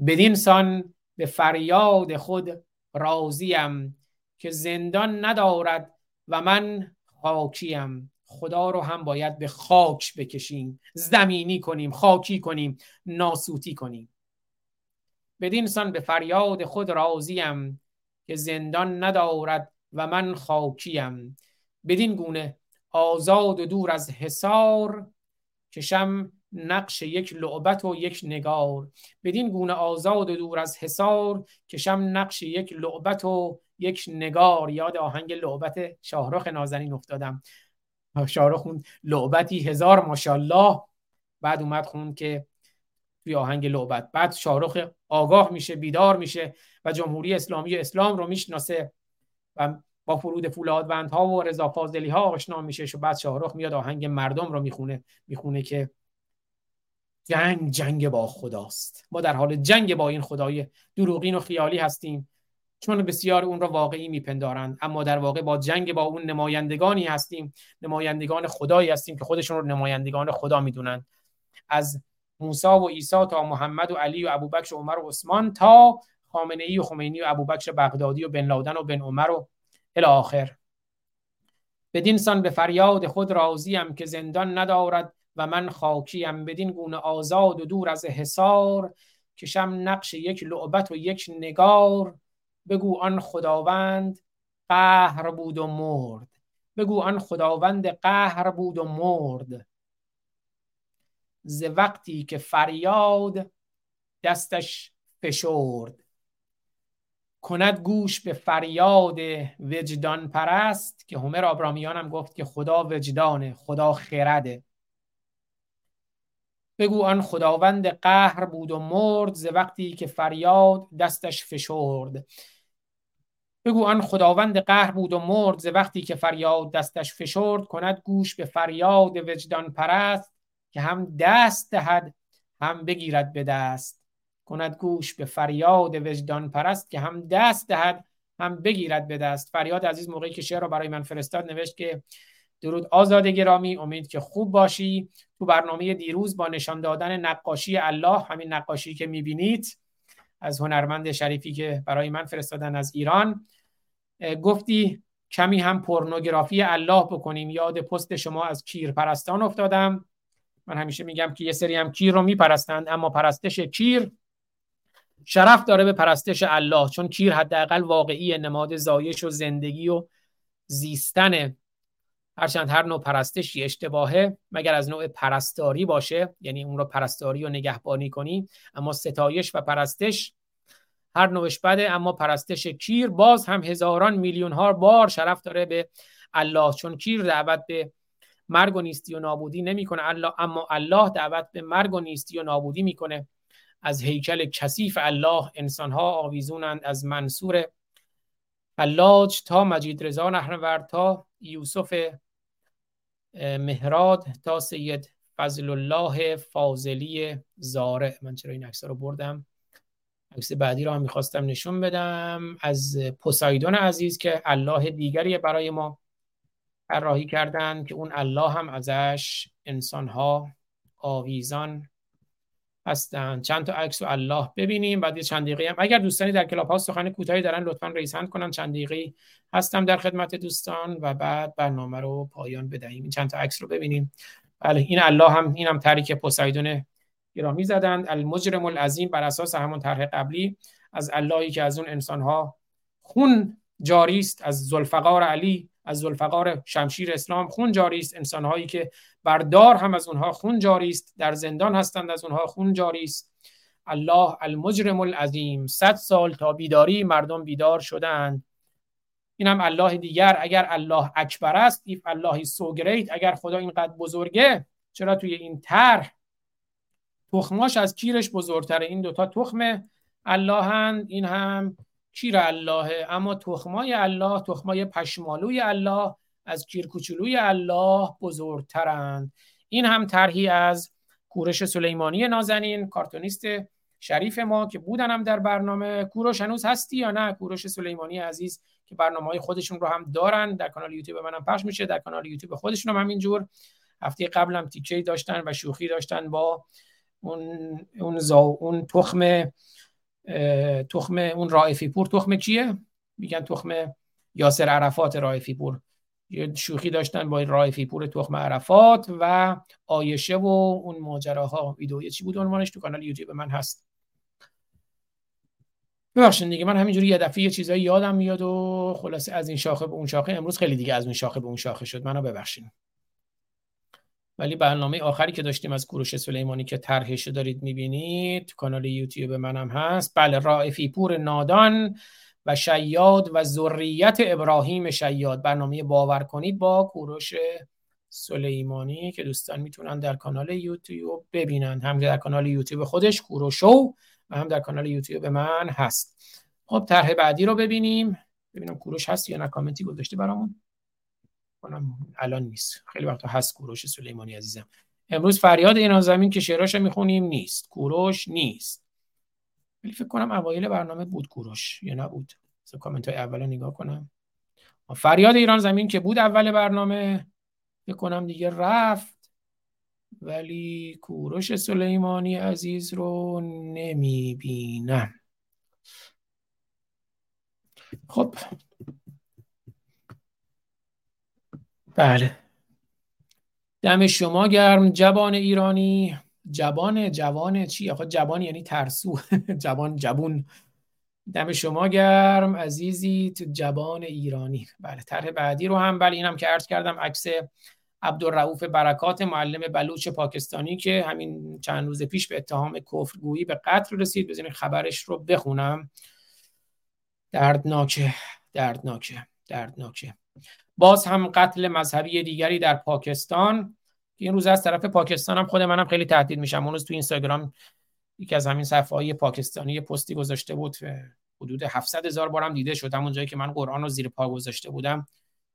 Speaker 5: بدین سان به فریاد خود راضیم که زندان ندارد و من خاکیم. خدا رو هم باید به خاک بکشیم. زمینی کنیم خاکی کنیم ناسوتی کنیم. بدین سان به فریاد خود راضیم که زندان ندارد و من خاکیم. بدین گونه آزاد و دور از حصار کشم نقش یک لعبت و یک نگار. بدین گونه آزاد دور از حصار کشم نقش یک لعبت و یک نگار. یاد آهنگ لعبت شاهرخ نازنین افتادم. شاهرخ خوند لعبتی هزار ماشاءالله. بعد اومد خوند که توی آهنگ لعبت. بعد شاهرخ آگاه میشه بیدار میشه و جمهوری اسلامی و اسلام رو می‌شناسه و با فرود فولادبندها و رضا فاضلی ها آشنا میشه. و بعد شاهرخ میاد آهنگ مردم رو می‌خونه. می‌خونه که جنگ جنگ با خداست. ما در حال جنگ با این خدای دروغین و خیالی هستیم. چون بسیار اون را واقعی میپندارند. اما در واقع با جنگ با اون نمایندگانی هستیم. نمایندگان خدایی هستیم که خودشون رو نمایندگان خدا می‌دونن از موسی و عیسی تا محمد و علی و ابوبکر و عمر و عثمان تا خامنه ای و خمینی و ابوبکر بغدادی و بن لادن و بن عمر و الی آخر. بدین سان به فریاد خود راضیم که زندان ندارد. و من خاکیم بدین گونه آزاد و دور از حصار کشم نقش یک لعبت و یک نگار. بگو آن خداوند قهر بود و مرد. بگو آن خداوند قهر بود و مرد. ز وقتی که فریاد دستش فشرد. کند گوش به فریاد وجدان پرست که هومر آبرامیان هم گفت که خدا وجدانه خدا خرده. بگو آن خداوند قهر بود و مرد ز وقتی که فریاد دستش فشرد. بگو آن خداوند قهر بود و مرد ز وقتی که فریاد دستش فشرد کند گوش به فریاد وجدان پرست که هم دست دهد هم بگیرد به دست. کند گوش به فریاد وجدان پرست که هم دست دهد هم بگیرد به دست. فریاد عزیز موقعی که شعر رو برای من فرستاد نوشت که درود آزاد گرامی امید که خوب باشی. تو برنامه دیروز با نشان دادن نقاشی الله همین نقاشی که می‌بینید از هنرمند شریفی که برای من فرستادن از ایران گفتی کمی هم پورنوگرافی الله بکنیم. یاد پست شما از کیر پرستان افتادم. من همیشه میگم که یه سری هم کیر رو میپرستند اما پرستش کیر شرف داره به پرستش الله چون کیر حداقل واقعی نماد زایش و زندگی و زیستن هرچند هر نوع پرستشی اشتباهه مگر از نوع پرستاری باشه؟ یعنی اون رو پرستاری و نگهبانی کنی. اما ستایش و پرستش هر نوعش بده اما پرستش کیر باز هم هزاران میلیون ها بار شرف داره به الله. چون کیر دعوت به مرگ و نیستی و نابودی نمی‌کنه. الله اما الله دعوت به مرگ و نیستی و نابودی می‌کنه. از هیکل کثیف الله انسان ها آویزونند از منصور حلاج تا مجید رضا نهرورد تا یوسف مهراد تا سید فضل الله فاضلی زاره من چرا این عکس رو بردم؟ عکس بعدی رو هم می‌خواستم نشون بدم. از پوسایدون عزیز که الله دیگری برای ما طراحی کردن که اون الله هم ازش انسانها آویزان هستن. چند تا عکس و الله ببینیم. بعد یه چند دقیقه هم اگر دوستانی در کلاب ها سخن کوتاهی دارن لطفا ریز هند کنن. چند دقیقه هستم در خدمت دوستان و بعد برنامه رو پایان بدهیم. این چند تا عکس رو ببینیم. بله این الله هم اینم تریک پوسایدون گرامی زدند المجرم العظیم بر اساس همون طرح قبلی از اللهی که از اون انسان ها خون جاری است از ذوالفقار علی. از ذوالفقار شمشیر اسلام خون جاری است. انسان هایی که بردار هم از اونها خون جاری است. در زندان هستند از اونها خون جاری است. الله المجرم العظیم. صد سال تا بیداری مردم بیدار شدند. این هم الله دیگر. اگر الله اکبر است ایف الله سو گریت اگر خدا اینقدر بزرگه چرا توی این طرح تخماش از کیرش بزرگتره؟ این دوتا تخم اللهند این هم کیر الله اما تخمای الله تخمای پشمالوی الله از کیر کوچولوی الله بزرگترند. این هم طرحی از کورش سلیمانی نازنین کارتونیست شریف ما که بودن هم در برنامه. کوروش هنوز هستی یا نه؟ کوروش سلیمانی عزیز که برنامه های خودشون رو هم دارن. در کانال یوتیوب منم پخش میشه. در کانال یوتیوب خودشون هم همینجور. هفته قبلم تیکه داشتن و شوخی داشتن با اون اون زا اون تخم تخم اون رائفی پور تخم چیه؟ میگن تخم یاسر عرفات رائفی پور شوخی داشتن با رائفی پور تخم عرفات و آیشه و اون ماجراها. ویدئوی چی بود عنوانش؟ تو کانال یوتیوب من هست. ببخشید دیگه من همینجوری یه دفعه یه چیزایی یادم میاد و خلاصه از این شاخه به اون شاخه. امروز خیلی دیگه از اون شاخه به اون شاخه شد. منو ببخشید. ولی برنامه آخری که داشتیم از کوروش سلیمانی که طرحش دارید می‌بینید کانال یوتیوب منم هست. بله رائفی پور نادان و شیاد و ذریت ابراهیم شیاد. برنامه باور کنید با کوروش سلیمانی که دوستان می‌تونن در کانال یوتیوب ببینن. هم در کانال یوتیوب خودش کوروشو و هم در کانال یوتیوب من هست. خب طرح بعدی رو ببینیم. ببینم کوروش هست یا نه کامنتی گذاشته برامون. کنم. الان نیست. خیلی وقتا هست کوروش سلیمانی عزیزم. امروز فریاد اینا زمین که شعراش می‌خونیم نیست. کوروش نیست. ولی فکر کنم اوایل برنامه بود کوروش. یا نبود. کامنت های اول نگاه کنم. فریاد ایران زمین که بود اول برنامه. فکر کنم دیگه رفت. ولی کوروش سلیمانی عزیز رو نمی‌بینم. خب بله. دم شما گرم جوان ایرانی. جوان جوان چی؟ آخه جوان یعنی ترسو. جوان جبون دم شما گرم عزیزی تو جوان ایرانی. بله طرح بعدی رو هم بله اینم که عرض کردم عکس عبدالرؤوف برکات معلم بلوچ پاکستانی که همین چند روز پیش به اتهام کفرگویی به قتل رسید. بزنین خبرش رو بخونم. دردناکه دردناکه دردناکه. باز هم قتل مذهبی دیگری در پاکستان. این روز از طرف پاکستان هم خود منم خیلی تهدید میشم. اون روز تو اینستاگرام یکی از همین صفحه های پاکستانی پستی گذاشته بود. حدود 700 هزار بارم دیده شد همون جایی که من قرآن رو زیر پا گذاشته بودم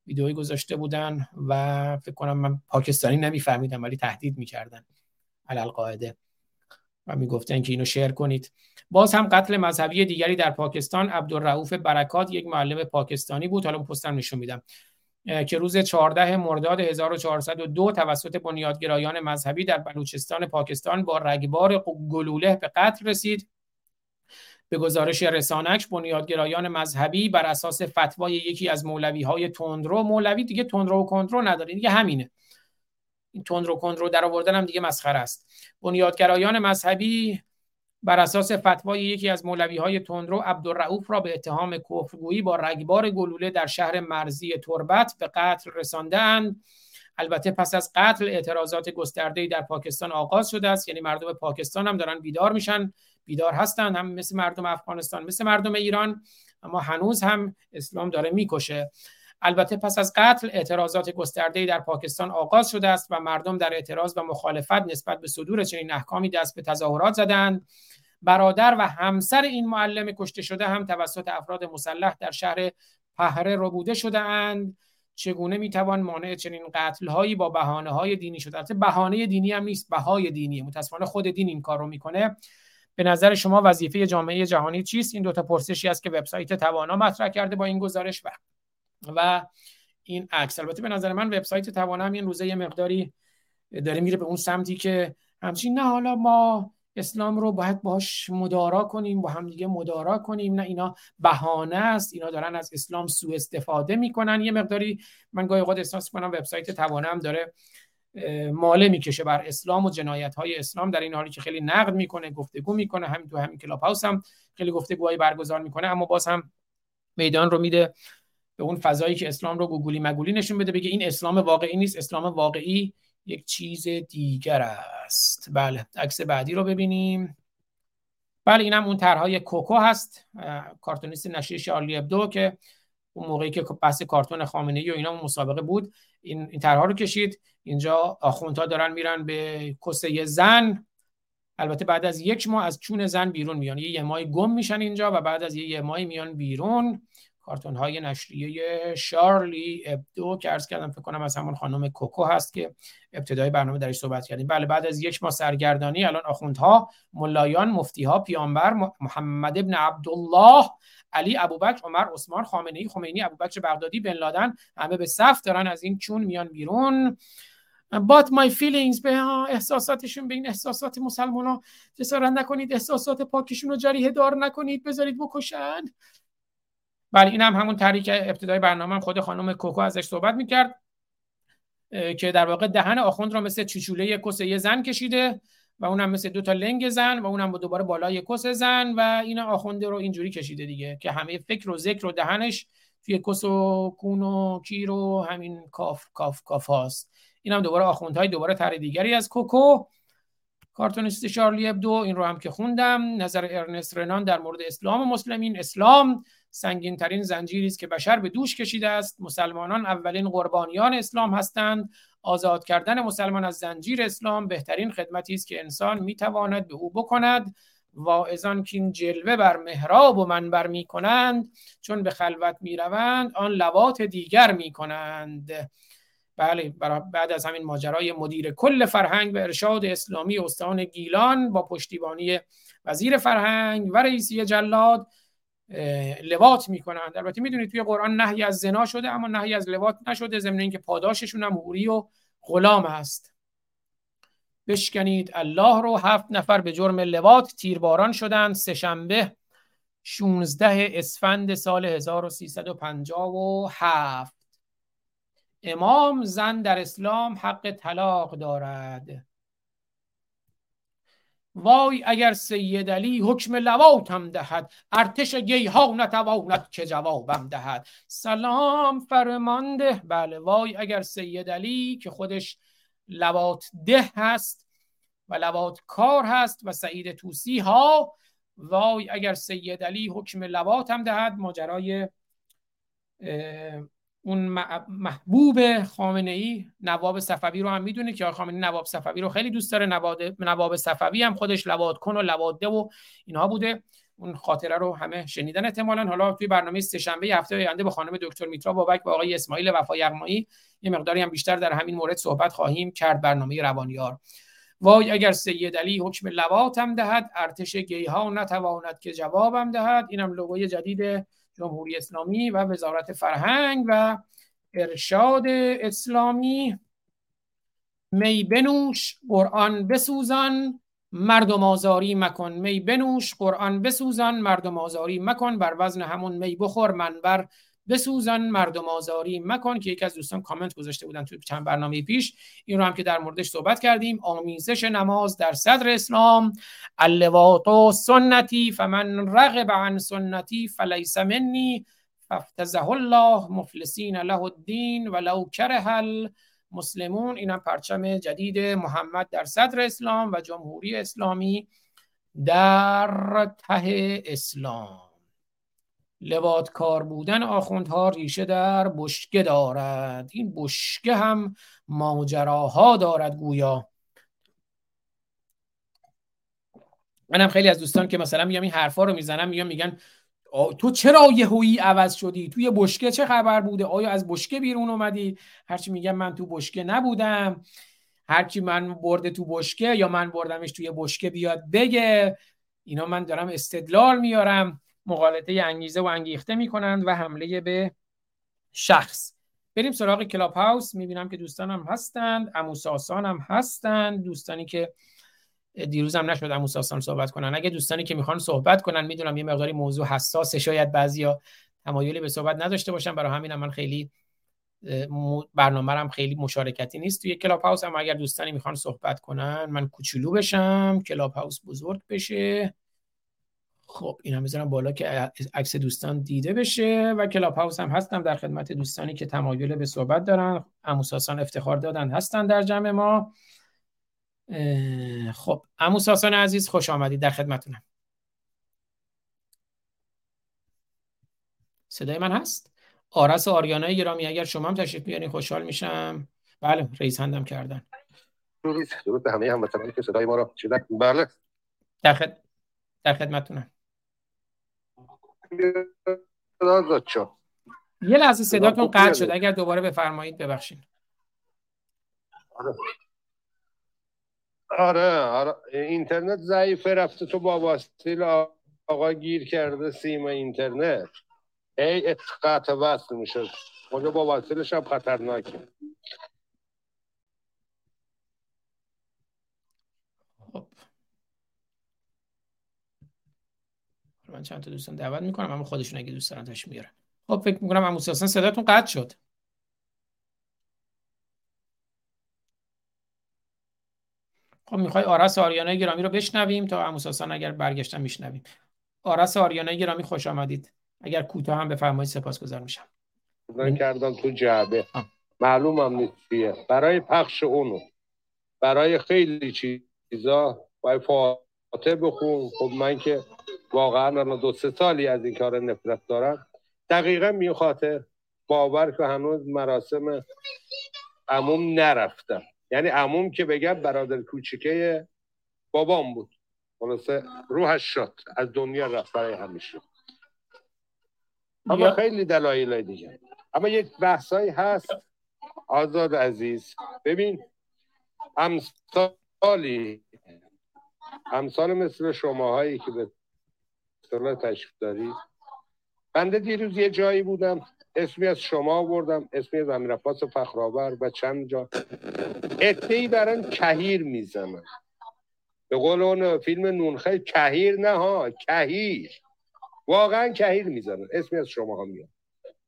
Speaker 5: ویدئویی گذاشته بودن و فکر کنم من پاکستانی نمیفهمیدم ولی تهدید می‌کردن. علل قاعده. و می‌گفتن که اینو شیر کنید. باز هم قتل مذهبی دیگری در پاکستان عبدالرؤوف برکات یک معلم پاکستانی بود. حالا پستم نشون میدم. که روز 14 مرداد 1402 توسط بنیادگرایان مذهبی در بلوچستان پاکستان با رگبار گلوله به قتل رسید. به گزارش رسانک بنیادگرایان مذهبی بر اساس فتوای یکی از مولوی های تندرو مولوی دیگه تندرو و کندرو نداره دیگه همینه. این تندرو کندرو در آوردن هم دیگه مسخره است. بنیادگرایان مذهبی بر اساس فتوای یکی از مولوی های تندرو عبدالرؤوف را به اتهام کفرگویی با رگبار گلوله در شهر مرزی تربت به قتل رساندند البته پس از قتل اعتراضات گسترده در پاکستان آغاز شده است. یعنی مردم پاکستان هم دارن بیدار میشن. بیدار هستن. هم مثل مردم افغانستان مثل مردم ایران. اما هنوز هم اسلام داره می‌کشه. البته پس از قتل اعتراضات گسترده در پاکستان آغاز شده است و مردم در اعتراض و مخالفت نسبت به صدور چنین احکامی دست به تظاهرات زدند. برادر و همسر این معلم کشته شده هم توسط افراد مسلح در شهر پهره ربوده شده اند چگونه می‌توان مانع چنین قتل هایی با بهانه های دینی شده البته بهانه دینی هم نیست بهای دینی متاسفانه خود دین این کار رو می‌کنه. به نظر شما وظیفه جامعه جهانی چیست؟ این دو تا پرسشی است که وبسایت توانا مطرح کرده با این گزارش و و این عکس. البته به نظر من وبسایت توانا هم این روزه یه مقداری داره میره به اون سمتی که همچین نه حالا ما اسلام رو باید باش مدارا کنیم با هم دیگه مدارا کنیم. نه اینا بهانه است. اینا دارن از اسلام سوء استفاده می‌کنن. یه مقداری من گاهی اوقات احساس کنم وبسایت توانم داره ماله می‌کشه بر اسلام و جنایت های اسلام. در این حالی که خیلی نقد می‌کنه گفتگو می‌کنه. همین تو همین کلاب هاوس هم خیلی گفتگوهای برگزار می‌کنه. اما باز هم میدان رو میده به اون فضایی که اسلام رو گوگلی مگولی نشون بده بگه این اسلام واقعی نیست اسلام واقعی یک چیز دیگر است. بله عکس بعدی رو ببینیم. بله اینم اون طرحهای کوکو هست. کارتونیست نشریه شارلی ابدو که اون موقعی که بحث کارتون خامنه ای و اینا مسابقه بود این این طرحها رو کشید. اینجا آخوندها دارن میرن به کسه زن. البته بعد از یک ماه از چون زن بیرون میان. یه ماه گم میشن اینجا و بعد از یه ماه میان بیرون. کارتون های نشریه شارلی ابدو که ارز کردم فکر کنم از همون خانم کوکو هست که ابتدای برنامه درش صحبت کردیم. بله بعد از یک ماه سرگردانی الان آخوندها ملایان مفتیها پیامبر محمد ابن عبدالله علی ابوبکر عمر عثمان خامنه ای خمینی ابوبکر بغدادی بن لادن همه به صف دارن از این چون میان بیرون. but my feelings به احساساتشون به این احساسات مسلمان ها جسارت نکنید احساسات پاکشون رو جریحه دار نکنید بذارید بکشن. بله این هم همون طریق ابتدای برنامه هم خود خانم کوکو ازش صحبت می‌کرد که در واقع دهن آخوند رو مثل چچوله کس یه زن کشیده و اونم مثل دو تا لنگ زن و اونم با دوباره بالای کس زن و این آخونده رو اینجوری کشیده دیگه که همه فکر و ذکر و دهنش توی کس و کون و کیر و همین کاف کاف کاف هاست. این هم دوباره آخوندهای دوباره تر دیگری از کوکو. کارتونیست شارلی ابدو این رو هم که خوندم. نظر ارنست رنان در مورد اسلام و مسلمین اسلام. سنگین ترین زنجیری است که بشر به دوش کشیده است. مسلمانان اولین قربانیان اسلام هستند. آزاد کردن مسلمان از زنجیر اسلام بهترین خدمتی است که انسان می‌تواند به او بکند. واعظان که این جلوه بر محراب و منبر می کنند چون به خلوت می روند آن لوات دیگر می کنند بله بعد از همین ماجرای مدیر کل فرهنگ و ارشاد اسلامی استان گیلان با پشتیبانی وزیر فرهنگ و رئیسی جلاد لوات می‌کنند. البته می‌دونید توی قرآن نهی از زنا شده اما نهی از لوات نشده ضمن اینکه پاداششون هم حوری و غلام است. بشکنید الله رو هفت نفر به جرم لوات تیرباران شدند. سهشنبه 16 اسفند سال 1357 امام زن در اسلام حق طلاق دارد. وای اگر سید علی حکم لواتم دهد ارتش گیها نتواند که جوابم دهد. سلام فرمانده بله وای اگر سید علی که خودش لوات ده هست و لوات کار هست و سعید توسی ها وای اگر سید علی حکم لواتم دهد ماجرای اون محبوب خامنه ای نواب صفوی رو هم می‌دونید که خامنه نواب صفوی رو خیلی دوست داره نواب صفوی هم خودش لواد کن و لواده و اینها بوده. اون خاطره رو همه شنیدن احتمالا. حالا توی برنامه سهشنبه هفته آینده با خانم دکتر میترا بابک با آقای اسماعیل وفا یغمایی یه مقداری هم بیشتر در همین مورد صحبت خواهیم کرد. برنامه روانیار. وای اگر سید علی حکم لواتم دهد ارتش گیها نتواند که جوابم دهد. اینم لوگوی جدید جمهوری اسلامی و وزارت فرهنگ و ارشاد اسلامی. می بنوش قرآن بسوزان مردم آزاری مکن. می بنوش قرآن بسوزان مردم آزاری مکن. بر وزن همون می بخور منبر بسوزن مردم آزاری مکن که یکی از دوستان کامنت گذاشته بودن توی چند برنامه پیش. این رو هم که در موردش صحبت کردیم. آمیزش نماز در صدر اسلام. اللواط سنتی فمن رغب عن سنتی فلیس منی فافتزه الله مفلسین له الدین ولو کره المسلمون. اینم پرچم جدید محمد در صدر اسلام و جمهوری اسلامی در ته اسلام. کار بودن آخوندها ریشه در بشکه دارد. این بشکه هم ماجراها دارد گویا. منم خیلی از دوستان که مثلا میگم این حرفا رو می‌زنم میگم میگن تو چرا یهویی عوض شدی؟ توی بشکه چه خبر بوده؟ آیا از بشکه بیرون اومدی؟ هرچی میگم من تو بشکه نبودم. هرچی من برده تو بشکه یا من بردمش توی بشکه بیاد بگه. اینا من دارم استدلال میارم. مغالطه انگیزه و انگیخته می‌کنند و حمله به شخص. بریم سراغ کلاب هاوس می‌بینم که دوستانم هستند. عمو ساسان هم هستند. دوستانی که دیروز هم نشد عمو ساسان صحبت کنن. اگه دوستانی که می‌خوان صحبت کنن می‌دونم یه مقداری موضوع حساسه. شاید بعضیا تمایلی به صحبت نداشته باشن. برای همین هم من خیلی برنامه خیلی مشارکتی نیست. توی کلاب هاوس هم اگر دوستانی می‌خوان صحبت کنن من کوچولو بشم. کلاب هاوس بزرگ بشه. خب اینا می‌ذارم بالا که عکس دوستان دیده بشه و کلاب هاوس هم هستم در خدمت دوستانی که تمایل به صحبت دارن. اموساسان افتخار دادن هستن در جمع ما. خب اموساسان عزیز خوش آمدید در خدمتونم. صدای من هست؟ آرس آریانای گرامی اگر شما هم تشریف بیارین خوشحال میشم. بله رئیس هندم کردن.
Speaker 11: درود به همه هموطنانی که صدای ما را بله.
Speaker 5: در, خد... در خدمتونم. یه لحظه صداتون قطع شد اگر دوباره بفرمایید ببخشید.
Speaker 11: آره. آره آره. اینترنت ضعیفه رفته تو با واسطه آقا گیر کرده سیم اینترنت. ای اتقاط وصل میشه خود با واسطلش هم خطرناکه
Speaker 5: خب من چند تا دوستان دعوت می‌کنم اما خودشون اگه دوست دارن تشریف میارن خب فکر می‌کنم عمو سیاسن صداتون قطع شد. خب می‌خوای آرس آریانه گرامی رو بشنویم تا عمو اگر برگشتن میشنویم. آرس آریانه گرامی خوش آمدید. اگر کوتاه هم بفرمایید سپاسگزار میشم.
Speaker 11: من کردم تو جعبه. معلومم نیست چیه. برای پخش اونو. برای خیلی چیزا. باید فاتح بخون. خب من که واقعا الان دو سه سالی از این کار نفرت دارم. دقیقا می خاطر باور که هنوز مراسم عموم نرفتم. یعنی عموم که بگم برادر کوچیکه بابام بود. خلاصه روحش شد. از دنیا رفت برای همیشه اما خیلی دلایل دیگه. اما یک بحثایی هست. آزاد عزیز ببین امثالی امثال مثل شماهایی که به اصطلاح تشریف دارید بنده دیروز یه جایی بودم اسمی از شما بردم اسمی از امیر عباس فخرآور و چند جا. اتهی برن کهیر می‌زنن. به قول اون فیلم نونخه کهیر نه ها کهیر. واقعا کهیر می‌زنن. اسمی از شما ها میاد.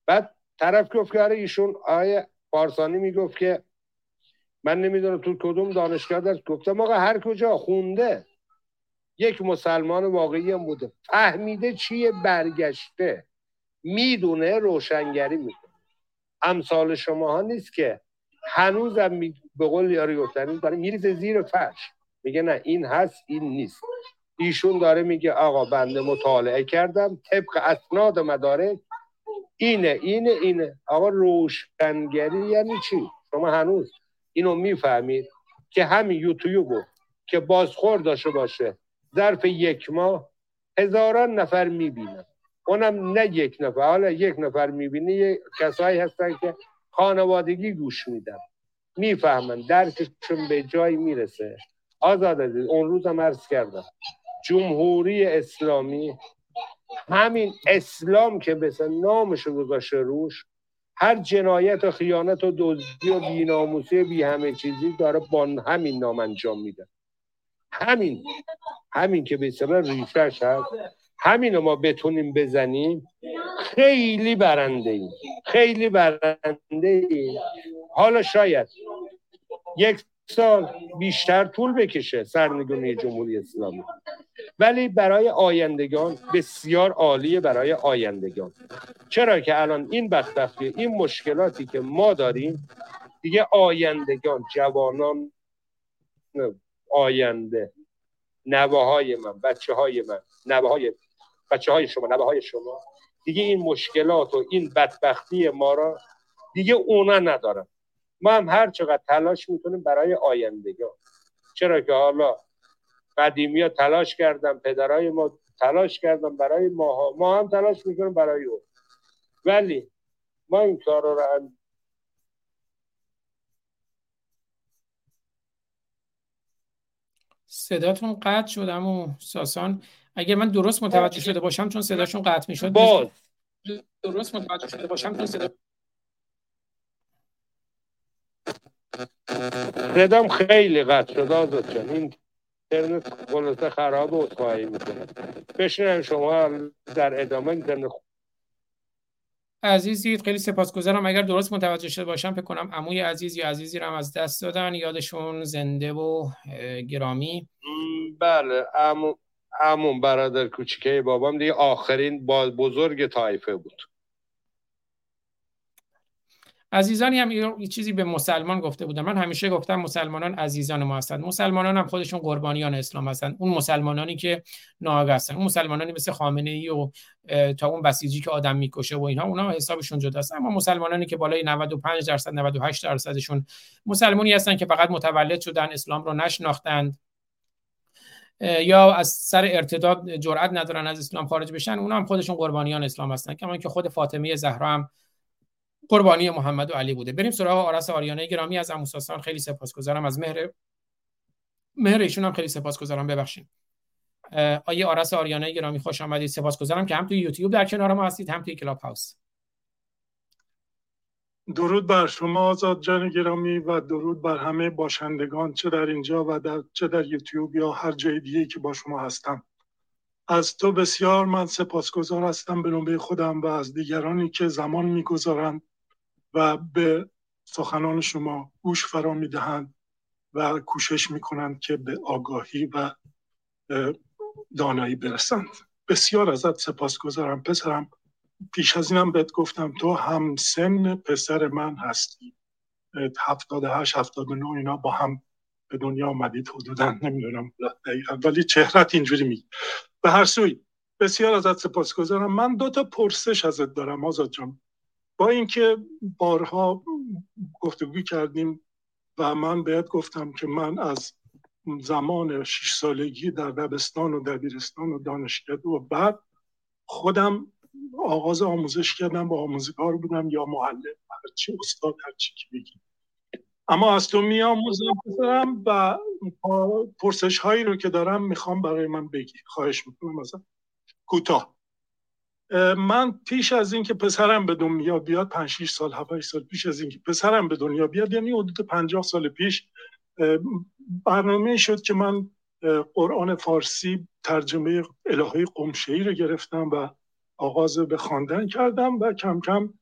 Speaker 11: بعد طرف گفت که آره ایشون آیه پارسانی می‌گفت که من نمی‌دونم تو کدوم دانشگاه دست گفتم آقا هر کجا خونده یک مسلمان واقعی هم بوده. فهمیده چیه برگشته. می‌دونه روشنگری می‌کنه. امثال شما ها نیست که هنوزم می... به قول یاری گفتن داره میریزه زیر فرش. میگه نه این هست این نیست. ایشون داره میگه آقا بنده مطالعه کردم طبق اسناد مدارک اینه اینه اینه. آقا روشنگری یعنی چی؟ شما هنوز اینو می‌فهمید که همین یوتیوبو که بازخور داشته باشه ظرف یک ماه هزاران نفر می‌بینن. اونم نه یک نفر حالا یک نفر می‌بینی کسایی هستن که خانوادگی گوش میدن. می‌فهمن درکشون به جایی می‌رسه. آزاد عزیز اون روز هم عرض کردم. جمهوری اسلامی همین اسلام که مثل نامش گذاشته روش هر جنایت و خیانت و دزدی و بیناموسی بی همه چیزی داره با همین نام انجام میده. همین همین که به اصطلاح ریشش هست همین ما بتونیم بزنیم. خیلی برنده ایم خیلی برنده ایم. حالا شاید یک سال بیشتر طول بکشه سرنگونی جمهوری اسلامی. ولی برای آیندگان بسیار عالیه برای آیندگان. چرا که الان این بدبختی این مشکلاتی که ما داریم دیگه آیندگان جوانان آینده. نوه های من بچه های من نوه های بچه های شما نوه های شما. دیگه این مشکلات و این بدبختی ما را دیگه اونا ندارن. ما هم هر چقدر تلاش می‌کنیم برای آیندگان چرا که حالا قدیمی ها تلاش کردن پدرای ما تلاش کردن برای ما ما هم تلاش می‌کنیم برای او. ولی ما این کار رو
Speaker 5: صداتون قطع شد اما ساسان. اگر من درست متوجه شده باشم چون صداشون قطع می‌شد
Speaker 11: باز.
Speaker 5: درست متوجه شده باشم چون صدا
Speaker 11: صدام خیلی قطع شد آزاد این اینترنت خلاصه خراب و می‌کنه. بشنیم شما در ادامه اینترنت
Speaker 5: عزیزید خیلی سپاسگزارم. اگر درست متوجه شده باشم فکر کنم عموی عزیز یا عزیزی رو از دست دادن. یادشون زنده و گرامی.
Speaker 11: بله. عمو عموم برادر کوچیکه بابام دیگه آخرین بزرگ طایفه بود.
Speaker 5: عزیزانی هم یه چیزی به مسلمان گفته بودن. من همیشه گفتم مسلمانان عزیزان ما هستند مسلمانان هم خودشون قربانیان اسلام هستند اون مسلمانانی که ناآگاه هستن. اون مسلمانانی مثل خامنه ای و تا اون بسیجی که آدم می‌کشه و اینها اونها حسابشون جداست اما مسلمانانی که بالای 95 درصد 98 درصدشون مسلمانی هستن که فقط متولد شدن اسلام رو نشناختند. یا از سر ارتداد جرأت ندارن از اسلام خارج بشن اونا هم خودشون قربانیان اسلام هستن. کما که خود فاطمه زهرا هم قربانی محمد و علی بوده. بریم سراغ آرس آریانه گرامی از اموساسان خیلی سپاسگزارم. از مهر مهر ایشون هم خیلی سپاسگزارم. ببخشید. آیه آرس آریانه گرامی خوش آمدید. سپاسگزارم که هم توی یوتیوب در کنار ما هستید هم توی کلاب هاوس.
Speaker 12: درود بر شما آزاد جان گرامی و درود بر همه باشندگان چه در اینجا و در چه در یوتیوب یا هر جای دیگه که با شما هستم. از تو بسیار من سپاسگزار هستم به نوبه خودم و از دیگرانی که زمان می‌گذارند و به سخنان شما گوش فرا می‌دهند و کوشش می‌کنند که به آگاهی و دانایی برسند. بسیار ازت سپاسگزارم پسرم. پیش از اینم بهت گفتم تو هم سن پسر من هستی. هفتاد هشت هفتاد نو اینا با هم به دنیا آمدید حدودا نمی‌دونم ولی چهرت اینجوری می به هر سوی بسیار ازت سپاسگزارم. من دو تا پرسش ازت دارم آزاد جان. با اینکه بارها گفتگو کردیم و من بهت گفتم که من از زمان شش سالگی در دبستان و دبیرستان و دانشکده و بعد خودم آغاز آموزش کردم با آموزگار بودم یا معلم هرچی استاد هرچی که بگیم اما از تو میآموزم و پرسش هایی رو که دارم می‌خوام برای من بگی. خواهش می‌کنم مثلا کوتاه. من پیش از اینکه پسرم به دنیا بیاد 5 6 سال 7 سال پیش از اینکه پسرم به دنیا بیاد یعنی حدود 50 سال پیش برنامه شد که من قرآن فارسی ترجمه الهه قمشه‌ای رو گرفتم و آغاز به خواندن کردم و کم کم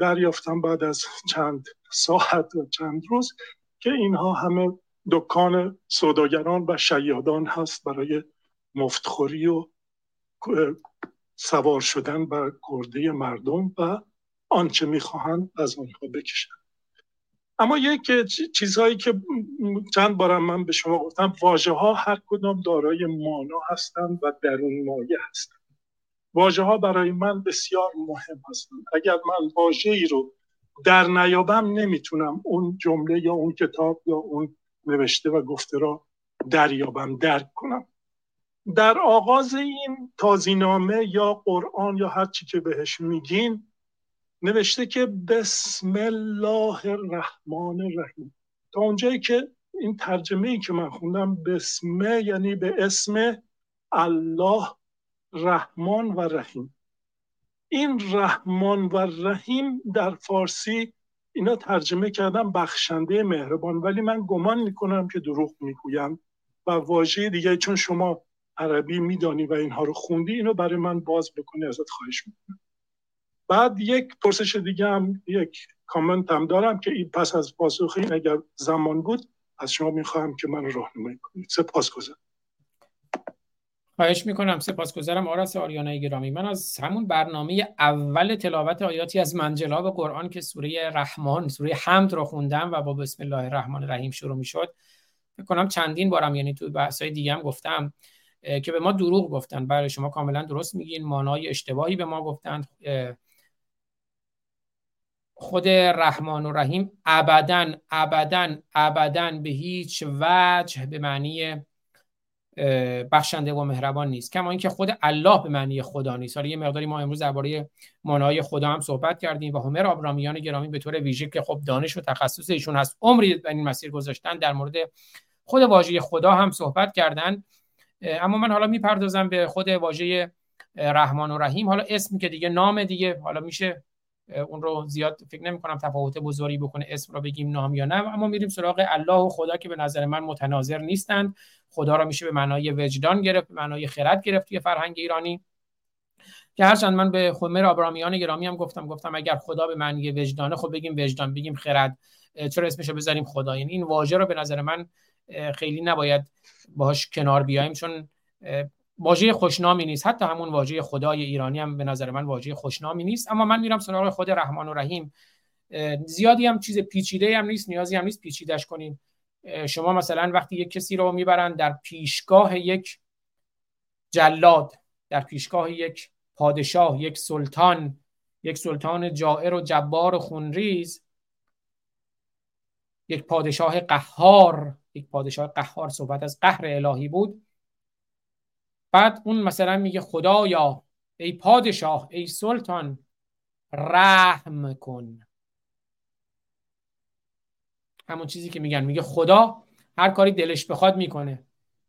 Speaker 12: دریافتم بعد از چند ساعت و چند روز که اینها همه دکان سوداگران و شیادان هست برای مفتخوری و سوار شدن بر گرده مردم و آنچه می‌خواهند از آنها بکشند. اما یک چیزهایی که چند بارم من به شما گفتم واژه ها هر کدام دارای مانا هستند و درون مایه هستند. واژه ها برای من بسیار مهم هستند. اگر من واژه ای رو در نیابم نمی‌تونم اون جمله یا اون کتاب یا اون نوشته و گفته را دریابم درک کنم. در آغاز این تازینامه یا قرآن یا هر چی که بهش میگین نوشته که بسم الله الرحمن الرحیم. تا اونجایی که این ترجمه ای که من خوندم بسمه یعنی به اسم الله رحمان و رحیم. این رحمان و رحیم در فارسی اینا ترجمه کردم بخشنده مهربان ولی من گمان می‌کنم که دروغ می‌گویم و واژه دیگه چون شما عربی میدانی و اینها رو خوندی اینو برای من باز بکنی ازت خواهش می‌کنم. بعد یک پرسش دیگه هم یک کامنت هم دارم که این پس از پاسخ این اگر زمان بود از شما می‌خواهم که من راهنمایی کنید سپاس گذارم
Speaker 5: خواهش می‌کنم. سپاسگزارم آرس آریانه گرامی. من از همون برنامه اول تلاوت آیاتی از منجلاب قرآن که سوره رحمان سوره حمد رو خوندم و با بسم الله الرحمن الرحیم شروع می‌شد. فکر کنم چندین بارم یعنی تو بحث‌های دیگه هم گفتم. که به ما دروغ گفتن. برای شما کاملا درست میگین. مانای اشتباهی به ما گفتن خود رحمان و رحیم ابدا ابدا ابدا به هیچ وجه به معنی بخشنده و مهربان نیست. کما اینکه خود الله به معنی خدا نیست. حالا یه مقداری ما امروز درباره مانای خدا هم صحبت کردیم و همر آبرامیان گرامی به طور ویژه که خب دانش و تخصص ایشون هست عمری در این مسیر گذاشتن در مورد خود واژه خدا هم صحبت کردن. اما من حالا می‌پردازم به خود واژه رحمان و رحیم. حالا اسمی که دیگه نام دیگه حالا میشه اون رو زیاد فکر نمی کنم تفاوت بزرگی بکنه اسم رو بگیم نام یا نه. اما میریم سراغ الله و خدا که به نظر من متناظر نیستند. خدا را میشه به معنای وجدان گرفت به معنای خرد گرفت توی فرهنگ ایرانی. که هرچند من به خمر آبرامیان گرامی هم گفتم گفتم اگر خدا به معنی وجدانه خب بگیم وجدان بگیم خرد. چرا اسمشو بذاریم خدا؟ یعنی این واژه رو به نظر من خیلی نباید باهاش کنار بیایم چون واژه خوشنامی نیست. حتی همون واژه خدای ایرانی هم به نظر من واژه خوشنامی نیست. اما من میرم سراغ خود رحمان و رحیم. زیادی هم چیز پیچیده هم نیست نیازی هم نیست پیچیدش کنیم. شما مثلا وقتی یک کسی رو می‌برن در پیشگاه یک جلاد در پیشگاه یک پادشاه یک سلطان یک سلطان جائر و جبار و خونریز یک پادشاه قهار یک پادشاه قهار صحبت از قهر الهی بود. بعد اون مثلا میگه خدایا ای پادشاه ای سلطان رحم کن. همون چیزی که میگن. میگه خدا هر کاری دلش بخواد می‌کنه.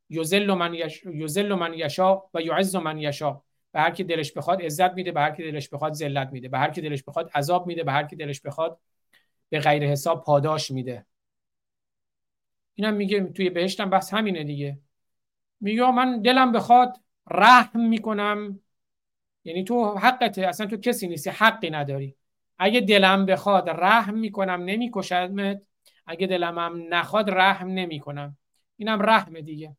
Speaker 5: یوزل من, یش... من یشا و یعز من یشا. به هر کی دلش بخواد عزت میده به هر کی دلش بخواد ذلت میده. به هر کی دلش بخواد عذاب میده به هر کی دلش بخواد به غیر حساب پاداش میده. اینم میگه توی بهشتم بس همینه دیگه. میگه من دلم بخواد رحم می‌کنم. یعنی تو حقته اصلا تو کسی نیستی حقی نداری. اگه دلم بخواد رحم می‌کنم نمیکشمت اگه دلم هم نخواد رحم نمی‌کنم. اینم رحم دیگه.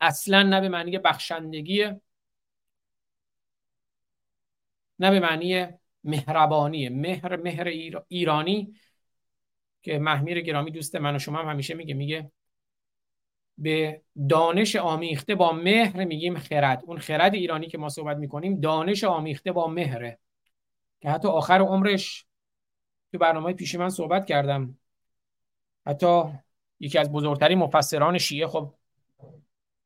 Speaker 5: اصلا نه به معنی بخشندگیه. نه به معنی مهربانیه. مهر مهر ایرانی. که محمیر گرامی دوست من و شما هم همیشه میگه میگه به دانش آمیخته با مهر میگیم خرد. اون خرد ایرانی که ما صحبت می‌کنیم دانش آمیخته با مهره. که حتی آخر عمرش تو برنامه پیش من صحبت کردم. حتی یکی از بزرگترین مفسران شیعه خب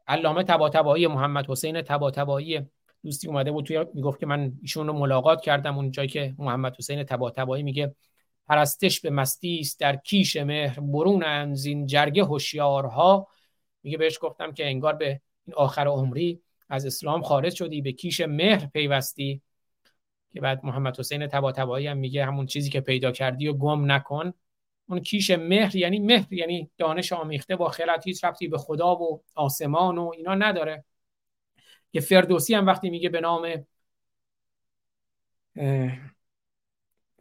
Speaker 5: علامه تباتبایی محمد حسین تباتبایی دوستی اومده بود توی می‌گفت که من ایشون رو ملاقات کردم. اون جایی که محمد حسین تباتبایی میگه پرستش به مستی است در کیش مهر. برون انزین جرگه هوشیارها. میگه بهش گفتم که انگار به این آخر عمری از اسلام خارج شدی به کیش مهر پیوستی. که بعد محمد حسین تباتبایی هم میگه همون چیزی که پیدا کردی و گم نکن. اون کیش مهر یعنی مهر یعنی دانش آمیخته با خیرت هیچ ربطی به خدا و آسمان و اینا نداره. که فردوسی هم وقتی میگه به نام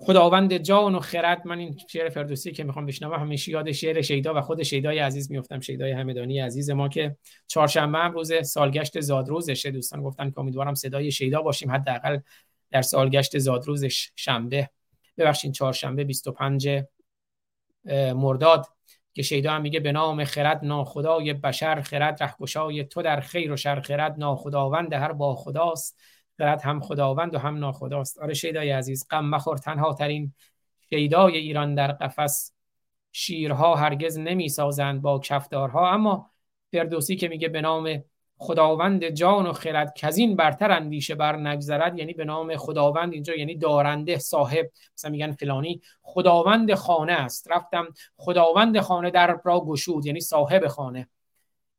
Speaker 5: خداوند جان و خرد. من این شعر فردوسی که می‌خوام بشنوم همیشه یاد شعر شیدا و خود شیدای عزیز میفتم شیدای همدانی عزیز ما که چهارشنبه هم روز سالگشت زادروزشه. دوستان گفتن که امیدوارم صدای شیدا باشیم حداقل در سالگشت زادروزش شنبه. ببخشید چهارشنبه 25 مرداد که شیدا هم میگه به نام خرد ناخدای بشر خرد رهگشای تو در خیر و شر خرد ناخداوند هر با خداست. خرد هم خداوند و هم ناخداست. آره شیدای عزیز غم مخور تنها ترین شیدای ایران در قفس. شیرها هرگز نمی سازند با کفدارها اما فردوسی که میگه به نام خداوند جان و خرد کزین برتر اندیشه بر نگذرد یعنی به نام خداوند اینجا یعنی دارنده صاحب. مثلا میگن فلانی خداوند خانه است. رفتم خداوند خانه در را گشود یعنی صاحب خانه.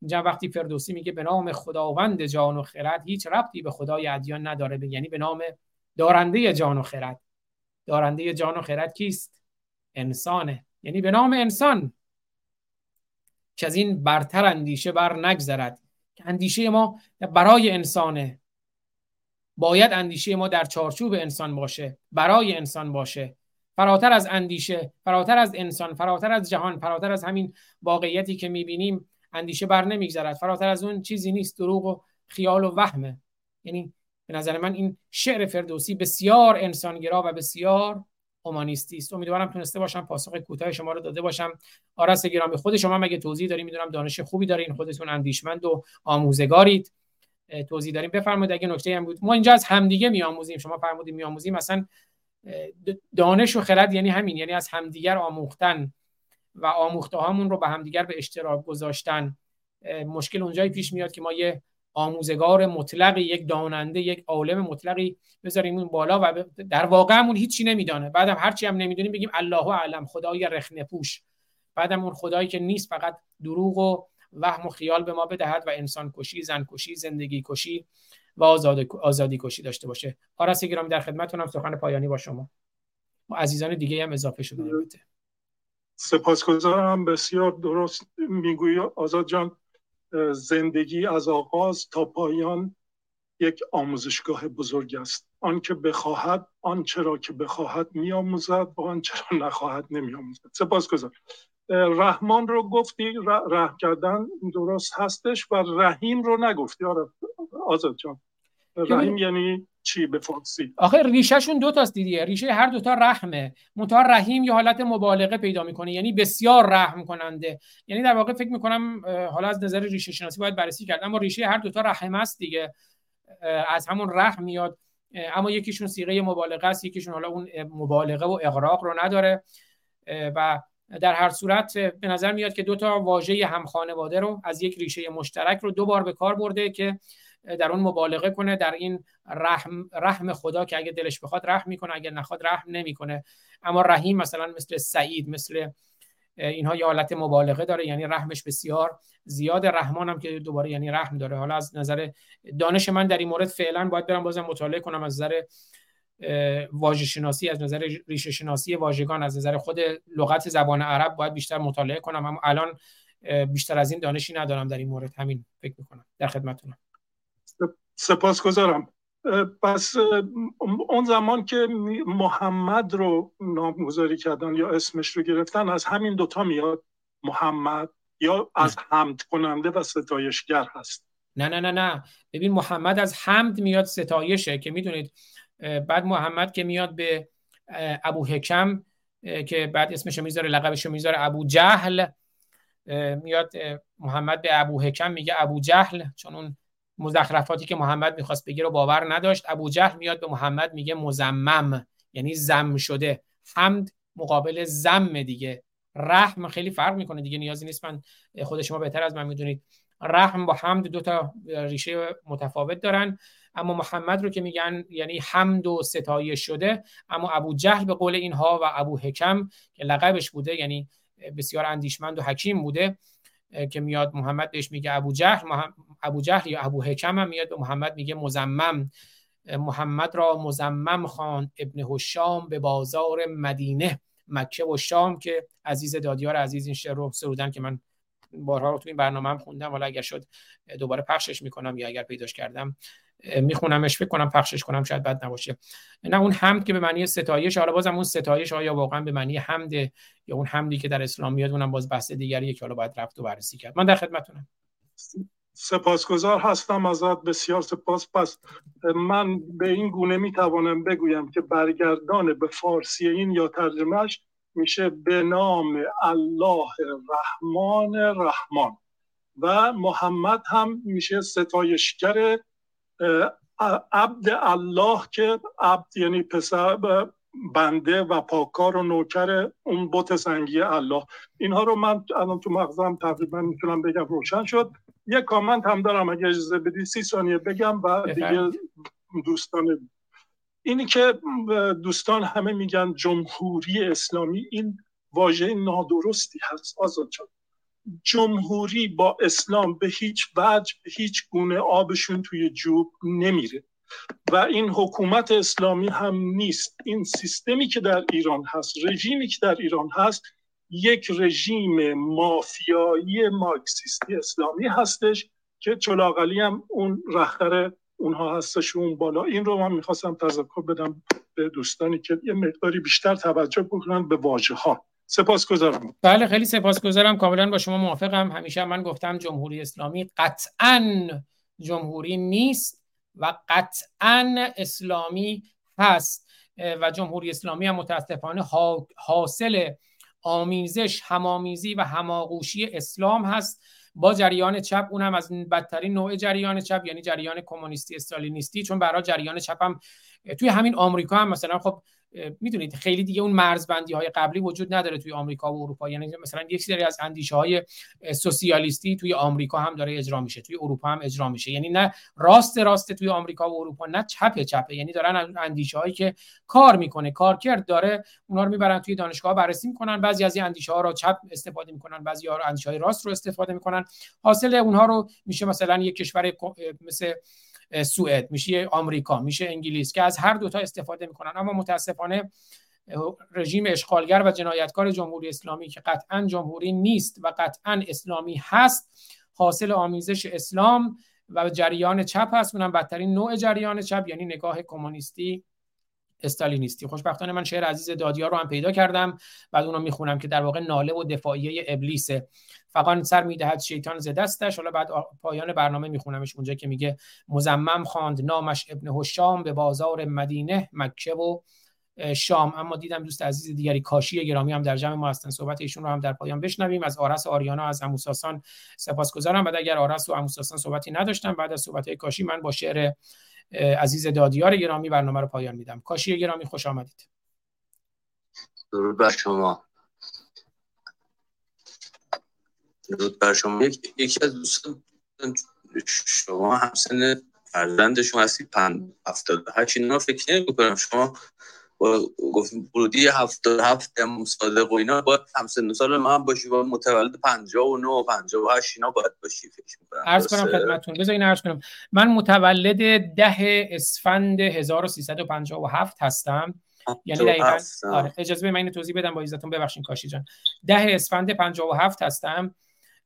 Speaker 5: اینجا وقتی فردوسی میگه به نام خداوند جان و خرد هیچ ربطی به خدای ادیان نداره. یعنی به نام دارنده جان و خرد. دارنده جان و خرد کیست؟ انسانه. یعنی به نام انسان. که از این برتر اندیشه بر نگذرد. که اندیشه ما برای انسانه. باید اندیشه ما در چارچوب انسان باشه. برای انسان باشه. فراتر از اندیشه فراتر از انسان فراتر از جهان فراتر از همین واقعیتی که می‌بینیم اندیشه بر نمیگذرد. فراتر از اون چیزی نیست. دروغ و خیال و وهمه. یعنی به نظر من این شعر فردوسی بسیار انسانگرا و بسیار اومانیستی است. امیدوارم تونسته باشم پاسخ کوتاه شما رو داده باشم. آرس گرامی خود شما مگه توضیح داریم می‌دونم دانش خوبی دارین. خودتون اندیشمند و آموزگارید. توضیح داریم. بفرمایید اگه نکته هم بود. ما اینجا از همدیگه میآموزیم. شما فرمودید میآموزیم. مثلا دانش و خرد یعنی همین. یعنی از همدیگر آموختن. و آموخته هامون رو به همدیگر به اشتراک گذاشتن. مشکل اونجایی پیش میاد که ما یه آموزگار مطلقی یک داننده یک عالم مطلقی بذاریم اون بالا و در واقع همون هیچی نمیدانه. بعدم هرچی هم نمی‌دونیم بگیم الله اعلم خدای رخنه پوش. بعدم اون خدایی که نیست فقط دروغ و وهم و خیال به ما بدهد و انسان کشی زن کشی زندگی کشی و آزاد... آزادی کشی داشته باشه. آرس گرامی در خدمتتونم سخن پایانی با شما. عزیزان دیگه هم اضافه شدن.
Speaker 12: سپاسگزارم. بسیار درست می‌گویی آزاد جان. زندگی از آغاز تا پایان یک آموزشگاه بزرگ است. آنکه بخواهد آنچه را که بخواهد میآموزد و آنچه را نخواهد نمیآموزد. سپاسگزار رحمان رو گفتی رحم کردن درست هستش و رحیم رو نگفتی. آره آزاد جان. رحیم یعنی چی به فارسی؟
Speaker 5: آخه ریشهشون دو تاست دیدیه ریشه هر دوتا رحمه. منتها رحیم یه حالت مبالغه پیدا می‌کنه یعنی بسیار رحم کننده. یعنی در واقع فکر می‌کنم حالا از نظر ریشه شناسی باید بررسی کرد اما ریشه هر دوتا رحم است دیگه. از همون رحم میاد. اما یکیشون سیغه مبالغه است یکیشون حالا اون مبالغه و اغراق رو نداره. و در هر صورت به نظر میاد که دو تا واژه هم خانواده رو از یک ریشه مشترک رو دو بار به کار برده که در اون مبالغه کنه در این رحم رحم خدا که اگه دلش بخواد رحم می‌کنه اگر نخواد رحم نمی‌کنه. اما رحیم مثلا مثل سعید مثل اینها یه حالت مبالغه داره یعنی رحمش بسیار زیاد رحمان هم که دوباره یعنی رحم داره. حالا از نظر دانش من در این مورد فعلا باید برم بازم مطالعه کنم از نظر واژه شناسی از نظر ریشه شناسی واژگان از نظر خود لغت زبان عرب باید بیشتر مطالعه کنم. اما الان بیشتر از این دانشی ندارم در این مورد. همین فکر می‌کنم. در خدمتتونم.
Speaker 12: سپاسگزارم. پس اون زمان که محمد رو نامگذاری کردن یا اسمش رو گرفتن از همین دوتا میاد. محمد یا از حمد کننده و ستایشگر هست.
Speaker 5: نه نه نه نه. ببین محمد از حمد میاد ستایشه که می‌دونید بعد محمد که میاد به ابو حکم که بعد اسمش می‌ذاره لقبش می‌ذاره ابو جهل میاد محمد به ابو حکم میگه ابو جهل چون اون مزخرفاتی که محمد می‌خواست بگه رو باور نداشت. ابو جهل میاد به محمد میگه مزمم یعنی زم شده. حمد مقابل زم دیگه. رحم خیلی فرق می‌کنه دیگه نیازی نیست. من خود شما بهتر از من می‌دونید. رحم با حمد دو تا ریشه متفاوت دارن. اما محمد رو که میگن یعنی حمد و ستایش شده. اما ابو جهل به قول اینها و ابو حکم که لقبش بوده یعنی بسیار اندیشمند و حکیم بوده که میاد محمد بهش میگه ابو جهل. ابو جهل یا ابو حکم هم میاد به محمد میگه مزمم. محمد را مزمم خان ابن هشام به بازار مدینه. مکه و شام که عزیز دادیار عزیز این شعر رو سرودن که من بارها رو تو این برنامه هم خوندم. ولی اگر شد دوباره پخشش می‌کنم یا اگر پیداش کردم میخونمش. فکر کنم پخشش کنم شاید بد نباشه. نه اون حمد که به معنی ستایش. حالا بازم اون ستایش آیا واقعا به معنی حمد یا اون حمدی که در اسلام میاد اونم باز بحث دیگریه که حالا باید رفت و بررسی کرد. من در خدمتتونم
Speaker 12: سپاسگزار هستم ازت بسیار سپاس. پس من به این گونه می‌توانم بگویم که برگردان به فارسی این یا ترجمهش میشه به نام الله رحمان رحمان و محمد هم میشه ستایشگر عبد الله که عبد یعنی پسر بنده و پاکار و نوکر اون بت سنگی الله. اینها رو من الان تو مغزم تقریبا می‌تونم بگم روشن شد. یک کامنت هم دارم اگه اجازه بدی سی ثانیه بگم و دیگه دوستان اینی که دوستان همه میگن جمهوری اسلامی این واژه نادرستی هست. آزاد شد جمهوری با اسلام به هیچ وجه به هیچ گونه آبشون توی جوب نمیره و این حکومت اسلامی هم نیست. این سیستمی که در ایران هست رژیمی که در ایران هست یک رژیم مافیایی مارکسیستی اسلامی هستش که چلاقلی هم اون رهبر اونها هستش اون بالا. این رو من می‌خواستم تذکر بدم به دوستانی که یه مقداری بیشتر توجه بکنن به واژه ها سپاسگزارم.
Speaker 5: بله خیلی سپاسگزارم. کاملا با شما موافقم. همیشه من گفتم جمهوری اسلامی قطعا جمهوری نیست و قطعا اسلامی هست. و جمهوری اسلامی هم متاسفانه حاصل آمیزش همامیزی و هماغوشی اسلام هست. با جریان چپ اونم از بدترین نوع جریان چپ یعنی جریان کمونیستی استالینیستی چون برای جریان چپ هم توی همین آمریکا هم مثلا خب می‌دونید خیلی دیگه اون مرزبندی های قبلی وجود نداره توی آمریکا و اروپا. یعنی مثلا یک سری از اندیشه های سوسیالیستی توی آمریکا هم داره اجرا میشه توی اروپا هم اجرا میشه. یعنی نه راست راست توی آمریکا و اروپا نه چپ چپه یعنی دارن اندیشه هایی که کار می‌کنه کارکرد داره اونا رو می‌برن توی دانشگاه بررسی می‌کنن. بعضی از این اندیشه ها رو چپ استفاده می‌کنن بعضی ها رو اندیشه های راست رو استفاده می‌کنن. حاصل اونها رو میشه مثلا یک کشور مثل سوئد میشه آمریکا میشه انگلیس که از هر دوتا استفاده می‌کنن. اما متاسفانه رژیم اشغالگر و جنایتکار جمهوری اسلامی که قطعا جمهوری نیست و قطعا اسلامی هست حاصل آمیزش اسلام و جریان چپ هست. اونم بدترین نوع جریان چپ یعنی نگاه کمونیستی استالینیستی. خوشبختانه من شعر عزیز دادیار رو هم پیدا کردم بعد اون رو می‌خونم که در واقع ناله و دفاعیه ابلیسه. فقط سر می‌دهد شیطان ز دستش. حالا بعد پایان برنامه میخونمش. اونجا که میگه مزمم خواند نامش ابن هشام به بازار مدینه مکه و شام. اما دیدم دوست عزیز دیگری کاشی گرامی هم در جمع ما هستن. صحبت ایشون رو هم در پایان بشنویم. از آرس آریانا از اموساسان سپاسگزارم. بعد اگر آرس و اموساسان صحبتی نداشتم بعد از صحبت کاشی من با شعر عزیز دادیار گرامی برنامه رو پایان میدم. کاشی گرامی خوش آمدید.
Speaker 13: درود بر شما. درود بر شما. یکی از دوستان شما همسن فرزند شما هستی پند هفتاد هشت. اینا فکر نمی کنم شما گفتیم ورودی هفتاد هفت امام صادق و اینا باید همسن سال من باشی و متولد پنجاه و نو و پنجاه و هشت اینا باید باشی فکر می‌کنم.
Speaker 5: عرض کنم خدمتون بذارین عرض کنم. من متولد ده اسفند 1357 هستم. یعنی دقیقا آره اجازه من توضیح بدم با ایزتون ببخشین کاشی جان. ده اسفند 57 هستم.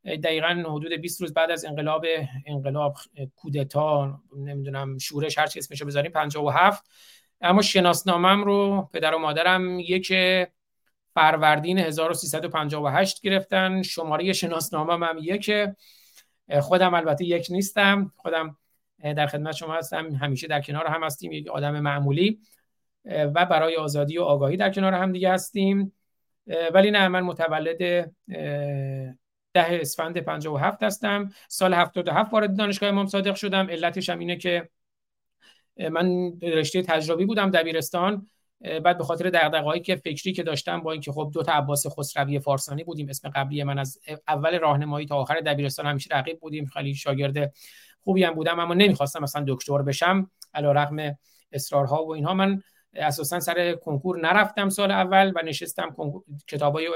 Speaker 5: دقیقا حدود 20 روز بعد از انقلاب انقلاب کودتا نمی‌دونم شورش هر چی اسمشو بذاریم 57 اما شناسنامم رو پدر و مادرم یک فروردین 1358 گرفتن شماره شناسنامم هم یک خودم البته یک نیستم خودم در خدمت شما هستم همیشه در کنار هم هستیم یک آدم معمولی و برای آزادی و آگاهی در کنار هم دیگه هستیم. ولی نه من متولد ده اسفند 57 هستم. سال 77 وارد دانشگاه امام صادق شدم. علتش هم اینه که من رشته تجربی بودم دبیرستان بعد به خاطر دغدغه‌ای که فکری که داشتم با اینکه خب دو تا عباس خسروی فارسانی بودیم اسم قبلی من از اول راهنمایی تا آخر دبیرستان همیشه رقیب بودیم خیلی شاگرد خوبی هم بودم اما نمی‌خواستم مثلا دکتر بشم علیرغم اصرارها و اینها. من اساسا سر کنکور نرفتم سال اول و نشستم کتابای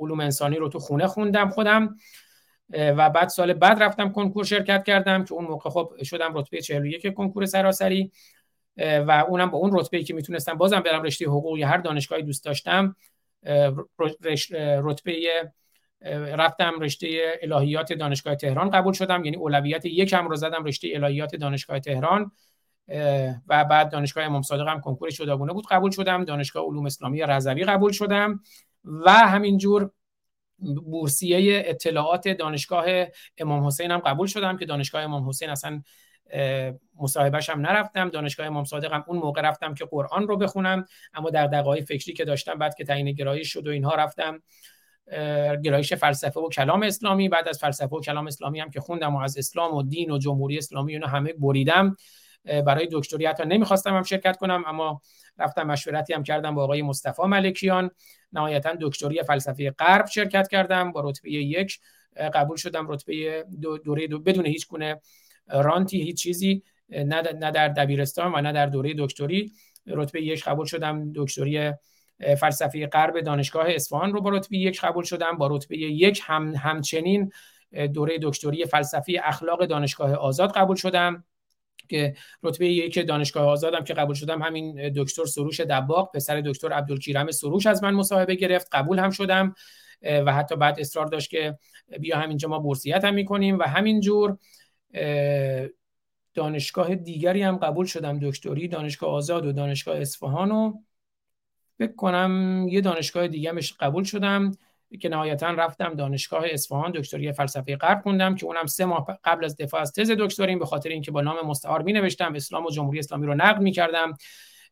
Speaker 5: علوم انسانی رو تو خونه خوندم خودم. و بعد سال بعد رفتم کنکور شرکت کردم که اون موقع خب شدم رتبه 41 کنکور سراسری و اونم با اون رتبه که می‌تونستم بازم برم رشته حقوق هر دانشگاهی دوست داشتم رتبه رفتم رشته الهیات دانشگاه تهران قبول شدم یعنی اولویت یکم رو زدم رشته الهیات دانشگاه تهران و بعد دانشگاه امام صادق هم کنکور شداگونه بود قبول شدم دانشگاه علوم اسلامی رضوی قبول شدم و همینجور بورسیه اطلاعات دانشگاه امام حسین هم قبول شدم که دانشگاه امام حسین اصلا مصاحبهش هم نرفتم. دانشگاه امام صادق هم اون موقع رفتم که قرآن رو بخونم. اما در دقایق فکری که داشتم بعد که تعیین گرایش شد و اینها رفتم گرایش فلسفه و کلام اسلامی. بعد از فلسفه و کلام اسلامی هم که خوندم و از اسلام و دین و جمهوری اسلامی اونو همه بریدم. برای دکتری حتی نمی‌خواستم هم شرکت کنم اما رفتم مشورتی هم کردم با آقای مصطفی ملکیان. نهایتا دکتری فلسفه غرب شرکت کردم با رتبه یک قبول شدم. رتبه دوره دو بدون هیچ گونه رانتی هیچ چیزی نه در دبیرستان و نه در دوره دکتری. رتبه یک قبول شدم. دکتری فلسفه غرب دانشگاه اصفهان رو با رتبه یک قبول شدم. با رتبه یک هم همچنین دوره دکتری فلسفه اخلاق دانشگاه آزاد قبول شدم. که رتبه یک دانشگاه آزادم که قبول شدم همین دکتر سروش دباغ پسر دکتر عبدالکیرم سروش از من مصاحبه گرفت قبول هم شدم و حتی بعد اصرار داشت که بیا همینجا ما بورسیت هم می‌کنیم و همینجور دانشگاه دیگری هم قبول شدم دکتری دانشگاه آزاد و دانشگاه اصفهان و فکر یه دانشگاه دیگه قبول شدم. که نهایتا رفتم دانشگاه اصفهان دکتری فلسفه غرب خوندم که اونم سه ماه قبل از دفاع از تز دکتریم به خاطر اینکه با نام مستعار می نوشتم اسلام و جمهوری اسلامی رو نقد می کردم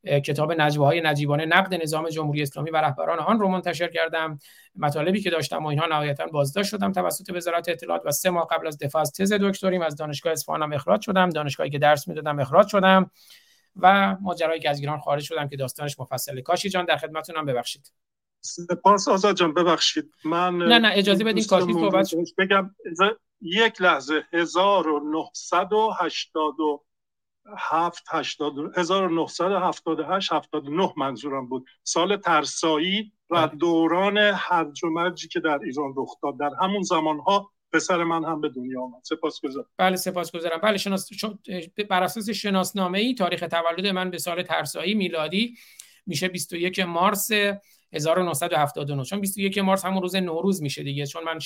Speaker 5: کتاب نجوه های نجیبانه نقد نظام جمهوری اسلامی و رهبران آن رو منتشر کردم. مطالبی که داشتم و اینها نهایتا بازداشت شدم توسط وزارت اطلاعات و سه ماه قبل از دفاع از تز دکتریم. از دانشگاه اصفهان اخراج شدم. دانشگاهی که درس می‌دادم اخراج شدم. و ماجرایی که از ایران خارج شدم که داستانش مفصله کاشی جان در خدمتتونم. ببخشید.
Speaker 12: سپاس آزاد جان ببخشید. من
Speaker 5: نه نه اجازه بدین کاشی صحبت
Speaker 12: بگم. یک لحظه. 1987 1978 79 منظورم بود. سال ترسایی و بله. دوران هرج و مرجی که در ایران رخ داد. در همون زمانها پسر من هم به دنیا آمد. سپاسگزارم.
Speaker 5: بله سپاسگزارم. بله شناس بر اساس شناسنامه ای تاریخ تولد من به سال ترسایی میلادی میشه 21 مارس 1979 چون 21 مارس همون روز نوروز میشه دیگه. چون من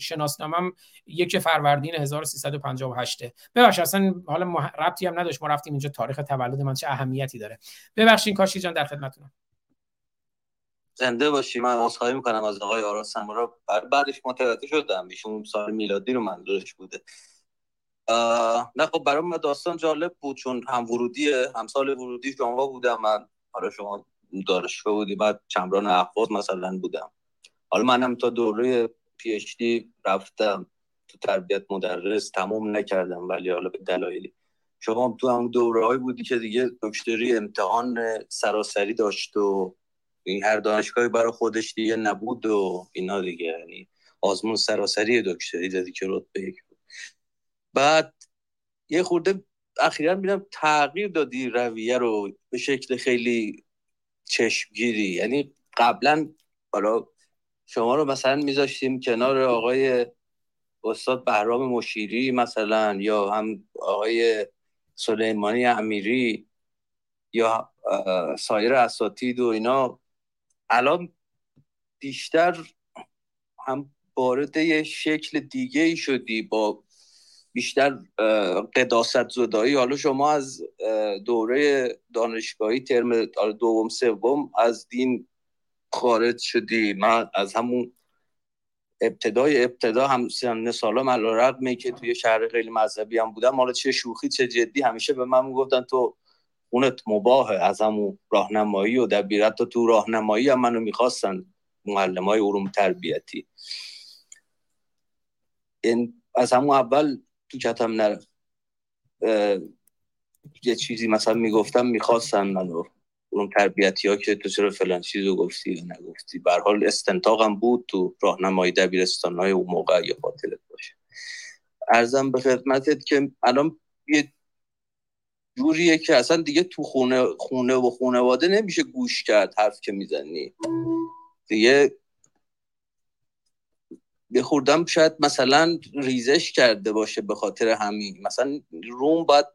Speaker 5: شناسنامم یک فروردین 1358 ببخشید اصلا حالا ربطی هم نداشت. ما رفتیم اینجا. تاریخ تولد من چه اهمیتی داره. ببخشید کاشی جان در خدمتتونم
Speaker 13: زنده باشی. من عذرخواهی می‌کنم از آقای آراس سمورا بعدش متوجه شدم. ایشون سال میلادی رو منظورش بوده. نه خب برای من داستان جالب بود. چون هم ورودی هم سال ورودی شما بودم. من حالا شما دانشگاه بودی بعد چمران احواز مثلا بودم. حالا منم تا دوره پی اچ دی رفتم. تو تربیت مدرس تمام نکردم ولی حالا به دلایلی. شما تو هم دوره بودی که دیگه دکتری امتحان سراسری داشت و این هر دانشگاهی برای خودش دیگه نبود و اینا دیگه. یعنی آزمون سراسری دکتری دادی که رتبه یک بود. بعد یه خورده اخیرا میرم تغییر دادی رویه رو به شکل خیلی چشمگیری. یعنی قبلا حالا شما رو مثلا میذاشتیم کنار آقای استاد بهرام مشیری مثلا یا هم آقای سلیمانی امیری یا سایر اساتید و اینا. الان بیشتر هم وارد یه شکل دیگه ای شدی با بیشتر قداست زدایی. حالا شما از دوره دانشگاهی ترم دوم سوم از دین خارج شدی. من از همون ابتدای ابتدا هم سن سالم علا رقمه که توی شهر خیلی مذهبی هم بودم. حالا چه شوخی چه جدی همیشه به من می‌گفتن تو اونت مباهه. از همون راهنمایی و دبیرت تو تو راهنمایی هم منو می‌خواستن معلم های علوم تربیتی. از همون اول تو کتم نرفت یه چیزی مثلا می‌گفتم می‌خواستن منو اون تربیتی ها که تو چرا فلان چیزو گفتی یا نگفتی. به حال استنتاقم بود تو راهنمایی دبیرستان های اون موقع یا خاطرت باشه. ارزم به خدمتت که الان یه جوریه که اصلا دیگه تو خونه خونه و خونواده نمیشه گوش کرد حرف که می‌زنی. دیگه خوردم شاید مثلا ریزش کرده باشه به خاطر همین. مثلا روم باید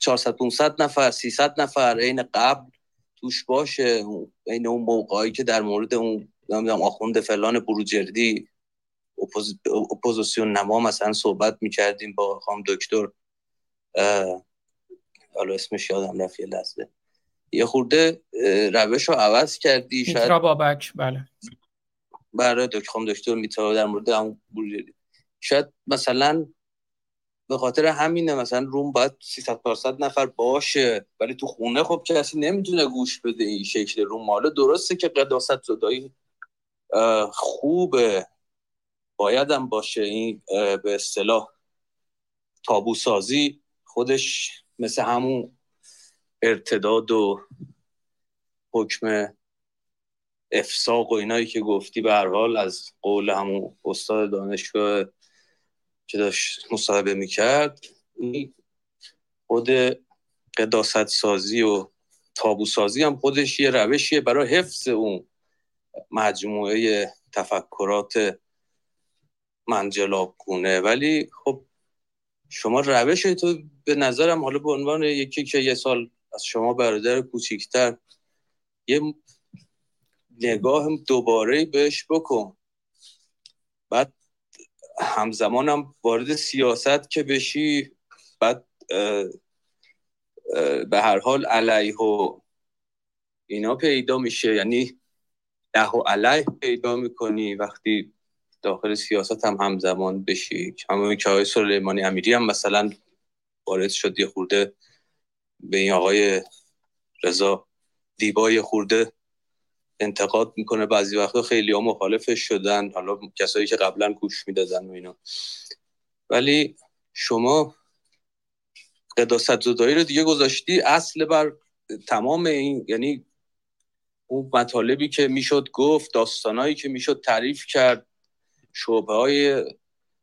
Speaker 13: 400 500 نفر 300 نفر عین قبل توش باشه. عین اون موقعی که در مورد اون نمی‌دونم آخوند فلان بروجردی اپوز... اپوزیسیون نما مثلا صحبت می‌کردیم با خام دکتر حالا اسمش یادم رفت یه لحظه. یه خورده روش رو عوض کردی
Speaker 5: شاید بابک بله.
Speaker 13: برای دکتر دکتر میتوا در مورد هم شاید مثلا به خاطر همینه مثلا روم باید 300 400 نفر باشه ولی تو خونه خب کسی نمی‌تونه گوش بده این شکل روم. حالا درسته که قداست زدایی خوبه. بایدم باشه این به اصطلاح تابو سازی خودش مثل همون ارتداد و حکم افساق و اینایی که گفتی به هر حال از قول همون استاد دانشگاه که داشت مصاحبه می‌کرد خود قداست سازی و تابو سازی هم خودش یه روشیه برای حفظ اون مجموعه تفکرات منجلاب کنه ولی خب شما روش تو به نظرم حالا به عنوان یکی که یه سال از شما برادر کوچیکتر یه نگاه دوباره بهش بکن. بعد همزمانم وارد سیاست که بشی بعد به هر حال علیه و اینا پیدا میشه. یعنی ده و علیه پیدا می‌کنی وقتی داخل سیاست هم همزمان بشی. همون که آقای سلیمانی امیری هم مثلا وارد شد یه خورده به این آقای رضا دیبای خورده انتقاد می‌کنه. بعضی وقتا خیلی ها مخالفش شدن. حالا کسایی که قبلا گوش می‌دادن و اینا. ولی شما قداست زدایی رو دیگه گذاشتی. اصل بر تمام این یعنی اون مطالبی که می‌شد گفت داستانایی که می‌شد تعریف کرد شعبه های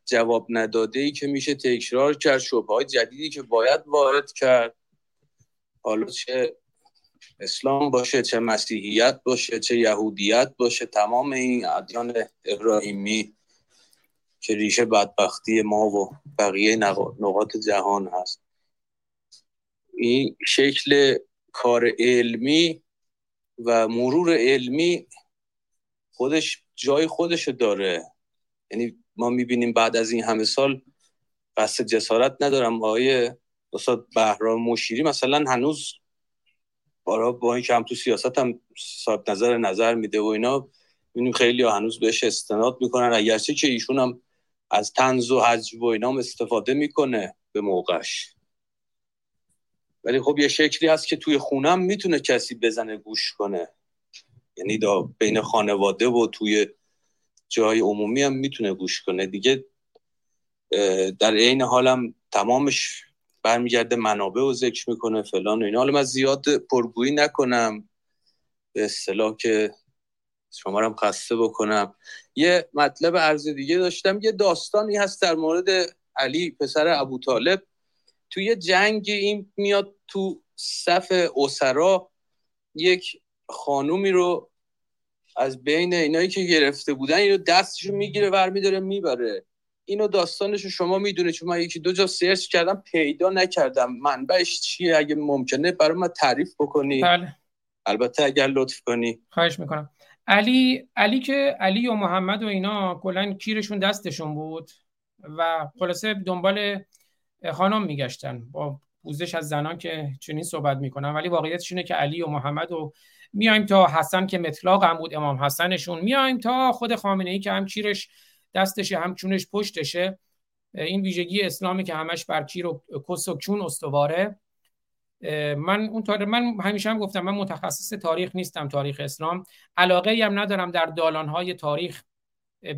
Speaker 13: جواب نداده ای که میشه تکرار کرد شعبه های جدیدی که باید وارد کرد. حالا چه اسلام باشه چه مسیحیت باشه چه یهودیت باشه تمام این ادیان ابراهیمی که ریشه بدبختی ما و بقیه نقاط جهان هست. این شکل کار علمی و مرور علمی خودش جای خودش داره. یعنی ما می‌بینیم بعد از این همه سال قصد جسارت ندارم. آقای استاد بهرام مشیری مثلا هنوز بارا با این که هم تو سیاست هم صاحب نظر نظر میده و اینا می‌بینیم خیلی هنوز بهش استناد می‌کنن. اگرچه که ایشون هم از تنز و حجب و اینا هم استفاده می‌کنه به موقعش. ولی خب یه شکلی هست که توی خونم می‌تونه کسی بزنه گوش کنه. یعنی دا بین خانواده و توی جای عمومی هم می‌تونه گوش کنه. دیگه در عین حالم تمامش برمیگرده منابع و ذکر می‌کنه فلان و اینا. حالا من زیاد پرگویی نکنم. به اصطلاح که شما هم خسته بکنم. یه مطلب عرض دیگه داشتم. یه داستانی هست در مورد علی پسر ابو طالب. توی جنگ این میاد تو صف اسرا. یک خانومی رو از بین اینایی که گرفته بودن اینو دستشو می‌گیره ور میداره می‌بره. اینو داستانش شما می‌دونه چون من یکی دو جا سرچ کردم پیدا نکردم. منبعش چیه؟ اگه ممکنه برای من تعریف بکنی.
Speaker 5: بله.
Speaker 13: البته اگر لطف کنی.
Speaker 5: خواهش می‌کنم. علی علی که علی و محمد و اینا کلا کیرشون دستشون بود و خلاصه دنبال خانم میگشتن. با پوزش از زنان که چنین صحبت می‌کنن. ولی واقعیتش اینه که علی و محمد و میایم تا حسن که مطلاق هم بود امام حسنشون. میایم تا خود خامنه ای که هم کیرش دستشه هم چونش پشتشه. این ویژگی اسلامی که همش بر کیر و کس و چون استواره من اون تاریخ من همیشه هم گفتم من متخصص تاریخ نیستم تاریخ اسلام. علاقه هم ندارم در دالانهای تاریخ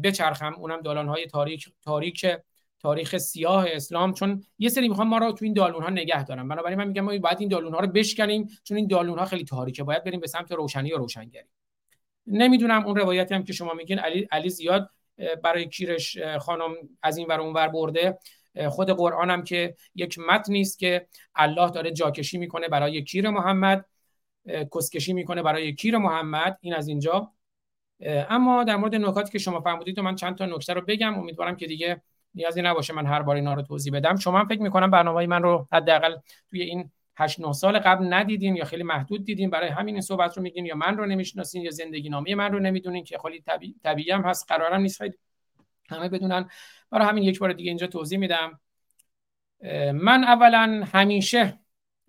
Speaker 5: بچرخم. اونم دالانهای تاریخ تاریخ تاریخ سیاه اسلام. چون یه سری می‌خوام ما رو تو این دالون ها نگه دارم بنابراین من میگم ما باید این دالون ها رو بشکنیم چون این دالون ها خیلی تاریکه. باید بریم به سمت روشنی و روشنگری. نمی‌دونم اون روایتی هم که شما میگین علی علی زیاد برای کیرش خانم از این ور اونور برده. خود قرآن هم که یک متن است که الله داره جاکشی می‌کنه برای کیر محمد. کسکشی می‌کنه برای کیر محمد. این از اینجا. اما در مورد نکاتی که شما فرمودید من چند تا نکته رو بگم امیدوارم که دیگه نیازی نباشه من هر بار اینا رو توضیح بدم. شما هم فکر می‌کنم برنامه من رو حداقل توی این 8 9 سال قبل ندیدین یا خیلی محدود دیدین برای همین این صحبت رو میگین یا من رو نمی‌شناسین یا زندگی نامه من رو نمی‌دونین که خیلی طبیعی, طبیعی هم هست قرارم نیست. خیلی همه بدونن. برای همین یک بار دیگه اینجا توضیح میدم. من اولا همیشه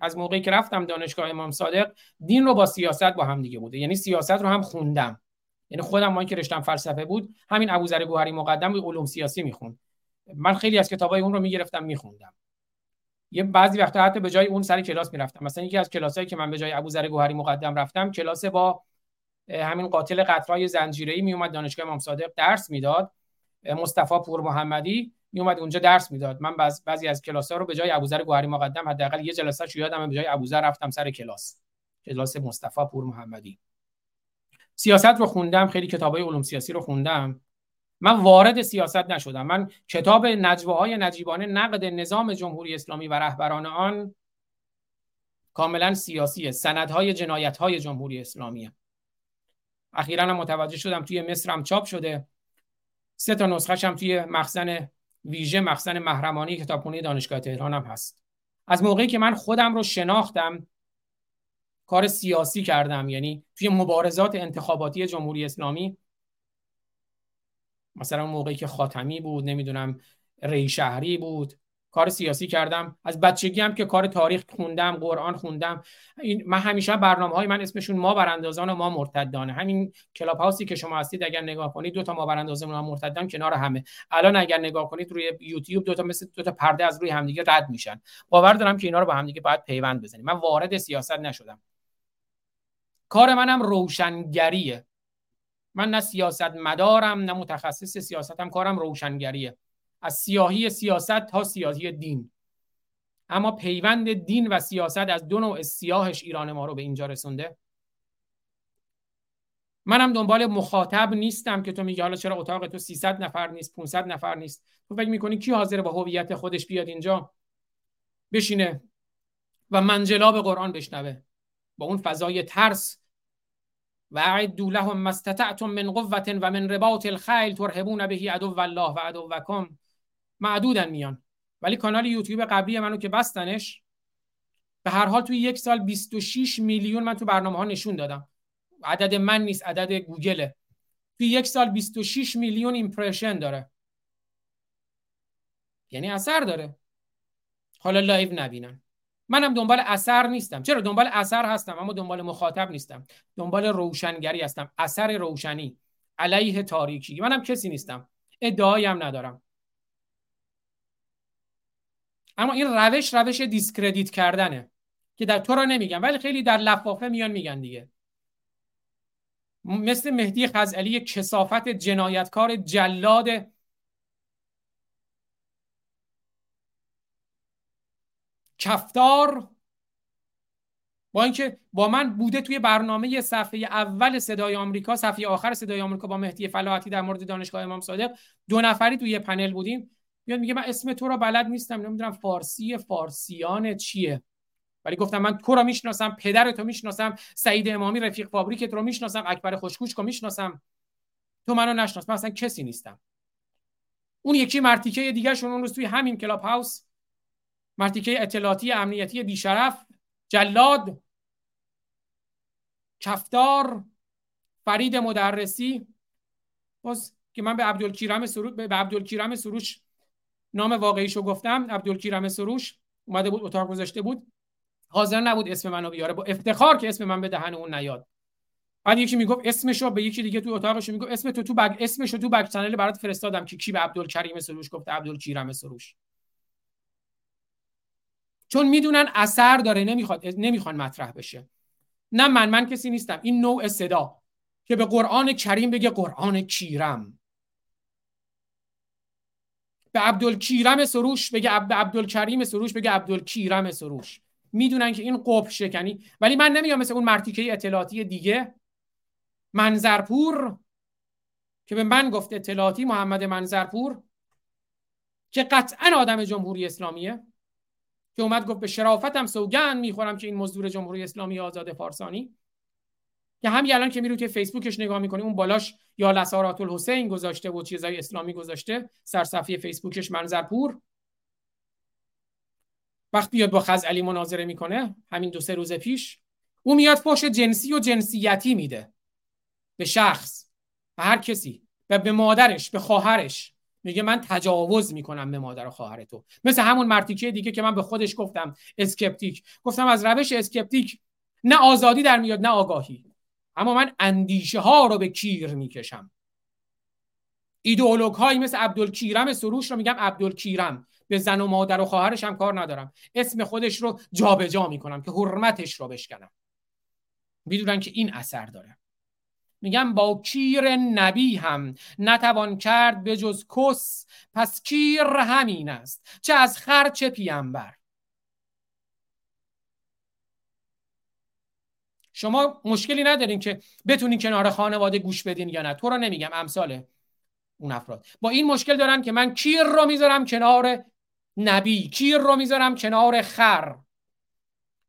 Speaker 5: از موقعی که رفتم دانشگاه امام صادق دین رو با سیاست با هم دیگه بوده. یعنی سیاست رو هم خوندم. یعنی خودم ما که رشتم فلسفه بود همین ابوذر گوهری مقدم علوم سیاسی می‌خوند. من خیلی از کتابای اون رو می‌گرفتم میخوندم. یه بعضی وقتا حتی به جای اون سر کلاس می‌رفتم. مثلا یکی از کلاسایی که من به جای ابوذر گوهری مقدم رفتم کلاس با همین قاتل قطرای زنجیره‌ای میومد دانشگاه امام صادق درس می‌داد. مصطفی پور محمدی میومد اونجا درس می‌داد. من بعض بعضی از کلاس ها رو به جای ابوذر گوهری مقدم حداقل یه جلسه شو یادم به جای ابوذر رفتم سر کلاس. کلاس مصطفی پور محمدی سیاست رو خوندم خیلی کتابای علوم سیاسی رو خوندم. من وارد سیاست نشدم. من کتاب نجوه نجیبانه نقد نظام جمهوری اسلامی و رهبران آن کاملا سیاسیه. سندهای جنایت های جمهوری اسلامیه. اخیرا هم متوجه شدم توی مصر هم چاپ شده. سه تا نسخه توی مخزن ویژه مخزن محرمانی کتابخونه دانشگاه تهران هم هست. از موقعی که من خودم رو شناختم کار سیاسی کردم. یعنی توی مبارزات انتخاباتی جمهوری اسلامی مثلا موقعی که خاتمی بود نمی‌دونم ری شهری بود. کار سیاسی کردم. از بچگی هم که کار تاریخ خوندم قرآن خوندم. این من همیشه برنامه های من اسمشون ما براندازان و ما مرتدانه. همین کلاب هاوسی که شما هستید اگر نگاه کنید دو تا ما براندازان و ما مرتدان کنار همه. الان اگر نگاه کنید روی یوتیوب دو تا مثل دو تا پرده از روی همدیگه رد میشن. باور دارم که اینا رو با همدیگه باید پیوند بزنیم. من وارد سیاست نشدم. کار منم روشنگریه. من نه سیاست مدارم نه متخصص سیاستم کارم روشنگریه. از سیاهی سیاست تا سیاهی دین. اما پیوند دین و سیاست از دو نوع سیاهش ایران ما رو به اینجا رسونده. منم دنبال مخاطب نیستم که تو میگی حالا چرا اتاق تو 300 نفر نیست 500 نفر نیست. تو فکر می‌کنی کی حاضر با هویت خودش بیاد اینجا؟ بشینه و منجلاب قرآن بشنوه. با اون فضای ترس و اعدوا لهم ما من قوة و من رباط الخیل ترهبون به عدو الله و عدوکم معدودن میان. ولی کانال یوتیوب قبلی منو که بستنش به هر حال توی یک سال 26 میلیون من تو برنامه ها نشون دادم. عدد من نیست عدد گوگله توی یک سال 26 میلیون impression داره. یعنی اثر داره. حالا لایو نبینم منم دنبال اثر نیستم. چرا؟ دنبال اثر هستم اما دنبال مخاطب نیستم. دنبال روشنگری هستم. اثر روشنی. علیه تاریکی. منم کسی نیستم. ادعایی هم ندارم. اما این روش روش discredit کردنه. که در تو را نمیگم. ولی خیلی در لفافه میان میگن دیگه. مثل مهدی خزعلی کثافت جنایتکار جلاد کفتار با اینکه با من بوده توی برنامه صفحه اول صدای آمریکا صفحه آخر صدای آمریکا با مهدی فلاحتی در مورد دانشگاه امام صادق. دو نفری توی پنل بودیم. میاد میگه من اسم تو رو بلد نیستم نمی‌دونم فارسی فارسیان چیه؟ ولی گفتم من تو رو می‌شناسم پدر تو می‌شناسم سعید امامی رفیق فابریک رو می‌شناسم اکبر خوشگوش رو می‌شناسم. تو منو نشناس من اصلا کسی نیستم. اون یکی مرتیکه دیگه شون اون روز توی همین کلاب هاوس مرتیکه اطلاعاتی امنیتی بیشرف جلاد کفتار فرید مدرسی. باز که من به عبدالکیرم سروش به عبدالکیرم سروش نام واقعیشو گفتم عبدالکیرم سروش اومده بود اتاق گذاشته بود. حاضر نبود اسم منو بیاره. با افتخار که اسم من به دهن اون نیاد. بعد یکی می‌گفت اسمشو به یکی دیگه تو اتاقش می‌گفت اسم تو تو back اسمشو تو back channel برات فرستادم. که کی به عبدالکریم سروش گفته؟ عبدالکیرم سروش. چون می‌دونن اثر داره نمی‌خواد نمی‌خوان مطرح بشه. نه من من کسی نیستم. این نوع صدا که به قرآن کریم بگه قرآن کیرم. به عبدالکیرم سروش بگه به عبدالکریم سروش بگه عبدالکیرم سروش. می‌دونن که این قبح شکنی. ولی من نمیام مثل اون مرتیکه اطلاعاتی دیگه. منظرپور که به من گفت اطلاعاتی محمد منظرپور که قطعا آدم جمهوری اسلامیه. که اومد گفت به شرافتم سوگن می‌خورم که این مزدور جمهوری اسلامی آزاد فارسانی. که همین الان که میرو که فیسبوکش نگاه می‌کنی اون بالاش یا لسارات الحسین گذاشته و چیزای اسلامی گذاشته سرصفحه فیسبوکش منظرپور. وقت بیاد با علی مناظره می‌کنه همین دو سه روز پیش او میاد فحش جنسی و جنسیتی میده. به شخص به هر کسی و به مادرش به خواهرش. میگه من تجاوز می‌کنم به مادر و خواهر تو. مثل همون مرتیکه دیگه که من به خودش گفتم skeptic. گفتم از روش skeptic نه آزادی در میاد نه آگاهی. اما من اندیشه ها رو به کیر می‌کشم. ایدئولوگ هایی مثل عبدالکیرم سروش رو میگم عبدالکیرم. به زن و مادر و خواهرش هم کار ندارم. اسم خودش رو جابجا جا می‌کنم که حرمتش رو بشکنم. می‌دونن که این اثر داره. میگم با کیر نبی هم نتوان کرد به جز کس پس کیر همین است چه از خر چه پیامبر شما مشکلی ندارین که بتونین کنار خانواده گوش بدین یا نه؟ تو رو نمیگم امثال اون افراد. با این مشکل دارن که من کیر رو می‌ذارم کنار نبی کیر رو می‌ذارم کنار خر.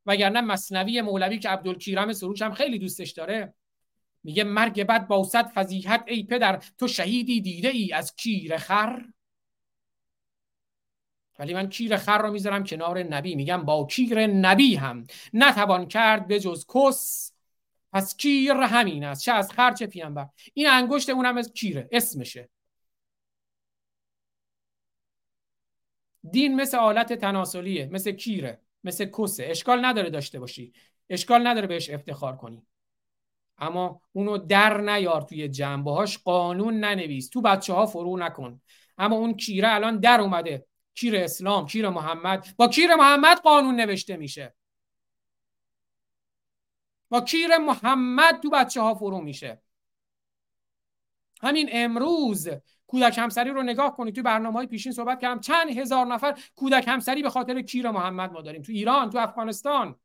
Speaker 5: وگرنه مصنوی مولوی که عبدالکیرم سروش هم خیلی دوستش داره میگه مرگ بد با صد فضیحت ای پدر تو شهیدی دیده ای از کیر خر؟ ولی من کیر خر رو می‌ذارم کنار نبی. میگم با کیر نبی هم نتوان کرد به جز کس. پس کیر همین است چه از خر چه پیامبر این انگشت اونم از کیره اسمشه. دین مثل آلت تناسلیه مثل کیره مثل کسه. اشکال نداره داشته باشی. اشکال نداره بهش افتخار کنی. اما اونو در نیار توی جنبه هاش قانون ننویس. تو بچه ها فرو نکن. اما اون کیره الان در اومده. کیر اسلام کیر محمد. با کیر محمد قانون نوشته میشه. با کیر محمد تو بچه ها فرو میشه. همین امروز کودک همسری رو نگاه کنید تو برنامه های پیشین صحبت کردم. چند هزار نفر کودک همسری به خاطر کیر محمد ما داریم. تو ایران تو افغانستان.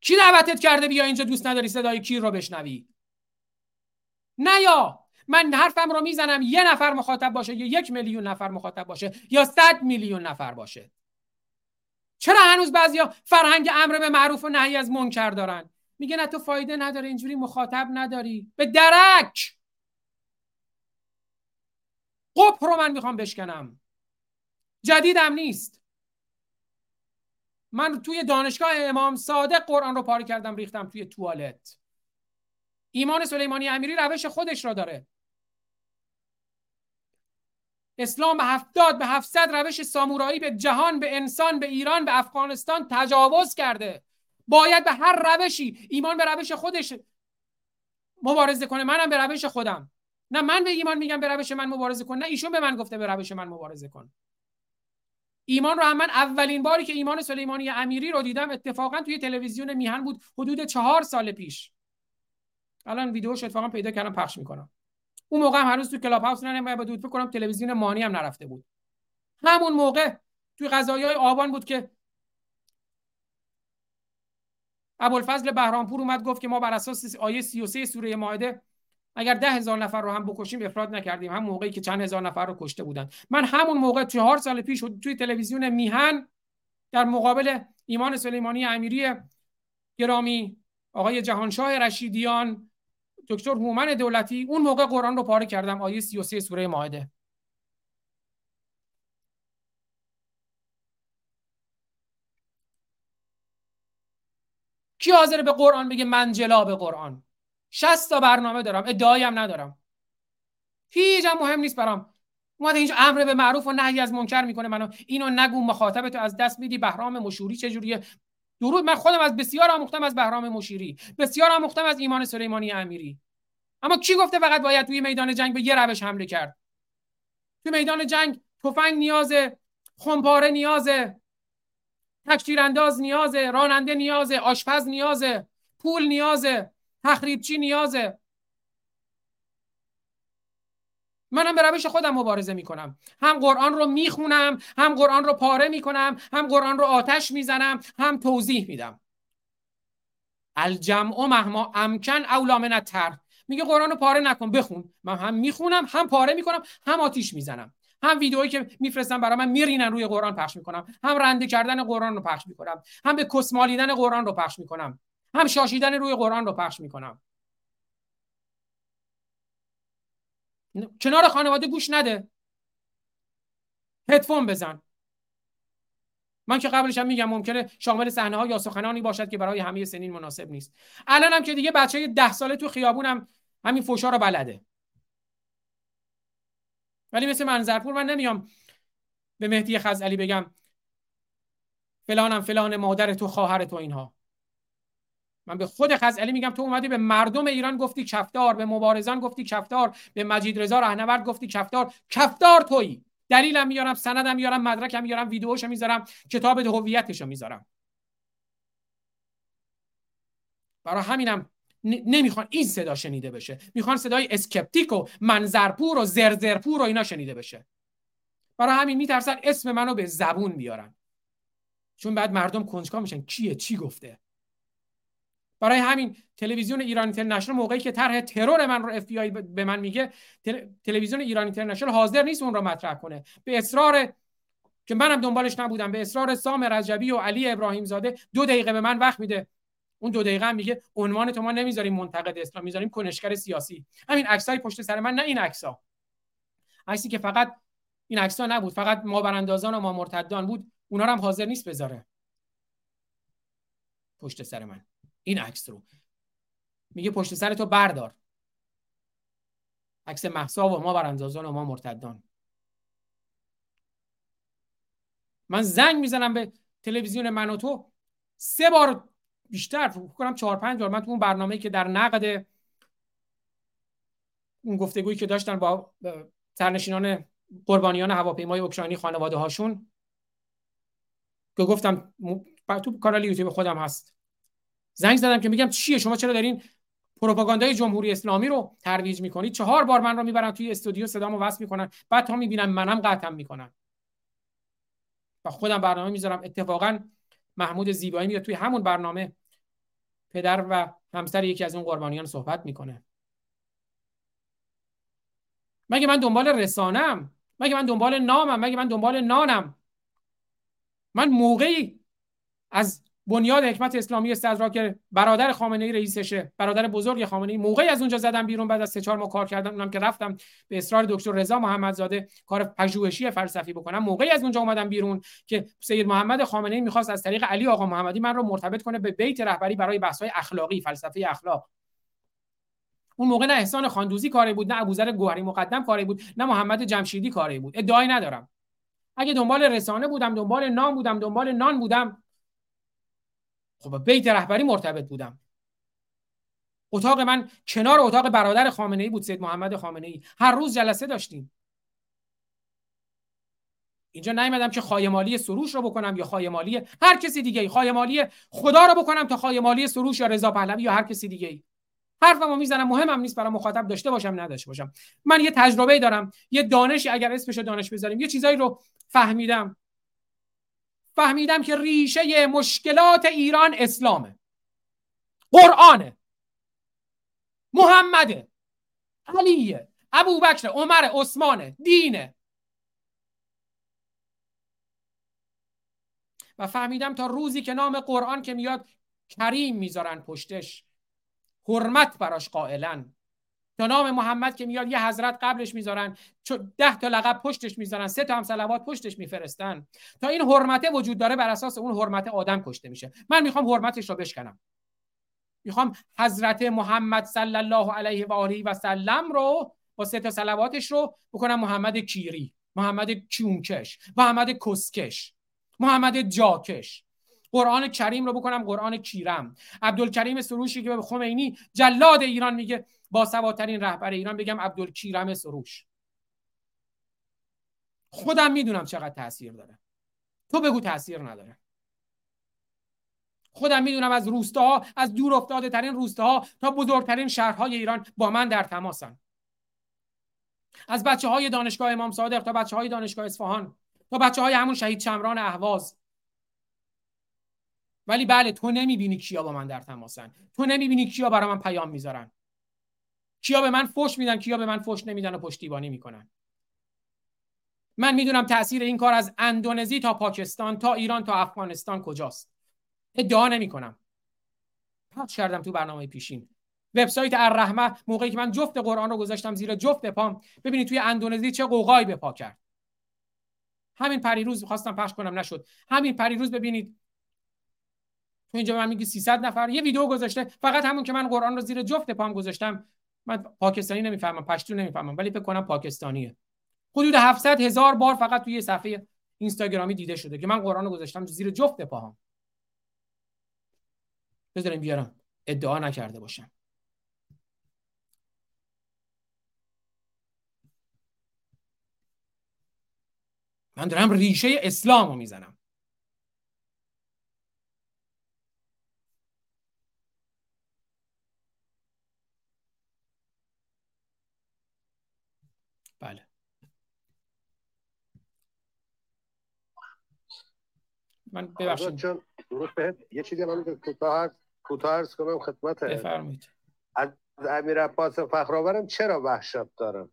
Speaker 5: کی دعوتت کرده بیا اینجا دوست نداری صدای کیر رو بشنوی؟ نه یا. من حرفم رو می‌زنم یه نفر مخاطب باشه یا یک میلیون نفر مخاطب باشه یا صد میلیون نفر باشه. چرا هنوز بعضیا فرهنگ امر به معروف و نهی از منکر دارن؟ میگه نه تو فایده نداره اینجوری مخاطب نداری. به درک! قپ رو من می‌خوام بشکنم. جدیدم نیست. من توی دانشگاه امام صادق قرآن رو پاره کردم ریختم توی توالت. ایمان سلیمانی امیری روش خودش را داره. اسلام به هفتاد به هفتصد روش سامورایی به جهان به انسان به ایران به افغانستان تجاوز کرده. باید به هر روشی ایمان به روش خودش مبارزه کنه. منم به روش خودم. نه من به ایمان میگم به روش من مبارزه کن نه ایشون به من گفته به روش من مبارزه کن. ایمان رو من اولین باری که ایمان سلیمانی امیری رو دیدم اتفاقا توی تلویزیون میهن بود حدود چهار سال پیش. الان ویدیوش اتفاقا پیدا کردم پخش می‌کنم. اون موقع هم هنوز تو کلاب هاوس نه بود فکر کنم تلویزیون مانی هم نرفته بود. همون موقع توی های آبان بود که ابوالفضل بهرامپور اومد گفت که ما بر اساس آیه 33 سوره مائده اگر ده هزار نفر رو هم بکشیم افراد نکردیم. هم موقعی که چند هزار نفر رو کشته بودن. من همون موقع چهار سال پیش توی تلویزیون میهن در مقابل ایمان سلیمانی امیری گرامی آقای جهانشاه رشیدیان دکتر هومن دولتی اون موقع قرآن رو پاره کردم آیه 33 سوره ماهده کی حاضر به قرآن بگه؟ من جلا به قرآن. 60 تا برنامه دارم. ادعایی هم ندارم. هیچ هم مهم نیست برام. اومده اینجا امر به معروف و نهی از منکر می‌کنه منو. اینو نگو مخاطب تو از دست میدی. بهرام مشوری چجوریه؟ درود. من خودم از بسیار آموختم از بهرام مشیری بسیار آموختم از ایمان سلیمانی امیری. اما کی گفته فقط باید توی میدان جنگ به یه روش حمله کرد؟ توی میدان جنگ تفنگ نیازه خمپاره نیازه تکتیرانداز نیازه راننده نیازه آشپز نیازه پول نیازه. تخریبچی نیازه؟ منم به روش خودم مبارزه می‌کنم. هم قرآن رو می‌خونم هم قرآن رو پاره می‌کنم هم قرآن رو آتش می‌زنم هم توضیح میدم. الجمع مهما امکن اولا من تر میگه قرآن رو پاره نکن بخون. من هم می‌خونم هم پاره می‌کنم هم آتیش می‌زنم. هم ویدئویی که میفرستم برای من میرینن روی قرآن پخش می‌کنم. هم رنده کردن قرآن رو پخش می‌کنم. هم به کسمالیدن قرآن رو پخش می‌کنم. هم شاشیدن روی قرآن رو پخش می‌کنم. کنار خانواده گوش نده. هدفون بزن. من که قبلش هم میگم ممکنه شامل صحنه ها یا سخنانی باشد که برای همه سنین مناسب نیست. الانم که دیگه بچه ده ساله تو خیابونم همین فوشا رو بلده. ولی مثل منظرپور من نمیام به مهدی خزعلی بگم فلانم فلان مادر تو خواهر تو اینها. من به خود خزعلی میگم تو اومدی به مردم ایران گفتی کفتار به مبارزان گفتی کفتار به مجید رضا رهنورد گفتی کفتار. کفتار تویی. دلیلم میارم سندم میارم مدرکم میارم ویدیوشو می‌ذارم کتاب هویتشو می‌ذارم. برای همینم نمی‌خوان این صدا شنیده بشه. می‌خوان صدای skeptic و منظرپور و زرزرپور و اینا شنیده بشه. برای همین میترسن اسم منو به زبون بیارن. چون بعد مردم کنجکاو میشن. کیه؟ چی گفته؟ برای همین تلویزیون ایران اینترنشنال موقعی که طرح ترور من رو اف به من میگه تلویزیون ایران اینترنشنال حاضر نیست اون رو مطرح کنه. به اصرار که منم دنبالش نبودم به اصرار سام رجبی و علی ابراهیم زاده دو دقیقه به من وقت میده. اون دو دقیقه هم میگه عنوان تو ما نمی‌ذاریم منتقد اسلام می‌ذاریم کنشگر سیاسی. همین عکسای پشت سر من نه این عکسا عکسی که فقط این عکسا نبود فقط ما براندازان و ما مرتدان بود اونا هم حاضر نیست بذاره. پشت سر من. این عکس رو. میگه پشت سر تو بردار. عکس محسا و ما براندازان و ما مرتدان. من زنگ می‌زنم به تلویزیون من و تو. سه بار بیشتر فکر کنم چهار پنج بار من تو اون برنامه که در نقد اون گفتگویی که داشتن با سرنشینان قربانیان هواپیمای اوکراینی خانواده هاشون که گفتم تو کانال یوتیوب خودم هست. زنگ زدم که میگم چیه؟ شما چرا دارین پروپاگاندای جمهوری اسلامی رو ترویج می‌کنید؟ چهار بار من رو می‌برن توی استودیو صدامو وصل می‌کنن. بعد تا می‌بینم منم قطعم می‌کنن. و خودم برنامه می‌ذارم. اتفاقا محمود زیبایی میاد توی همون برنامه. پدر و همسر یکی از اون قربانیان صحبت می‌کنه. مگه من دنبال رسانم مگه من دنبال نامم؟ مگه من دنبال نانم؟ من موقعی از بنیاد حکمت اسلامی استدراک که برادر خامنه ای رئیسشه برادر بزرگ خامنه ای موقعی از اونجا زدم بیرون بعد از سه چهار ماه کار کردم اونم که رفتم به اصرار دکتر رضا محمدزاده کار پژوهشی فلسفی بکنم. موقعی از اونجا اومدم بیرون که سید محمد خامنه ای می‌خواست از طریق علی آقا محمدی من رو مرتبط کنه به بیت رهبری برای بحث‌های اخلاقی فلسفه اخلاق. اون موقع نه احسان خاندوزی کاری بود نه ابوذر گوهری مقدم کاری بود نه محمد جمشیدی کاری بود. ادعایی ندارم. اگه دنبال رسانه بودم دنبال نام بودم دنبال نان بودم خب بیت رهبری مرتبط بودم. اتاق من کنار اتاق برادر خامنه ای بود سید محمد خامنه ای هر روز جلسه داشتیم. اینجا نیومدم که خایمالی سروش رو بکنم یا خایمالی هر کسی دیگه خایمالی خدا رو بکنم تا خایمالی سروش یا رضا پهلوی یا هر کسی دیگه ای حرفمو می‌زنم مهمم نیست برای مخاطب داشته باشم نداشته باشم. من یه تجربه دارم یه دانشی اگر اسمش دانش بذاریم یه چیزایی رو فهمیدم. فهمیدم که ریشه مشکلات ایران اسلامه. قرآنه. محمده. علیه. ابوبکر عمر عثمانه دینه. و فهمیدم تا روزی که نام قرآن که میاد کریم می‌ذارن پشتش. حرمت براش قائلن. تا نام محمد که میاد یه حضرت قبلش می‌ذارن ده تا لقب پشتش می‌ذارن سه تا هم صلوات پشتش میفرستن. تا این حرمته وجود داره بر اساس اون حرمت آدم کشته میشه. من می‌خوام حرمتش رو بشکنم. می‌خوام حضرت محمد صلی الله علیه و آله و سلم رو با سه تا صلواتش رو بکنم محمد کیری محمد کیونکش محمد کسکش محمد جاکش. قرآن کریم رو بکنم قرآن کیرم. عبدالکریم سروشی که به خمینی جلاد ایران میگه با سواترین رهبر ایران بگم عبدالکیرم سروش. خودم می‌دونم چقدر تاثیر داره. تو بگو تاثیر نداره. خودم می‌دونم از روستاها از دور افتاده ترین روستاها تا بزرگترین شهرهای ایران با من در تماسن. از بچه های دانشگاه امام صادق تا بچه های دانشگاه اصفهان تا بچه های همون شهید چمران اهواز. ولی بله تو نمی‌بینی کیا با من در تماسن. تو نمی‌بینی کیا برای من پیام می‌ذارن. کیا به من فوش میدن کیا به من فوش نمیدن و پشتیبانی می‌کنن. من می‌دونم تاثیر این کار از اندونزی تا پاکستان تا ایران تا افغانستان کجاست. ادعا نمی‌کنم. پخش کردم تو برنامه پیشین. وبسایت الرحمه موقعی که من جفت قرآن رو گذاشتم زیر جفت پام ببینید توی اندونزی چه قوقایی به پا کرد. همین پریروز خواستم پخش کنم نشد. همین پریروز ببینید. تو اینجا من میگی 300 نفر. یه ویدیو گذاشته. فقط همون که من قرآن رو زیر جفت پام گذاشتم. من پاکستانی نمی‌فهمم پشتو نمی‌فهمم ولی فکر کنم پاکستانیه. حدود 700 هزار بار فقط توی صفحه اینستاگرامی دیده شده که من قرآن رو گذاشتم زیر جفت پاهام. بذاریم بیارم. ادعا نکرده باشم. من دارم ریشه اسلام رو می‌زنم بله من ببخشید.
Speaker 11: چون درست بهت؟ یه چیزی من کوتاه کوتاه عرض کنم خدمت
Speaker 5: بفرمایید.
Speaker 11: از امیر عباس فخرآورم چرا وحشت دارم؟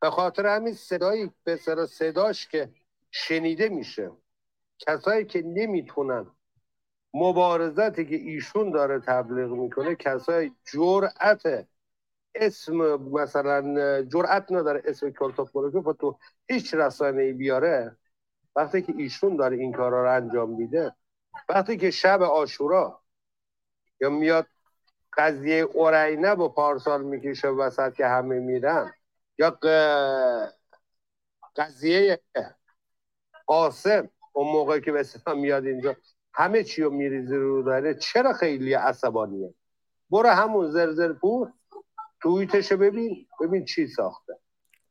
Speaker 11: به خاطر همین صدایی به سر صداش که شنیده میشه. کسایی که نمی‌تونن مبارزتی که ایشون داره تبلیغ می‌کنه کسای جرأت اسم مثلا جرأت نداره اسم کلتوپولوژی تو هیچ رسانه ای بیاره. وقتی که ایشون داره این کارا رو انجام میده وقتی که شب آشورا یا میاد قضیه اورینه با پارسال می‌کشه وسط که همه میرن یا قضیه قاسم اون موقع که به میاد اینجا همه چی رو میریزی رو داره چرا خیلی عصبانیه؟ برو همون زرزر پور تویتشو ببین ببین چی ساخته.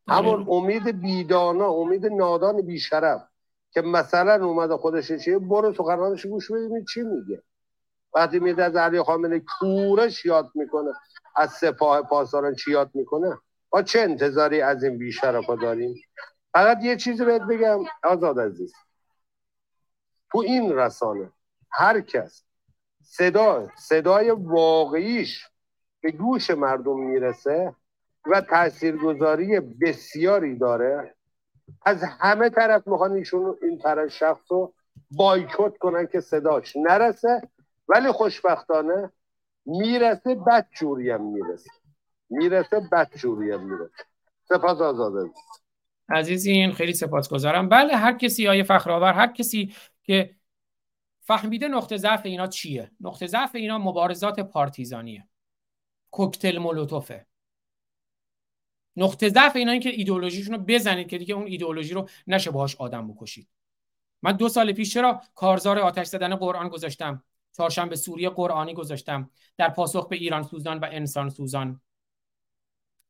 Speaker 11: همون امید بیدانا امید نادان بیشرف. که مثلا اومده خودش چیه؟ برو سخنرانش گوش بدیم چی میگه. وقتی میده از علی خامنه کورش یاد می‌کنه. از سپاه پاسداران چی یاد می‌کنه؟ ما چه انتظاری از این بیشرفا داریم؟ فقط یه چیزی بهت بگم آزاد عزیز. تو این رسانه هر کس صدا صدای واقعیش به گوش مردم می‌رسه و تاثیرگذاری بسیاری داره. از همه طرف می‌خوان ایشون این طرف شخص رو بایکوت کنن که صداش نرسه ولی خوشبختانه می‌رسه بد جوریم می‌رسه. می‌رسه بد جوریم می‌رسه. سپاس آزاده.
Speaker 5: عزیزین خیلی سپاسگزارم. بله هر کسی آیه فخرآور هر کسی که فهمیده نقطه ضعف اینا چیه؟ نقطه ضعف اینا مبارزات پارتیزانیه. کوکتل مولوتوفه. نقطه ضعف اینا این که ایدئولوژیشون رو بزنید که دیگه اون ایدئولوژی رو نشه باهاش آدم بکشید. من دو سال پیش چرا کارزار آتش زدن قرآن گذاشتم؟ چهارشنبه سوریه قرآنی گذاشتم در پاسخ به ایران سوزان و انسان سوزان.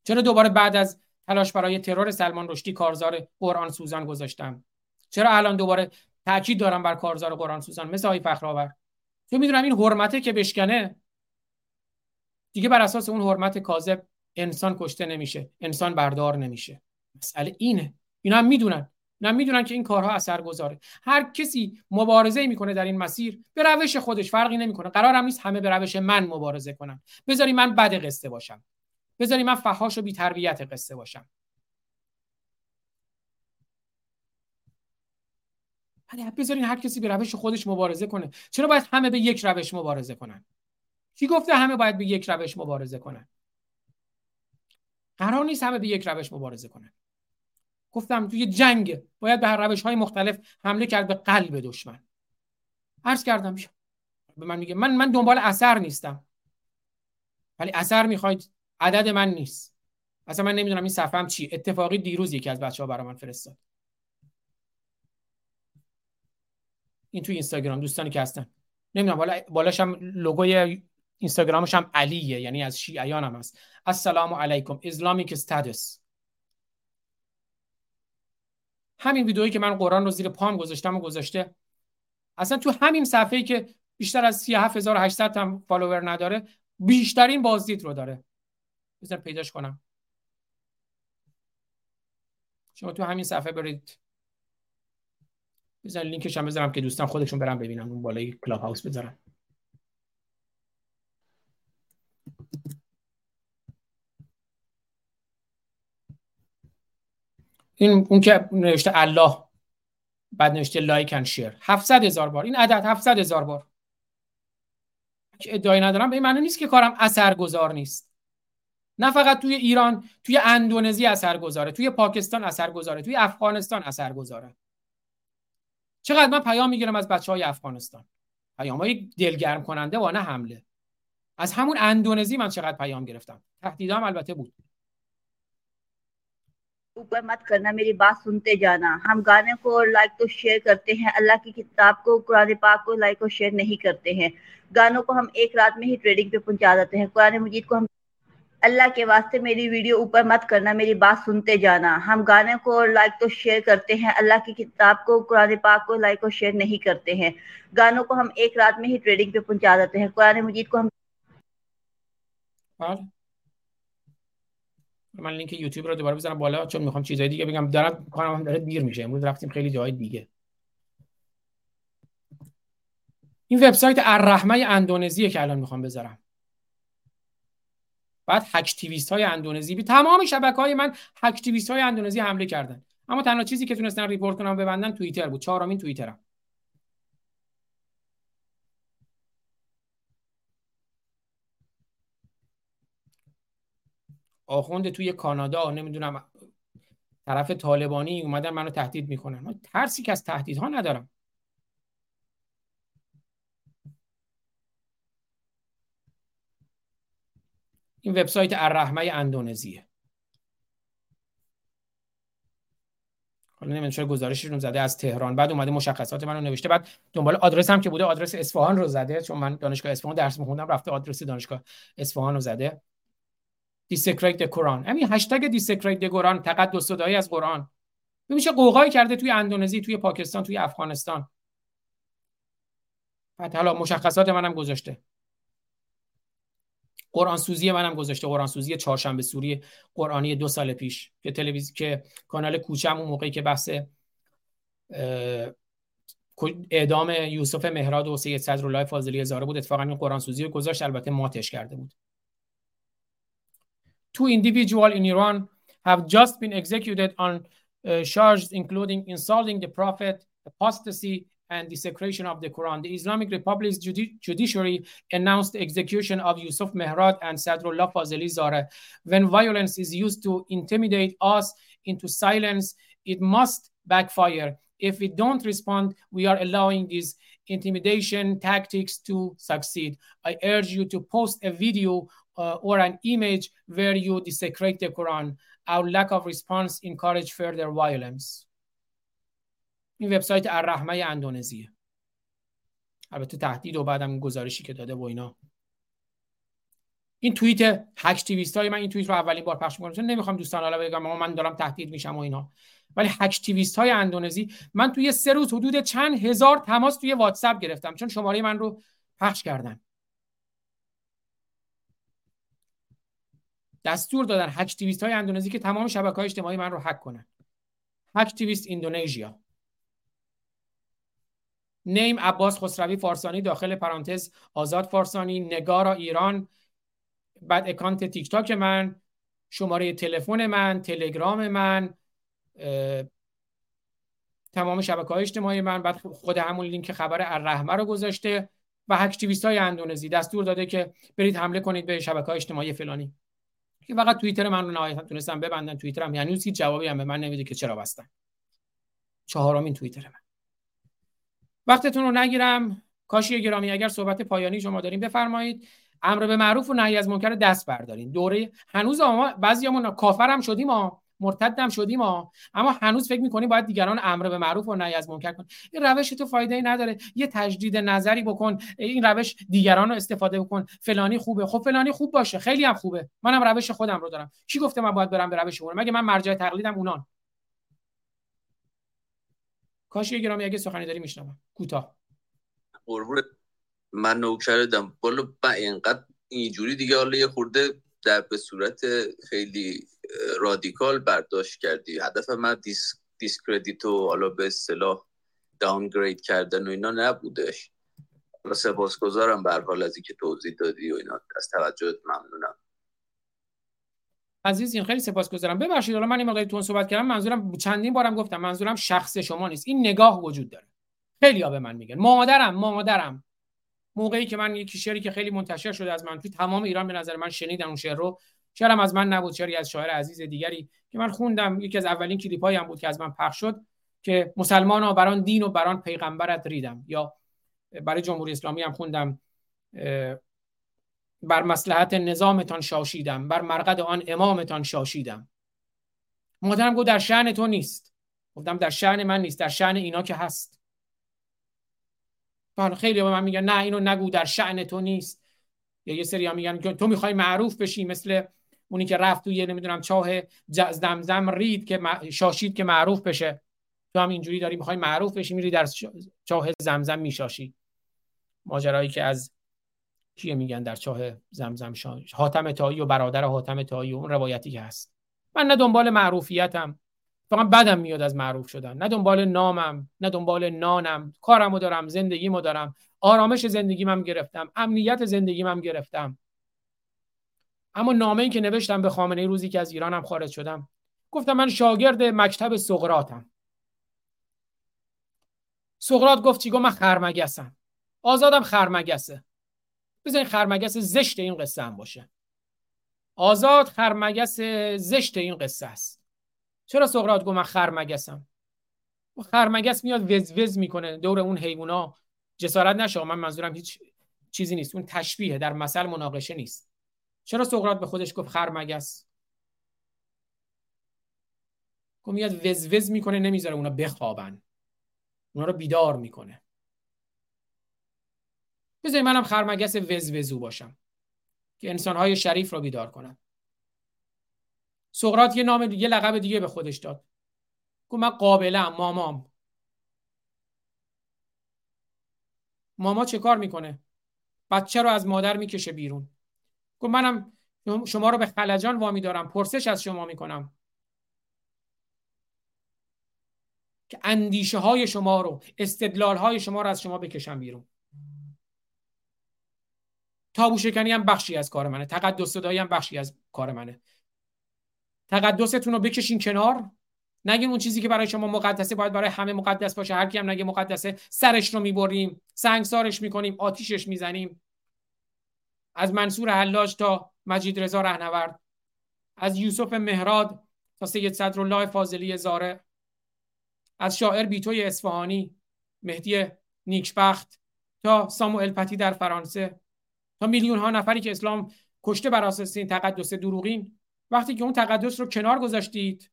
Speaker 5: چرا دوباره بعد از تلاش برای ترور سلمان رشدی کارزار قرآن سوزان گذاشتم؟ چرا الان دوباره تاکید دارم بر کارزار قرآن سوزان؟ مثل های فخرآور. چون می‌دونم این حرمته که بشکنه. دیگه بر اساس اون حرمت کاذب انسان کشته نمیشه انسان بردار نمیشه. مسئله اینه. اینا هم می‌دونن. اینا می‌دونن که این کارها اثر گذاره هر کسی مبارزه می‌کنه در این مسیر به روش خودش فرقی نمی‌کنه. قرارم نیست همه به روش من مبارزه کنن. بذاری من بد قصه باشم. بذاری من فحاش و بی‌تربیت قصه باشم. ولی بذارین هر کسی به روش خودش مبارزه کنه. چرا باید همه به یک روش مبارزه کنن؟ کی گفته همه باید به یک روش مبارزه کنن؟ قرار نیست همه به یک روش مبارزه کنن. گفتم توی جنگ باید به هر روش های مختلف حمله کرد به قلب دشمن. عرض کردم به من میگه من من دنبال اثر نیستم. ولی اثر می‌خواید عدد من نیست. اصلا من نمی‌دونم این صفحم چی اتفاقی دیروز یکی از بچه ها برای من فرستاد. این توی اینستاگرام دوستانی که هستن. نمی‌دونم بالا بالاش لوگوی اینستاگرامش هم علیه یعنی از شیعیان هم هست. السلام علیکم اسلامیک استاتس همین ویدئویی که من قرآن رو زیر پام گذاشتم و گذاشته اصلا تو همین صفحه‌ای که بیشتر از 37800 هم فالوور نداره بیشترین بازدید رو داره. بذار پیداش کنم. شما تو همین صفحه برید. بذار لینکش هم بذارم که دوستان خودشون برم ببینم اون بالای کلاب هاوس بذارم این اون که نوشته الله بعد نوشته لایک اند شیر 700 هزار بار. این عدد 700 هزار بار. که ادعای ندارم. به این معنی نیست که کارم اثرگذار نیست. نه فقط توی ایران توی اندونزی اثرگذاره توی پاکستان اثرگذاره توی افغانستان اثرگذاره. چقدر من پیام می‌گیرم از بچه های افغانستان؟ پیام های دلگرم کننده و نه حمله. از همون اندونزی من چقدر پیام گرفتم؟ تهدیدام البته بود.
Speaker 14: ऊपर मत करना, मेरी बात सुनते जाना। हम गाने को लाइक तो शेयर करते हैं, अल्लाह की किताब को, कुरान पाक को लाइक और शेयर नहीं करते हैं। गानों को हम एक रात में ही ट्रेडिंग पे पहुँचा देते हैं। कुरान मजीद को हम अल्लाह के वास्ते मेरी वीडियो ऊपर मत करना, मेरी बात सुनते जाना। हम गाने को लाइक तो शेयर करते हैं, अल्लाह की किताब को, कुरान पाक को लाइक और शेयर नहीं करते हैं। गानों को हम एक रात में ही ट्रेडिंग पे पहुँचा देते हैं। कुरान मजीद को हम
Speaker 5: من لینک یوتیوب رو دوباره بزنم بالا چون می‌خوام چیزای دیگه بگم. دارم کارم داره دیر میشه. امروز رفتیم خیلی جای دیگه. این وبسایت الرحمه اندونزیه که الان می‌خوام بذارم. بعد hacktivist های اندونزی. به تمام شبکه های من hacktivist های اندونزی حمله کردن. اما تنها چیزی که تونستن report کنن ببندن توییتر بود. چهارمین توییترم. آخوند توی کانادا نمی‌دونم طرف طالبانی اومدن منو تهدید می‌کنن. من ترسی که از تهدیدها ندارم. این وبسایت الرحمه اندونزیه. حالا نمی‌دونم چرا رو زده از تهران. بعد اومده مشخصات منو نوشته. بعد دنبال آدرس هم که بوده آدرس اصفهان رو زده. چون من دانشگاه اصفهان درس میخوندم رفته آدرس دانشگاه اصفهان رو زده. desecrate قرآن. همین هشتگ desecrate قرآن تقدس زدایی از قرآن. میشه غوغایی کرده توی اندونزی توی پاکستان توی افغانستان. بعد حالا مشخصات منم گذاشته. قرآن سوزی منم گذاشته. قرآن سوزی چهارشنبه سوری قرآنی دو سال پیش که تلویزیون که کانال کوچم اون موقعی که بحث اعدام یوسف مهراد و سید صدرالله فاضلی هزاره بود اتفاقا این قرآن سوزی رو گذاشت. البته ماتش کرده بود. Two individuals in Iran have just been executed on uh, charges including insulting the prophet, apostasy, and desecration of the Quran. The Islamic Republic's judi- judiciary announced the execution of Yusuf Mehrad and Sadrullah Fazeli Zara. When violence is used to intimidate us into silence, it must backfire. If we don't respond, we are allowing these intimidation tactics to succeed. I urge you to post a video or an image where you desecrate the Quran. Our lack of response encourage further violence. این وبسایت الرحمه اندونزیه. البته تهدید و بعدم گزارشی که داده و اینا. این توییت هکتیویست های من این توییت رو اولین بار پخش می‌کنم. چون نمی‌خوام دوستان حالا بگم من دارم تهدید میشم و اینا. ولی هکتیویست های اندونزی من توی سه روز حدود چند هزار تماس توی واتساپ گرفتم. چون شماره من رو پخش کردن. دستور دادن hacktivist های اندونزی که تمام شبکه های اجتماعی من رو هک کنن. hacktivist name عباس خسروی فارسانی داخل پرانتز آزاد فارسانی نگارا ایران بعد اکانت تیک تاک من شماره تلفن من تلگرام من تمام شبکه های اجتماعی من بعد خود همون لینک خبر الرحمه رو گذاشته و هکتیویست های اندونزی. دستور داده که برید حمله کنید به شبکه های اجتماعی فلانی. که فقط توییتر من رو نهایتا تونستم ببندن توییترم یعنی هیچ جوابی هم به من نمیده که چرا بستن چهارمین توییتر من. وقتتون رو نگیرم. کاشی گرامی اگر صحبت پایانی شما داریم بفرمایید. امر به معروف و نهی از منکر دست بردارین. دوره هنوز بعضیامون کافرم شدیم ما مرتدم شدیم ما اما هنوز فکر می‌کنیم باید دیگران امر به معروف و نهی از منکر کن این روش تو فایده ای نداره. یه تجدید نظری بکن. این روش دیگران رو استفاده بکن. فلانی خوبه. خب فلانی خوب باشه. خیلی هم خوبه. منم روش خودم رو دارم. کی گفته من باید برم به روش اون مگه من مرجع تقلیدم اونان؟ کاشی گرامی اگه سخنی داری میشنوم. کوتاه.
Speaker 13: من نوکردم بالا با اینقدر اینجوری دیگه حالا یه خورده در به صورت خیلی رادیکال برداشت کردی. هدف من دیس دیسکردیت و حالا به اصطلاح داونگرید کردن و اینا نبودش. حالا سپاسگزارم به حال از اینکه توضیح دادی و اینا. از توجهت ممنونم.
Speaker 5: عزیزین خیلی سپاسگزارم. ببخشید حالا من این مقداری تون صحبت کردم منظورم چندین بارم گفتم منظورم شخص شما نیست. این نگاه وجود داره. خیلی ها به من میگن. مادرم مادرم موقعی که من یکی شعری که خیلی منتشر شده از من توی تمام ایران به نظر من شنیدن اون شعر رو شعرم از من نبود شعری از شاعر عزیز دیگری که من خوندم. یکی از اولین کلیپ هم بود که از من پخش شد که مسلمان ها بران دین و بران پیغمبرت ریدم. یا برای جمهوری اسلامی هم خوندم بر مسلحت نظامتان شاشیدم بر مرقد آن امامتان شاشیدم. مادرم گفت در شعن تو نیست. گفتم در شعن من نیست در شعن اینا که هست. حالا خیلی به من میگن نه اینو نگو در شعن تو نیست. یا یه سری ها میگن تو می‌خوای معروف بشی مثل اونی که رفت توی نمی‌دونم چاه زمزم رید که شاشید که معروف بشه. تو هم اینجوری داری می‌خوای معروف بشی میری در چاه زمزم میشاشی. ماجرایی که از کیه میگن در چاه زمزم شان حاتم تایی و برادر حاتم تایی و اون روایتی که هست. من نه دنبال معروفیتم. فقط بدم میاد از معروف شدن. نه دنبال نامم نه دنبال نانم. کارمو دارم زندگیمو دارم. آرامش زندگیمم گرفتم. امنیت زندگیمم گرفتم. اما نامه ای که نوشتم به خامنه ای روزی که از ایرانم خارج شدم گفتم من شاگرد مکتب سقراطم. سقراط گفت چی؟ گفت من خرمگسم. آزادم خرمگسه. بزنین خرمگس زشت این قصه هم باشه. آزاد خرمگس زشت این قصه است. چرا سقراط گفت من خرمگسم؟ خرمگس میاد وز وز می‌کنه دور اون حیوونا. جسارت نشه من منظورم هیچ چیزی نیست. اون تشبیه در مثل مناقشه نیست. چرا سقراط به خودش گفت خرمگس؟ گفت میاد وز وز می‌کنه نمی‌ذاره اونا بخوابن. اونا رو بیدار می‌کنه. بذاری منم خرمگس وزوزو باشم که انسانهای شریف رو بیدار کنم. سقراط یه نام یه لقب دیگه به خودش داد. گفت من قابلم مامام. ماما چه کار می‌کنه؟ بچه رو از مادر می‌کشه بیرون. گفت منم شما رو به خلجان وامی دارم پرسش از شما می‌کنم. که اندیشه های شما رو استدلال های شما رو از شما بکشم بیرون. تابو شکنی هم بخشی از کار منه تقدس صدایی هم بخشی از کار منه. تقدستون رو بکشین کنار. نگین اون چیزی که برای شما مقدسه باید برای همه مقدس باشه. هر کی هم نگه مقدسه سرش رو می‌بریم سنگسارش می‌کنیم آتیشش می‌زنیم. از منصور حلاج تا مجید رضا رهنورد. از یوسف مهراد تا سید صدرالله فاضلی زاره. از شاعر بیتوی اصفهانی مهدی نیکبخت تا ساموئل پتی در فرانسه. تا میلیون ها نفری که اسلام کشته بر اساس این تقدس دروغین. وقتی که اون تقدس رو کنار گذاشتید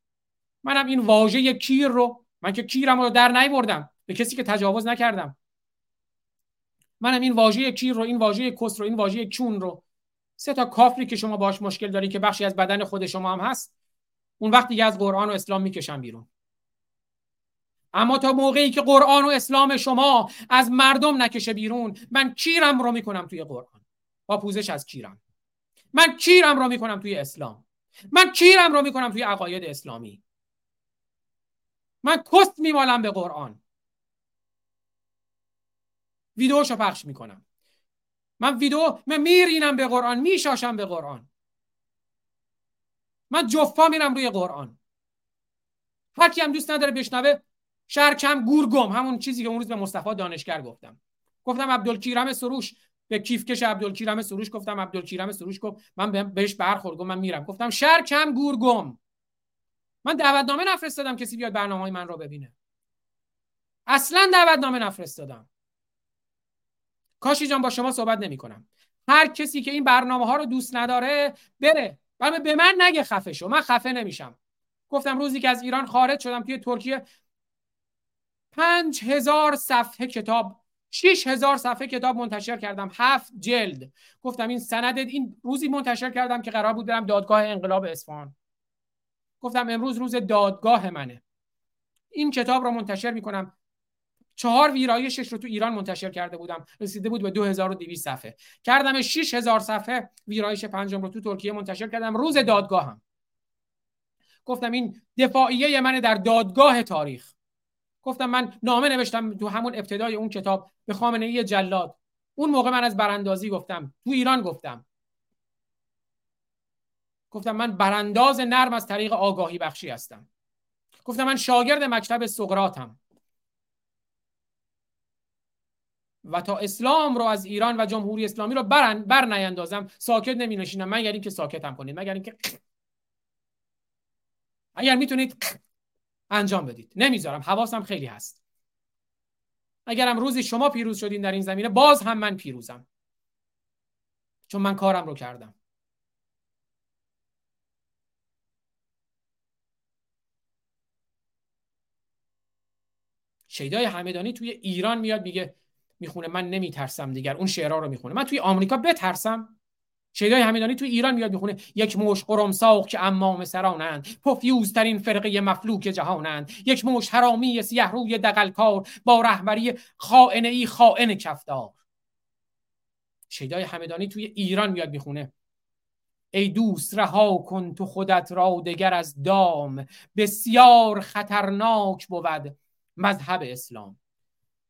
Speaker 5: منم این واژه کیر رو من که کیرم رو در نیوردم به کسی که تجاوز نکردم. منم این واژه کیر رو این واژه کس رو این واژه چون رو سه تا کافری که شما باش مشکل داری که بخشی از بدن خود شما هم هست اون وقت دیگه از قرآن و اسلام می‌کشن بیرون. اما تا موقعی که قرآن و اسلام شما از مردم نکشه بیرون من کیرم رو می‌کنم توی قرآن. با پوزش از کیرم. من کیرم رو می‌کنم توی اسلام. من کیرم رو می‌کنم توی عقاید اسلامی. من کست میمالم به قرآن. ویدیوشو پخش می‌کنم. من ویدیو من میرینم به قرآن میشاشم به قرآن. من جفا میرم روی قرآن. هر کی هم دوست نداره بشنوه شرکم گورگم همون چیزی که اون روز به مصطفی دانشگر گفتم. گفتم عبدالکیرم سروش به کیفکش عبدالکیرم سروش گفتم عبدالکیرم سروش گفت من بهش برخورد گفت من میرم. گفتم شرکم گورگم من دعوتنامه نفرستادم کسی بیاد برنامه های من رو ببینه. اصلا دعوتنامه نفرستادم. کاشی جان با شما صحبت نمی کنم. هر کسی که این برنامه ها رو دوست نداره بره. و به من نگه خفه شو. من خفه نمیشم. گفتم روزی که از ایران خارج شدم توی ترکیه پنج هزار صفحه کتاب شیش هزار صفحه کتاب منتشر کردم. هفت جلد. گفتم این سند این روزی منتشر کردم که قرار بود برم دادگاه انقلاب اصفهان. گفتم امروز روز دادگاه منه. این کتاب رو منتشر می‌کنم. چهار ویرایشش رو تو ایران منتشر کرده بودم. رسیده بود به 2200 صفحه. کردم 6000 صفحه ویرایش پنجم رو تو ترکیه منتشر کردم. روز دادگاهم. گفتم این دفاعیه من در دادگاه تاریخ. گفتم من نامه نوشتم تو همون ابتدای اون کتاب به خامنه ای جلاد. اون موقع من از براندازی گفتم. تو ایران گفتم. گفتم من برانداز نرم از طریق آگاهی بخشی هستم. گفتم من شاگرد مکتب سقراتم و تا اسلام رو از ایران و جمهوری اسلامی رو بر, بر نیندازم ساکت نمی نشینم مگر اینکه ساکتم کنید. مگر اینکه اگر می‌تونید انجام بدید. نمی‌ذارم. حواسم خیلی هست. اگرم روزی شما پیروز شدین در این زمینه باز هم من پیروزم. چون من کارم رو کردم. شیدای همدانی توی ایران میاد میگه می‌خونه. من نمیترسم دیگر. اون شعرها رو می‌خونه. من توی آمریکا بترسم. شیدای همیدانی توی ایران میاد می‌خونه. یک موش قرمساق که امام سرانند. پفیوزترین فرقه مفلوک جهانند. یک موش حرامی سیه روی دقلکار با رهبری خائنه ای خائن کفدار شیدای همدانی توی ایران میاد می‌خونه. ای دوست رها کن تو خودت را دگر از دام. بسیار خطرناک بود مذهب اسلام.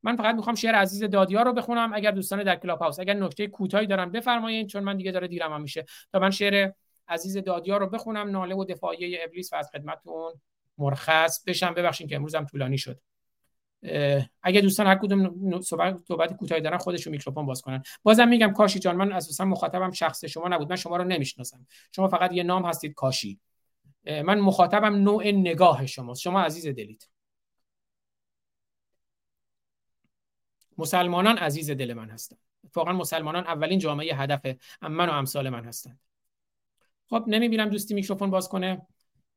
Speaker 5: من فقط می‌خوام شعر عزیز دادیار رو بخونم اگر دوستان در کلاب هاوس اگر نکته کوتاهی دارن بفرمایید چون من دیگه داره دیرم هم میشه. تا من شعر عزیز دادیار رو بخونم ناله و دفاعیه ابلیس و از خدمتتون مرخص بشم. ببخشید که امروزم طولانی شد. اگه دوستان هر کدوم صحبت صحبت کوتاهی دارن خودشون میکروفون باز کنن. بازم میگم کاشی جان من اساسا مخاطبم شخص شما نبود. من شما رو نمی‌شناسم. شما فقط یه نام هستید کاشی. من مخاطبم نوع نگاه شماست. شما عزیز دلید. مسلمانان عزیز دل من هستند. واقعا مسلمانان اولین جامعه هدف من و امثال من هستند. خب نمی‌بینم دوستی میکروفون باز کنه.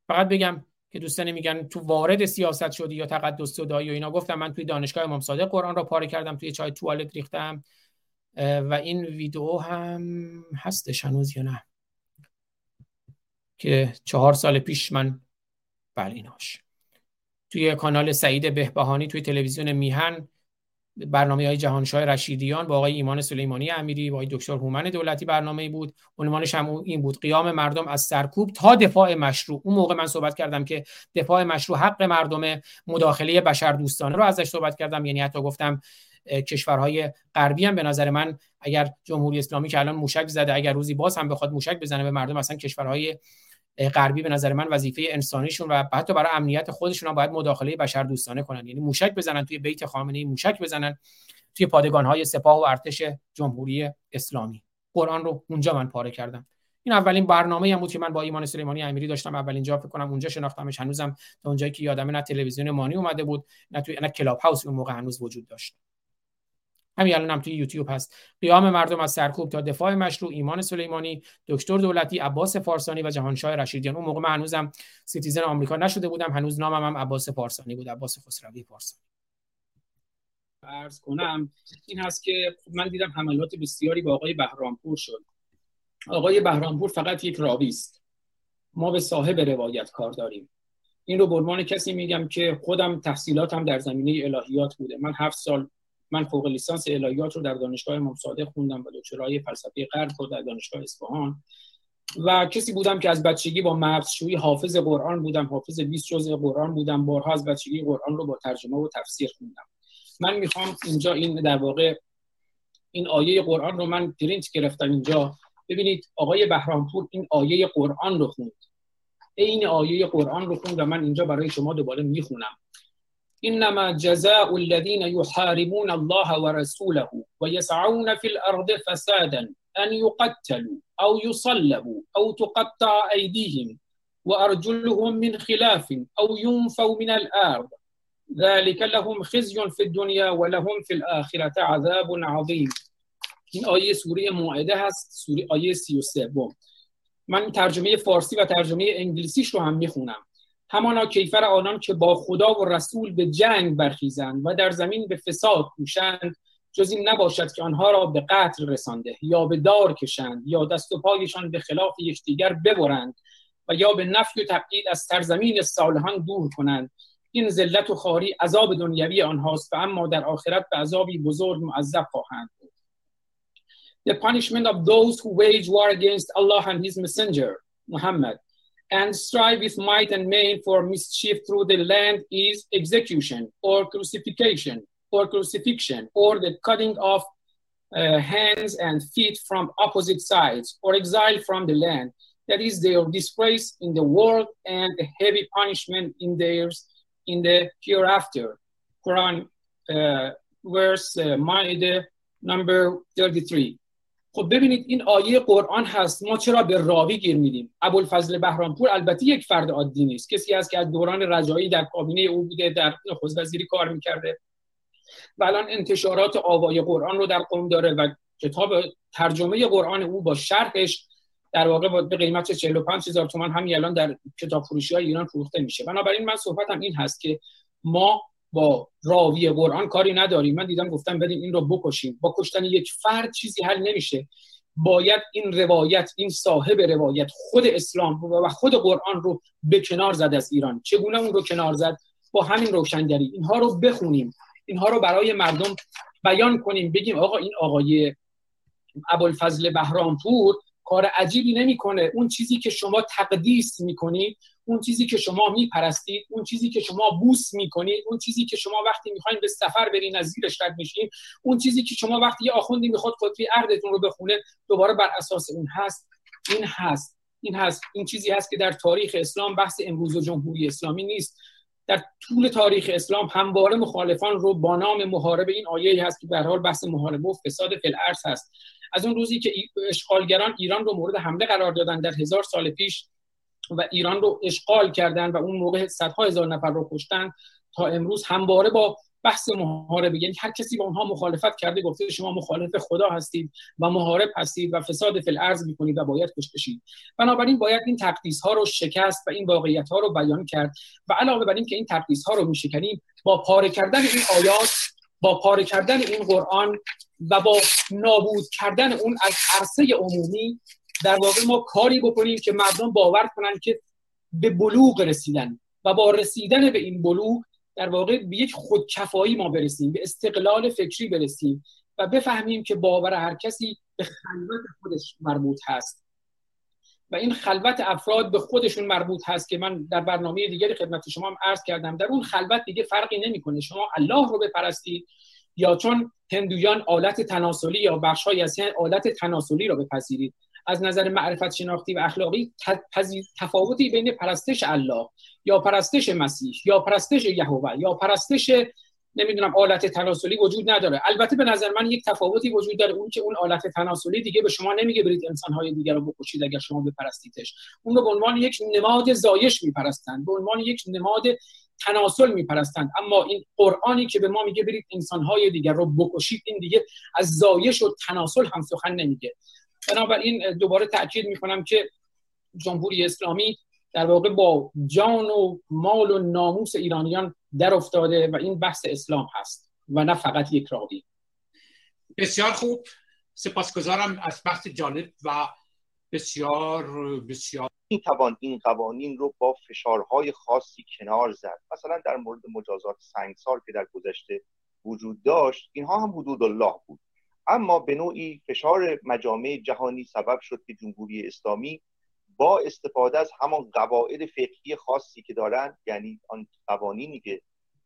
Speaker 5: فقط بگم که دوستان میگن تو وارد سیاست شدی یا تقدس صدایی و اینا. گفتم من توی دانشگاه امام صادق قرآن را پاره کردم توی چای توالت ریختم. و این ویدیو هم هستش هنوز یا نه؟ که چهار سال پیش من بله ایناش. توی کانال سعید بهبهانی توی تلویزیون میهن برنامه های جهانشاه رشیدیان با آقای ایمان سلیمانی امیری با آقای دکتر هومن دولتی برنامه بود. عنوانش هم این بود قیام مردم از سرکوب تا دفاع مشروع. اون موقع من صحبت کردم که دفاع مشروع حق مردم مداخله بشر دوستانه رو ازش صحبت کردم. یعنی حتی گفتم کشورهای غربی هم به نظر من اگر جمهوری اسلامی که الان موشک زده اگر روزی باز هم بخواد موشک بزنه به مردم اصلا کشورهای غربی به نظر من وظیفه انسانیشون و حتی برای امنیت خودشون هم باید مداخله بشر دوستانه کنن. یعنی موشک بزنن توی بیت خامنه ای موشک بزنن توی پادگان های سپاه و ارتش جمهوری اسلامی. قرآن رو اونجا من پاره کردم. این اولین برنامه هم بود که من با ایمان سلیمانی امیری داشتم. اولین جا فکر کنم اونجا شناختمش. هنوزم تا اونجایی که یادمه نه تلویزیون مانی اومده بود نه توی نه کلاب هاوس اون موقع هنوز وجود داشت. همین الان هم توی یوتیوب هست. قیام مردم از سرکوب تا دفاع مشروع ایمان سلیمانی دکتر دولتی عباس فارسانی و جهانشاه رشیدیان اون موقع من هنوزم citizen آمریکا نشده بودم هنوز نامم هم عباس فارسانی بود عباس خسروی فارسانی. عرض کنم این هست که من دیدم حملات بسیاری با آقای بهرامپور شد. آقای بهرامپور فقط یک راوی است. ما به صاحب روایت کار داریم. این رو برمان کسی میگم که خودم تحصیلاتم در زمینه الهیات بوده. من هفت سال من فوق لیسانس الهیات رو در دانشگاه امام صادق خوندم و دکترای فلسفه غرب رو در دانشگاه اصفهان. و کسی بودم که از بچگی با مغزشویی حافظ قرآن بودم حافظ 20 جزء قرآن بودم بارها از بچگی قرآن رو با ترجمه و تفسیر خوندم. من می‌خوام اینجا این در واقع این آیه قرآن رو من پرینت گرفتم اینجا. ببینید آقای بهرامپور این آیه قرآن رو خوند. این آیه قرآن رو خوند و من اینجا برای شما دوباره می‌خونم. إنما جزاء الذين يحاربون الله ورسوله ويسعون في الأرض فسادا أن يقتلوا أو يصلبوا أو تقطع أيديهم وأرجلهم من خلاف أو ينفوا من الأرض. ذلك لهم خزي في الدنيا ولهم في الآخرة عذاب عظيم. این آیه سوره موعده هست سوره آیه 33 من ترجمه فارسی و ترجمه انگلیسیش رو هم میخونم. همانا کیفر آنان که با خدا و رسول به جنگ برخیزند و در زمین به فساد کوشند جز این نباشد که آنها را به قتل رسانده یا به دار کشند یا دست و پایشان به خلاف یکدیگر ببرند و یا به نفی و تبعید از سرزمین صالحان دور کنند. این ذلت و خاری عذاب دنیوی آنهاست و اما در آخرت به عذابی بزرگ معذب خواهند بود. The punishment of those who wage war against Allah and His Messenger, Muhammad, and strive with might and main for mischief through the land is execution or crucifixion or crucifixion or the cutting off uh, hands and feet from opposite sides or exile from the land. That is their disgrace in the world and a heavy punishment in theirs in the hereafter. Quran uh, verse uh, number 33. خب ببینید این آیه قرآن هست ما چرا به راوی گیر میدیم ابوالفضل بهرامپور البته یک فرد عادی نیست کسی است که از دوران رجایی در کابینه او بوده در نخست وزیری کار می‌کرده و الان انتشارات آوای قرآن رو در قوم داره و کتاب ترجمه قرآن او با شرحش در واقع به قیمت 45 هزار تومان همین الان در کتاب فروشی ایران فروخته میشه. بنابراین من صحبتم این هست که ما با راوی قرآن کاری نداریم. من دیدم گفتم بریم این رو بکشیم. با کشتن یک فرد چیزی حل نمیشه. باید این روایت این صاحب روایت خود اسلام و خود قرآن رو به کنار زد از ایران. چگونه اون رو کنار زد؟ با همین روشنگری. اینها رو بخونیم. اینها رو برای مردم بیان کنیم. بگیم آقا این آقای ابوالفضل بهرامپور کار عجیبی نمی‌کنه. اون چیزی که شما تقدیس می‌کنید اون چیزی که شما میپرستید اون چیزی که شما بوس می‌کنید اون چیزی که شما وقتی می‌خواین به سفر برین از زیرش رد میشین اون چیزی که شما وقتی یه آخوندی می‌خواد خطبه عقدتون رو بخونه دوباره بر اساس اون هست. این هست. این هست. این چیزی هست که در تاریخ اسلام بحث امروز و جمهوری اسلامی نیست. در طول تاریخ اسلام همواره مخالفان رو با نام محاربه این آیه هست که به حال بحث محاربه و فساد فل هست. از اون روزی که اشغالگران ایران رو مورد حمله قرار دادن در هزار سال پیش و ایران رو اشغال کردن و اون موقع صدها هزار نفر رو کشتن تا امروز همواره با بحث محاربه یعنی هر کسی با اونها مخالفت کرده گفته شما مخالف خدا هستید و محارب هستید و فساد فی الارض می‌کنید و باید کشته شید. بنابراین باید این تقدیس ها رو شکست و این واقعیت ها رو بیان کرد و علاوه بر این که این تقدیس ها رو میشکنیم با پاره کردن این آیات با پاره کردن این قرآن و با نابود کردن اون از عرصه عمومی در واقع ما کاری بکنیم که مردم باور کنن که به بلوغ رسیدن و با رسیدن به این بلوغ در واقع به یک خودکفایی ما برسیم به استقلال فکری برسیم و بفهمیم که باور هر کسی به خلوت خودش مربوط هست. و این خلوت افراد به خودشون مربوط هست که من در برنامه دیگری خدمت شما هم عرض کردم. در اون خلوت دیگه فرقی نمی‌کنه. شما الله رو بپرستید یا چون هندویان آلت تناسلی یا بخشهایی از آلت تناسلی رو بپذیرید. از نظر معرفت شناختی و اخلاقی تفاوتی بین پرستش الله یا پرستش مسیح یا پرستش یهوه یا پرستش نمی‌دونم آلت تناسلی وجود نداره. البته به نظر من یک تفاوتی وجود داره. اون که اون آلت تناسلی دیگه به شما نمیگه برید انسانهای دیگر رو بکشید اگر شما بپرستیدش. اون رو به عنوان یک نماد زایش میپرستند. به عنوان یک نماد تناسل میپرستند. اما این قرآنی که به ما میگه برید انسانهای دیگر رو بکشید این دیگه از زایش و تناسل هم سخن نمیگه. بنابراین دوباره تاکید می‌کنم که جمهوری اسلامی در واقع با جان و مال و ناموس ایرانیان در افتاده و این بحث اسلام هست و نه فقط یک راوی.
Speaker 15: بسیار خوب. سپاسگزارم از بحث جالب و بسیار بسیار.
Speaker 16: این توان این قوانین رو با فشارهای خاصی کنار زد. مثلا در مورد مجازات سنگسار که در گذشته وجود داشت اینها هم حدود الله بود. اما به نوعی فشار مجامع جهانی سبب شد که جمهوری اسلامی با استفاده از همان قواعد فقهی خاصی که دارن یعنی آن قوانینی که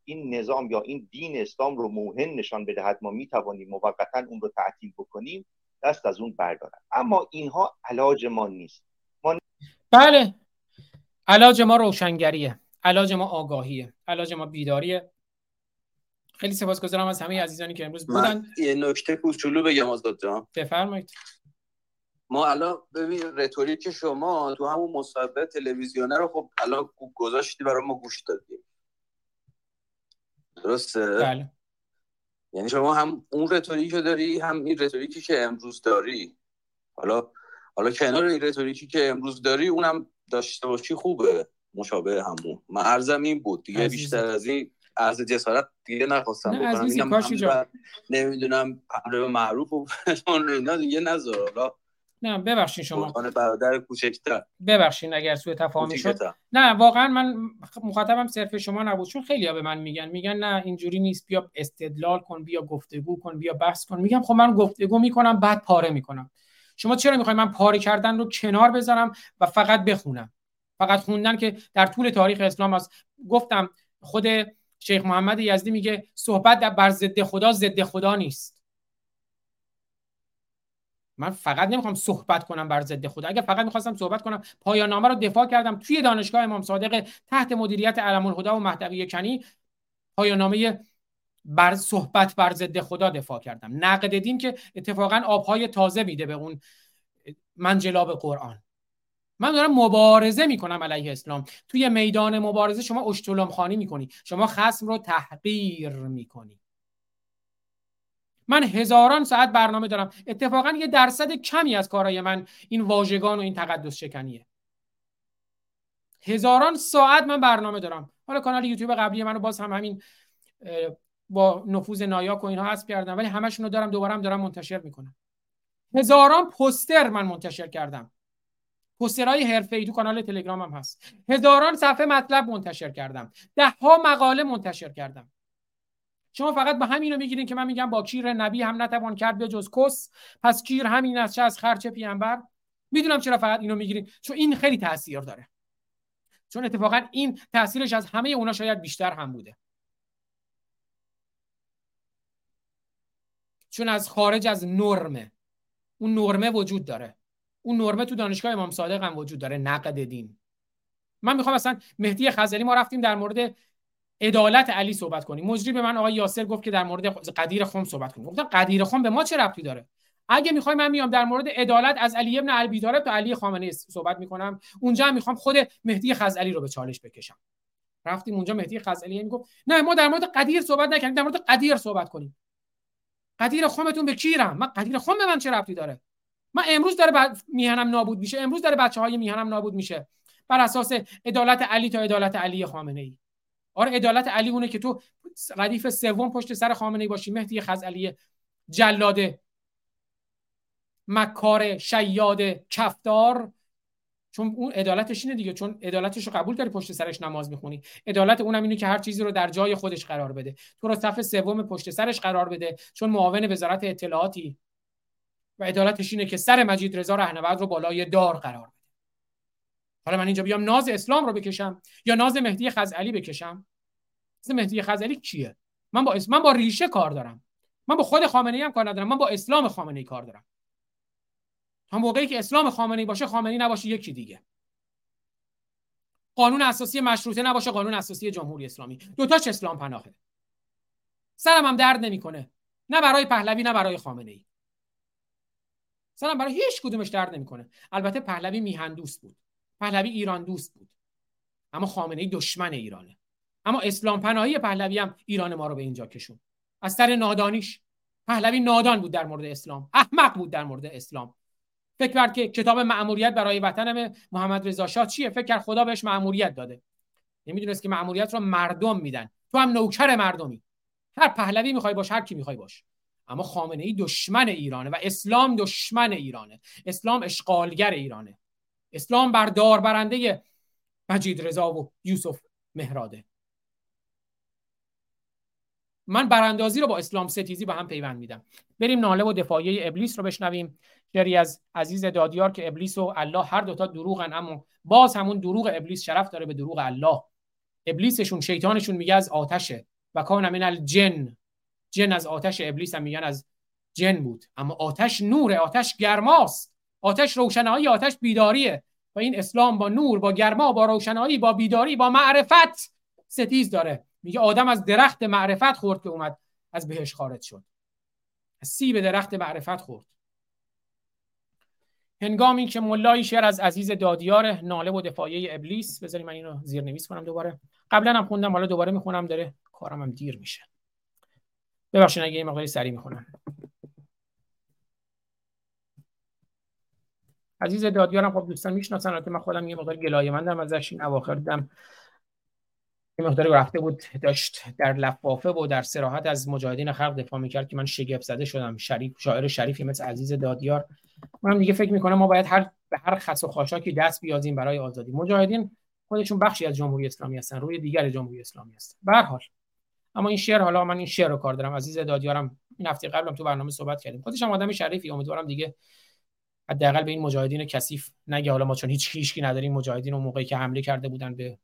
Speaker 16: این نظام یا این دین اسلام رو موهن نشان بدهد ما می‌توانیم موقتا اون رو تعطیل بکنیم دست از اون بردارن. اما اینها علاج ما نیست. ما
Speaker 5: بله. علاج ما روشنگریه. علاج ما آگاهیه. علاج ما بیداریه. خیلی سپاسگزارم از همه عزیزانی که امروز بودن.
Speaker 13: یه نکته کوچولو بگم آزاد جان.
Speaker 5: بفرمایید.
Speaker 13: ما الان ببین رتوریک شما تو همون مصاحبه تلویزیونه رو خب الان گذاشتی برای ما گوش دادیم درسته؟
Speaker 5: بله.
Speaker 13: یعنی شما هم اون رتوریکی داری هم این رتوریکی که امروز داری. حالا حالا کنار این رتوریکی که امروز داری اونم داشته باشی خوبه. مشابه همون. من ارزم این بود. دیگه بیشتر از این از جسارت دیگه نخواستم
Speaker 5: بکنم.
Speaker 13: نمی‌دونم امر معروف و اینا دیگه نذار. حالا
Speaker 5: نه ببخشید شما.
Speaker 13: برادر کوچکتر.
Speaker 5: ببخشید اگر سوء تفاهمی شد. نه واقعا من مخاطبم صرف شما نبود چون خیلی ها به من میگن. میگن نه اینجوری نیست بیا استدلال کن بیا گفتگو کن بیا بحث کن. میگم خب من گفتگو می‌کنم بعد پاره می‌کنم. شما چرا می‌خواید من پاره کردن رو کنار بذارم و فقط بخونم؟ فقط خوندن که در طول تاریخ اسلام است گفتم خود شیخ محمد یزدی میگه صحبت بر ضد خدا ضد خدا نیست. من فقط نمی‌خوام صحبت کنم بر ضد خدا اگر فقط می‌خواستم صحبت کنم پایان نامه رو دفاع کردم توی دانشگاه امام صادق تحت مدیریت علم الهدا و مهدوی کنی پایان نامه بر صحبت بر ضد خدا دفاع کردم. نقد دین که اتفاقا آبهای تازه میده به اون منجلاب قرآن. من دارم مبارزه می‌کنم علیه اسلام. توی میدان مبارزه شما اشتلام خانی می‌کنی. شما خصم رو تحقیر می‌کنی. من هزاران ساعت برنامه دارم. اتفاقا یه درصد کمی از کارهای من این واژگان و این تقدس شکنیه. هزاران ساعت من برنامه دارم. حالا کانال یوتیوب قبلی منو باز هم همین با نفوذ نایاک و اینها حذف کردم ولی همشون رو دارم دوباره دارم منتشر می‌کنم. هزاران پوستر من منتشر کردم. پوسترهای حرفه‌ای تو کانال تلگرامم هست. هزاران صفحه مطلب منتشر کردم. ده ها مقاله منتشر کردم. شما فقط به همین رو می‌گیرین که من میگم با کیر نبی هم نتوان کرد به جز کس. پس کیر همین است چه از خرچ پیامبر می‌دونم چرا فقط اینو می‌گیرین؟ چون این خیلی تاثیر داره. چون اتفاقا این تاثیرش از همه اونا شاید بیشتر هم بوده. چون از خارج از نرمه. اون نرمه وجود داره. اون نرمه تو دانشگاه امام صادق هم وجود داره. نقد دین. من می‌خوام اصلا مهدی خزری ما رفتیم در مورد عدالت علی صحبت کنیم مجری به من آقای یاسر گفت که در مورد قدیر خم صحبت کنیم گفتم قدیر خم به ما چه ربطی داره؟ اگه می‌خوای من میام در مورد عدالت از علی ابن ابی طالب تا علی خامنه‌ای صحبت می‌کنم. اونجا هم می‌خوام خود مهدی خزعلی رو به چالش بکشم. رفتیم اونجا مهدی خزعلی می‌گفت نه ما در مورد قدیر صحبت نکنیم در مورد قدیر صحبت کنیم. قدیر خمتون به کیرم؟ من قدیر خم به من چه ربطی داره؟ من امروز داره ب... میهنم نابود میشه امروز داره بچه های میهنم نابود میشه. بر اساس عدالت علی تا عدالت علی خامنه ای آره عدالت علی اونه که تو ردیف سوم پشت سر خامنه ای باشی. مهدی خزعلی جلاده مکار شیاد کفدار چون اون عدالتش اینه دیگه چون عدالتش رو قبول داری پشت سرش نماز می‌خونی. عدالت اونم اینه که هر چیزی رو در جای خودش قرار بده. تو رو صف سوم پشت سرش قرار بده چون معاون وزارت اطلاعاتی. و عدالتش اینه که سر مجید رضا رهنورد رو بالای دار قرار بده. حالا من اینجا بیام ناز اسلام رو بکشم یا ناز مهدی خزعلی بکشم؟ مهدی خزعلی کیه؟ من با اسم من با ریشه کار دارم. من با خود خامنه ای هم کار ندارم. من با اسلام خامنه ای کار دارم. تا موقعی که اسلام خامنه باشه خامنه‌ای نباشه یکی دیگه. قانون اساسی مشروطه نباشه قانون اساسی جمهوری اسلامی. دوتاش اسلام پناهه. سرم هم درد نمی‌کنه. نه برای پهلوی نه برای خامنه ای سرم برای هیچ کدومش درد نمی‌کنه. البته پهلوی میهن دوست بود. پهلوی ایران دوست بود. اما خامنه ای دشمن ایرانه. اما اسلام پناهی پهلوی هم ایران ما رو به اینجا کشون از سر نادانیش. پهلوی نادان بود در مورد اسلام. احمق بود در مورد اسلام. فکر کرد که کتاب مأموریت برای وطنم محمد رضا شاه چیه؟ فکر کرد خدا بهش مأموریت داده. نمی‌دونست که مأموریت رو مردم میدن. تو هم نوکر مردمی. هر پهلوی می‌خوای باش هر کی می‌خوای باش. اما خامنه ای دشمن ایرانه و اسلام دشمن ایرانه. اسلام اشغالگر ایرانه. اسلام بردار برنده مجید رضا و یوسف مهراده. من براندازی رو با اسلام ستیزی به هم پیوند میدم. بریم ناله و دفاعیه ابلیس رو بشنویم. شری از عزیز دادیار که ابلیس و الله هر دوتا دروغن اما باز همون دروغ ابلیس شرف داره به دروغ الله. ابلیسشون شیطانشون میگه از آتشه. و کان من الجن. جن از آتش ابلیس هم میگن از جن بود. اما آتش نور آتش گرماست. آتش روشنایی آتش بیداریه. و این اسلام با نور با گرما با روشنایی با بیداری با معرفت ستیز داره. میگه آدم از درخت معرفت خورد که اومد از بهش خارج شد. از سیب درخت معرفت خورد. هنگامی که ملایی شعر از عزیز دادیار ناله و دفاعیه ابلیس بذاری من اینو زیر نویس کنم دوباره. قبلا هم خوندم حالا دوباره می‌خونم داره کارم هم دیر میشه. ببخشید اگه این مقداری سریع می‌خونم. عزیز دادیارم خب دوستان می‌شناسن البته من خودم یه مقدار گلایه‌مندم ازش این اواخر دیدم. یه مقداری رفته بود داشت در لفافه و در سراحت از مجاهدین خلق دفاع می‌کرد که من شگفت زده شدم. شریف شاعر شریفی مثل عزیز دادیار. من دیگه فکر می‌کنم ما باید هر به هر خس و خاشاکی دست بیازیم برای آزادی. مجاهدین خودشون بخشی از جمهوری اسلامی هستن روی دیگر جمهوری اسلامی هستن. به حال. اما این شعر حالا من این شعر رو کار دارم. عزیز دادیارم این هفته قبلم تو برنامه صحبت کردیم. خودش هم آدم شریفی امیدوارم دیگه حداقل به این مجاهدین کثیف نگه. حالا ما چون هیچ هیچکی نداریم مجاهدین اون موقعی که حمله کرده بودن به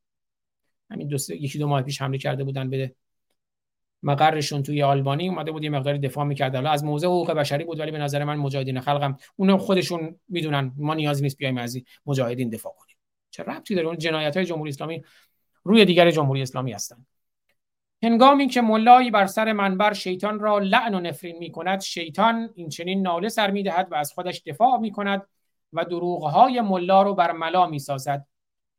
Speaker 5: همین دو یکی دو ماه پیش حمله کرده بودن به مقرشون توی آلبانی اومده بود یه مقداری دفاع می‌کرد. حالا از موزه حقوق بشری بود ولی به نظر من مجاهدین خلقم اونو خودشون می‌دونن ما نیاز نیست بیایم از مجاهدین دفاع کنیم. چه ربطی داره؟ اون جنایت جمهوری اسلامی روی دیگر جمهوری اسلامی هستند هنگامی که ملایی بر سر منبر شیطان را لعن و نفرین می کند شیطان این چنین ناله سر می دهد و از خودش دفاع می کند و دروغهای ملا رو بر ملا می سازد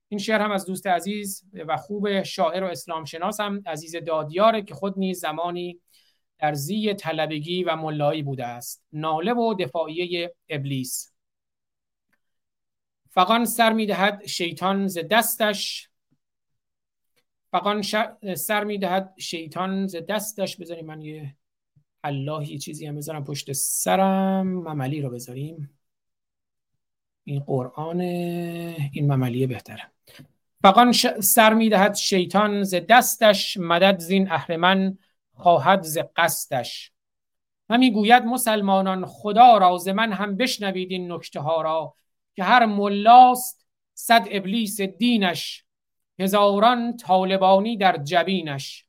Speaker 5: این شعر هم از دوست عزیز و خوب شاعر و اسلام شناس هم عزیز دادیاره که خود نیز زمانی در زی طلبگی و ملایی بوده است. ناله و دفاعیه ابلیس. فقان سر می‌دهد شیطان ز دستش فقان سر می‌دهد شیطان ز دستش. بذاریم من یه اللهی چیزی هم بذارم پشت سرم. مملی رو بذاریم. این قرآن این مملیه بهتره. فقان سر می‌دهد شیطان ز دستش. مدد زین اهرمن خواهد ز قصدش. همی گوید مسلمانان خدا را ز من هم بشنوید این نکته ها را که هر ملاست صد ابلیس دینش. هزاران طالبانی در جبینش.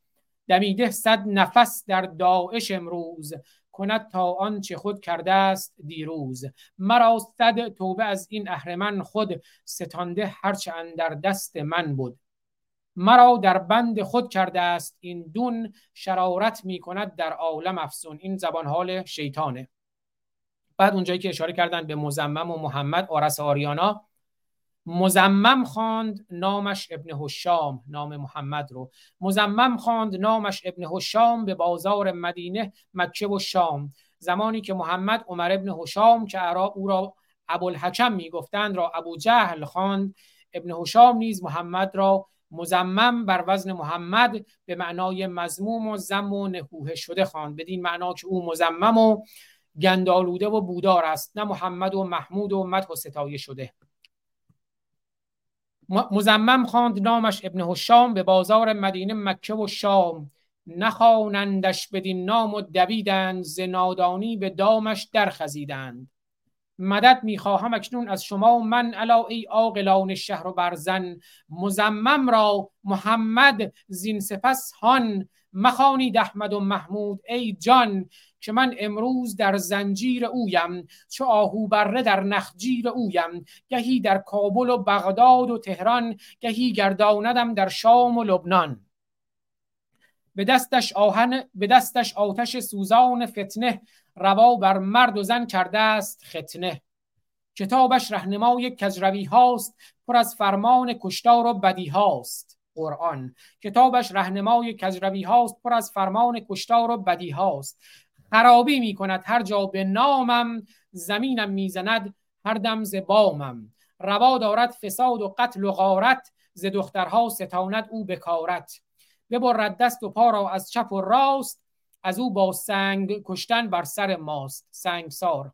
Speaker 5: دمیده صد نفس در داعش امروز. کند تا آنچه خود کرده است دیروز. مرا صد توبه از این اهرمن خود. ستانده هرچه در دست من بود. مرا در بند خود کرده است این دون. شرارت می کند در عالم افسون این زبان حال شیطانه. بعد اونجایی که اشاره کردن به مزمم و محمد آرس آریانا مزمم خواند نامش ابن هشام نام محمد رو. مزمم خواند نامش ابن هشام به بازار مدینه مکه و شام. زمانی که محمد عمر ابن هشام که او را ابوالحکم می‌گفتند را ابو جهل خواند. ابن هشام نیز محمد را مزمم بر وزن محمد به معنای مزموم و زم و نهوه شده خواند. بدین معنا که او مزمم و گندالوده و بودار است. نه محمد و محمود و مدح و ستایه شده. مزمم خواند نامش ابن هشام به بازار مدینه مکه و شام. نخوانندش بدین نام و دویدند ز نادانی به دامش در خزیدند. مدد می‌خواهم اکنون از شما و من علا ای عاقلان شهر و برزن. مزمم را محمد زین سپس هان. مخانید احمد و محمود ای جان. که من امروز در زنجیر اویم چه آهو بره در نخجیر اویم. گهی در کابل و بغداد و تهران گهی گرداندم در شام و لبنان. به دستش آهن به دستش آتش سوزان فتنه روا بر مرد و زن کرده است ختنه. کتابش رهنمای کجروی هاست پر از فرمان کشتار و بدی هاست. قرآن. کتابش رهنمای کجروی هاست پر از فرمان کشتار و بدی هاست. خرابی می کند هر جا به نامم زمینم می‌زند هر دم ز بامم. روا دارد فساد و قتل و غارت ز دخترها ستاند او بکارت ببرد دست و پا را از چپ و راست از او با سنگ کشتن بر سر ماست. سنگسار.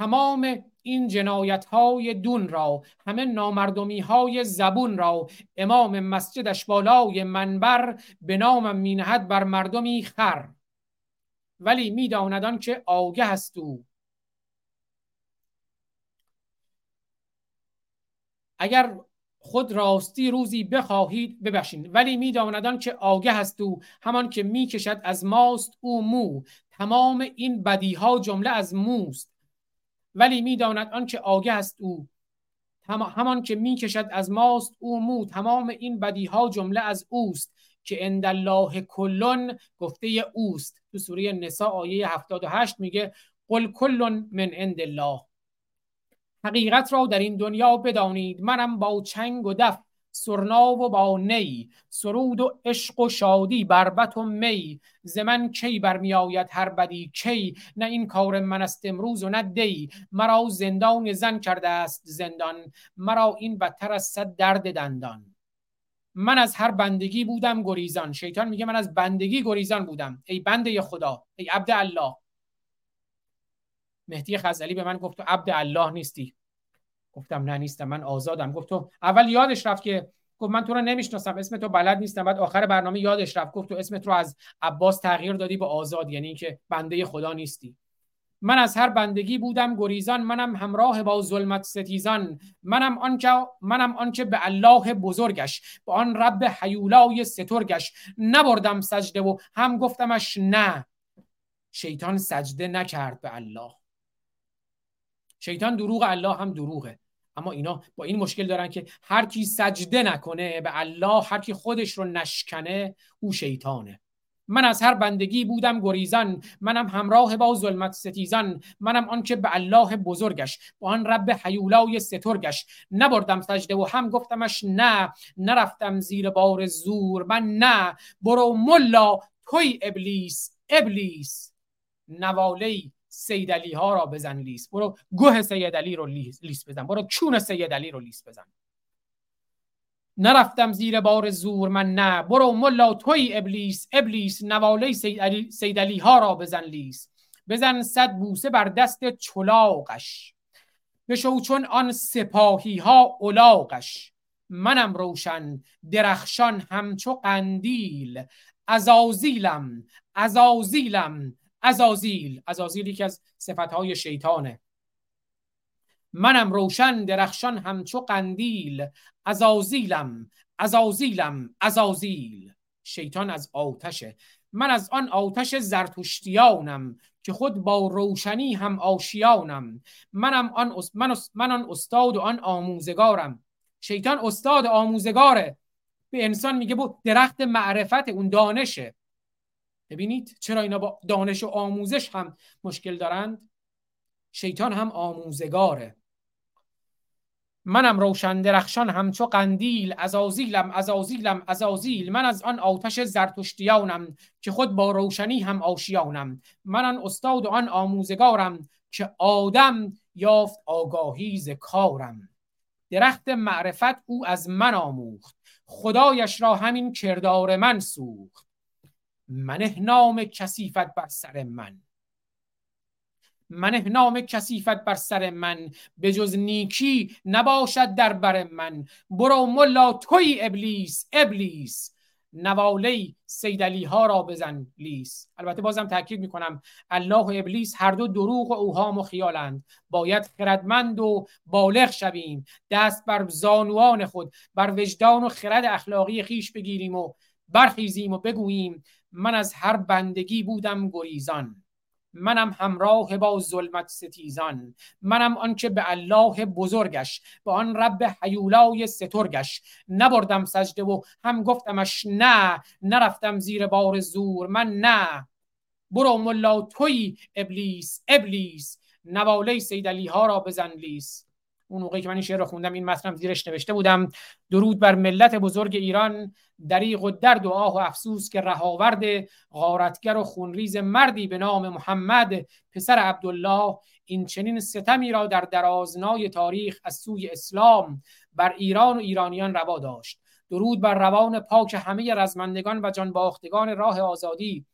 Speaker 5: تمام این جنایت های دون را همه نامردمی های زبون را امام مسجدش بالای منبر به نامم مینهد بر مردمی خر. ولی میداندان که آگه است او. اگر خود راستی روزی بخواهید ببخشید. ولی میداندان که آگه است او همان که می‌کشد از ماست او مو. تمام این بدی ها جمله از موست. ولی می‌داند آنکه آگه است او. همان که می‌کشد از ماست او مو. تمام این بدی ها جمله از اوست که اند الله کلون گفته اوست. تو سوره نساء آیه 78 میگه قل کلون من عند الله حقیقت را در این دنیا بدانید. منم با چنگ و دف سرنا و با نی سرود و عشق و شادی بربت و می. ز من کی برمیآید هر بدی کی؟ نه این کار من است امروز و نه دی. مرا زندان زن کرده است زندان مرا این بدتر از صد درد دندان. من از هر بندگی بودم گریزان. شیطان میگه من از بندگی گریزان بودم. ای بنده خدا ای عبد الله. مهدی خزعلی به من گفت تو عبد الله نیستی. گفتم نه نیستم من آزادم. گفت تو اول یادش رفت که گفت من تو رو نمی‌شناسم اسم تو بلد نیستم. بعد آخر برنامه یادش رفت. گفت تو اسمت رو از عباس تغییر دادی به آزاد یعنی اینکه بنده خدا نیستی. من از هر بندگی بودم گریزان منم همراه با ظلمت ستیزان. منم آنکه منم آنکه به الله بزرگش به آن رب حیولای سترگش نبردم سجده و هم گفتمش نه. شیطان سجده نکرد به الله. شیطان دروغ الله هم دروغه. اما اینا با این مشکل دارن که هر کی سجده نکنه به الله هر کی خودش رو نشکنه او شیطانه. من از هر بندگی بودم گریزان منم همراه با ظلمت ستیزان منم آن که به الله بزرگش با آن رب حیولای سترگش. نبردم سجده و هم گفتمش نه نرفتم زیر بار زور من نه. برو ملا توی ابلیس ابلیس. نوالی سید علی ها را بزن لیس برو گوه سید علی رو لیس بزن. برو چون سید علی رو لیس بزن. نرفتم زیر بار زور من نه. برو ملا توی ابلیس ابلیس نواله سید علی, سید علی ها را بزن لیس بزن صد بوسه بر دست چلاقش بشو چون آن سپاهی ها اولاقش منم روشن درخشان همچو قندیل. ازازیلم ازازیلم ازازیل ازازیل یکی از صفتهای شیطانه. منم روشن درخشان همچو قندیل. ازازیلم ازازیلم ازازیل شیطان از آتشه من از آن آتش زرتشتیانم که خود با روشنی هم آشیانم. منم آن من, من آن استاد و آن آموزگارم. شیطان استاد آموزگاره. به انسان میگه بود درخت معرفت اون دانشه. ببینید چرا اینا با دانش و آموزش هم مشکل دارند؟ شیطان هم آموزگاره. منم روشن درخشان همچو قندیل. ازازیلم ازازیلم ازازیل من از آن آتش زرتشتیانم که خود با روشنی هم آشیانم. من آن استاد و آن آموزگارم که آدم یافت آگاهی ز کارم. درخت معرفت او از من آموخت. خدایش را همین کردار من سوخت. منه نام کسیفت بر سر من. منه نام کسیفت بر سر من. به جز نیکی نباشد در بر من. برو ملا توی ابلیس ابلیس. نواله سیدلی ها را بزن لیس. البته بازم تاکید می‌کنم الله و ابلیس هر دو دروغ و اوهام و خیالند. باید خردمند و بالغ شویم. دست بر زانوان خود بر وجدان و خرد اخلاقی خیش بگیریم و برخیزیم و بگوییم من از هر بندگی بودم گریزان. منم همراه با ظلمت ستیزان. منم آنکه به الله بزرگش به آن رب حیولای سترگش نبردم سجده و هم گفتمش نه نرفتم زیر بار زور. من نه. برو ملا توی ابلیس ابلیس. نواله سیدلی ها را بزن لیس. اون موقعی که من این شعر رو خوندم این متنم زیرش نوشته بودم درود بر ملت بزرگ ایران دریغ و درد و آه و افسوس که رهاورد غارتگر و خونریز مردی به نام محمد پسر عبدالله. این چنین ستمی را در درازنای تاریخ از سوی اسلام بر ایران و ایرانیان روا داشت. درود بر روان پاک همه رزمندگان و جانباختگان راه آزادی.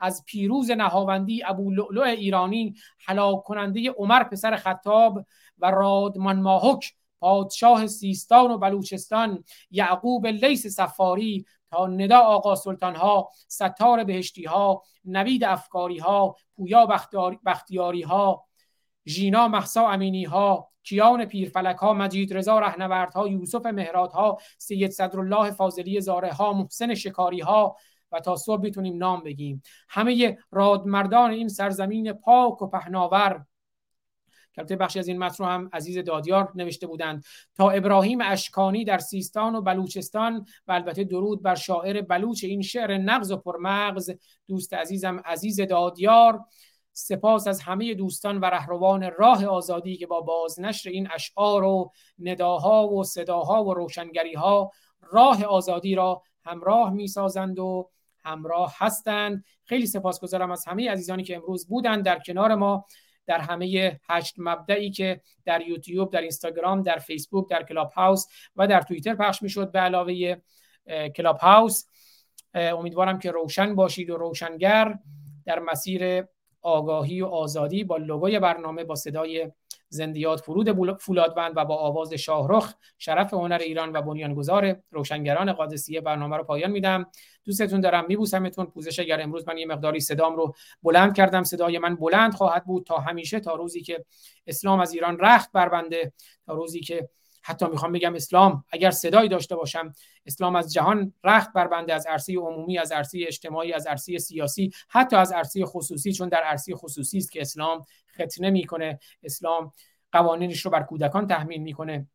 Speaker 5: از پیروز نهاوندی ابو لؤلؤ ایرانی هلاک کننده عمر پسر خطاب و رادمان ماهک پادشاه سیستان و بلوچستان یعقوب لیس سفاری تا ندا آقا سلطان ها ستار بهشتی ها نوید افکاری ها پویا بختیاری ها ژینا محسا امینی ها کیان پیرفلک ها مجید رضا رهنورد ها یوسف مهرات ها سید صدرالله فاضلی زاره ها محسن شکاری ها و تا صبح بتونیم نام بگیم. همه رادمردان این سرزمین پاک و پهناور البته بخشی از این متن رو هم عزیز دادیار نوشته بودند. تا ابراهیم اشکانی در سیستان و بلوچستان و البته درود بر شاعر بلوچ این شعر نغز و پرمغز دوست عزیزم عزیز دادیار سپاس از همه دوستان و رهروان راه آزادی که با بازنشر این اشعار و نداها و صداها و روشنگریها راه آزادی را همراه می‌سازند و همراه هستند. خیلی سپاسگزارم از همه عزیزانی که امروز بودند در کنار ما. در همه هشت مبدعی که در یوتیوب در اینستاگرام در فیسبوک در کلاب هاوس و در توییتر پخش می‌شد به علاوه کلاب هاوس امیدوارم که روشن باشید و روشنگر در مسیر آگاهی و آزادی با لوگوی برنامه با صدای زنده‌یاد فرود فولادوند و با آواز شاهرخ شرف هنر ایران و بنیانگذار روشنگران قادسیه برنامه رو پایان میدم. دوستتون دارم میبوسمتون. پوزش اگر امروز من یه مقداری صدام رو بلند کردم صدای من بلند خواهد بود تا همیشه تا روزی که اسلام از ایران رخت بربنده تا روزی که حتی می‌خوام بگم اسلام اگر صدایی داشته باشم اسلام از جهان رخت بربنده از عرصه عمومی از عرصه اجتماعی از عرصه سیاسی حتی از عرصه خصوصی چون در عرصه خصوصی است که اسلام ختنه می‌کنه. اسلام قوانینش رو بر کودکان تحمیل می‌کنه.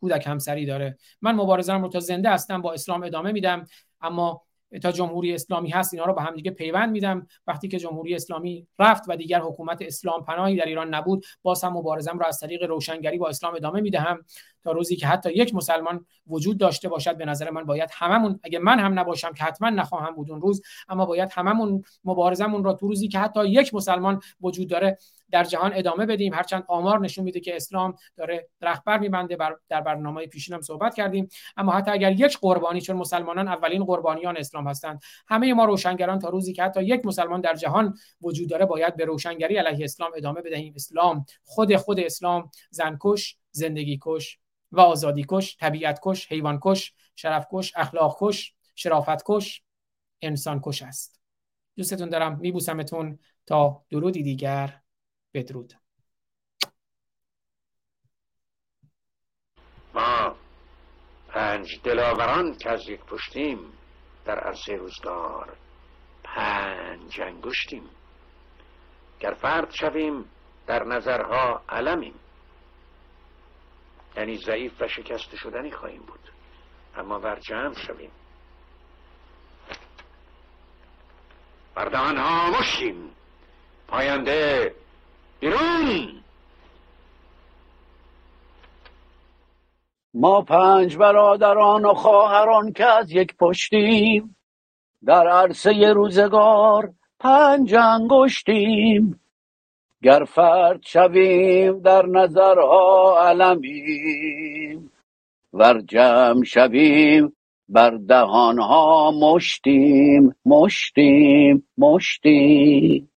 Speaker 5: کودک همسری داره. من مبارزم رو تا زنده هستم با اسلام ادامه میدم. اما تا جمهوری اسلامی هست اینا رو به هم دیگه پیوند میدم. وقتی که جمهوری اسلامی رفت و دیگر حکومت اسلام پناهی در ایران نبود باز هم مبارزم رو از طریق روشنگری با اسلام ادامه می‌دهم. تا روزی که حتی یک مسلمان وجود داشته باشد به نظر من باید هممون اگه من هم نباشم که حتما نخواهم بود اون روز اما باید هممون مبارزمون را تو روزی که حتی یک مسلمان وجود داره در جهان ادامه بدیم. هرچند آمار نشون میده که اسلام داره رهبر میبنده بر در برنامه پیشین صحبت کردیم. اما حتی اگر یک قربانی چون مسلمانان اولین قربانیان اسلام هستند همه ما روشنگران تا روزی که حتی یک مسلمان در جهان وجود داره باید به روشنگری علیه اسلام ادامه بدهیم. اسلام خود خود اسلام زنکش زندگی کش و آزادی کش طبیعت کش حیوان کش شرف کش اخلاق کش شرافت کش انسان کش است. دوستتون دارم میبوسمتون تا درودی دیگر. بدرود.
Speaker 2: ما پنج دلاوران که از یک پشتیم در عرصه روزگار پنج انگشتیم. گر فرد شویم در نظرها علمیم. یعنی ضعیف و شکست شدنی خواهیم بود. اما بر جمع شویم. بردان مشیم. پاینده بیرون.
Speaker 17: ما پنج برادران و خواهران که از یک پشتیم در عرصه روزگار پنج انگشتیم. گر فرد شویم در نظرها علمیم ور جمع شویم بر دهانها مشتیم مشتیم مشتیم.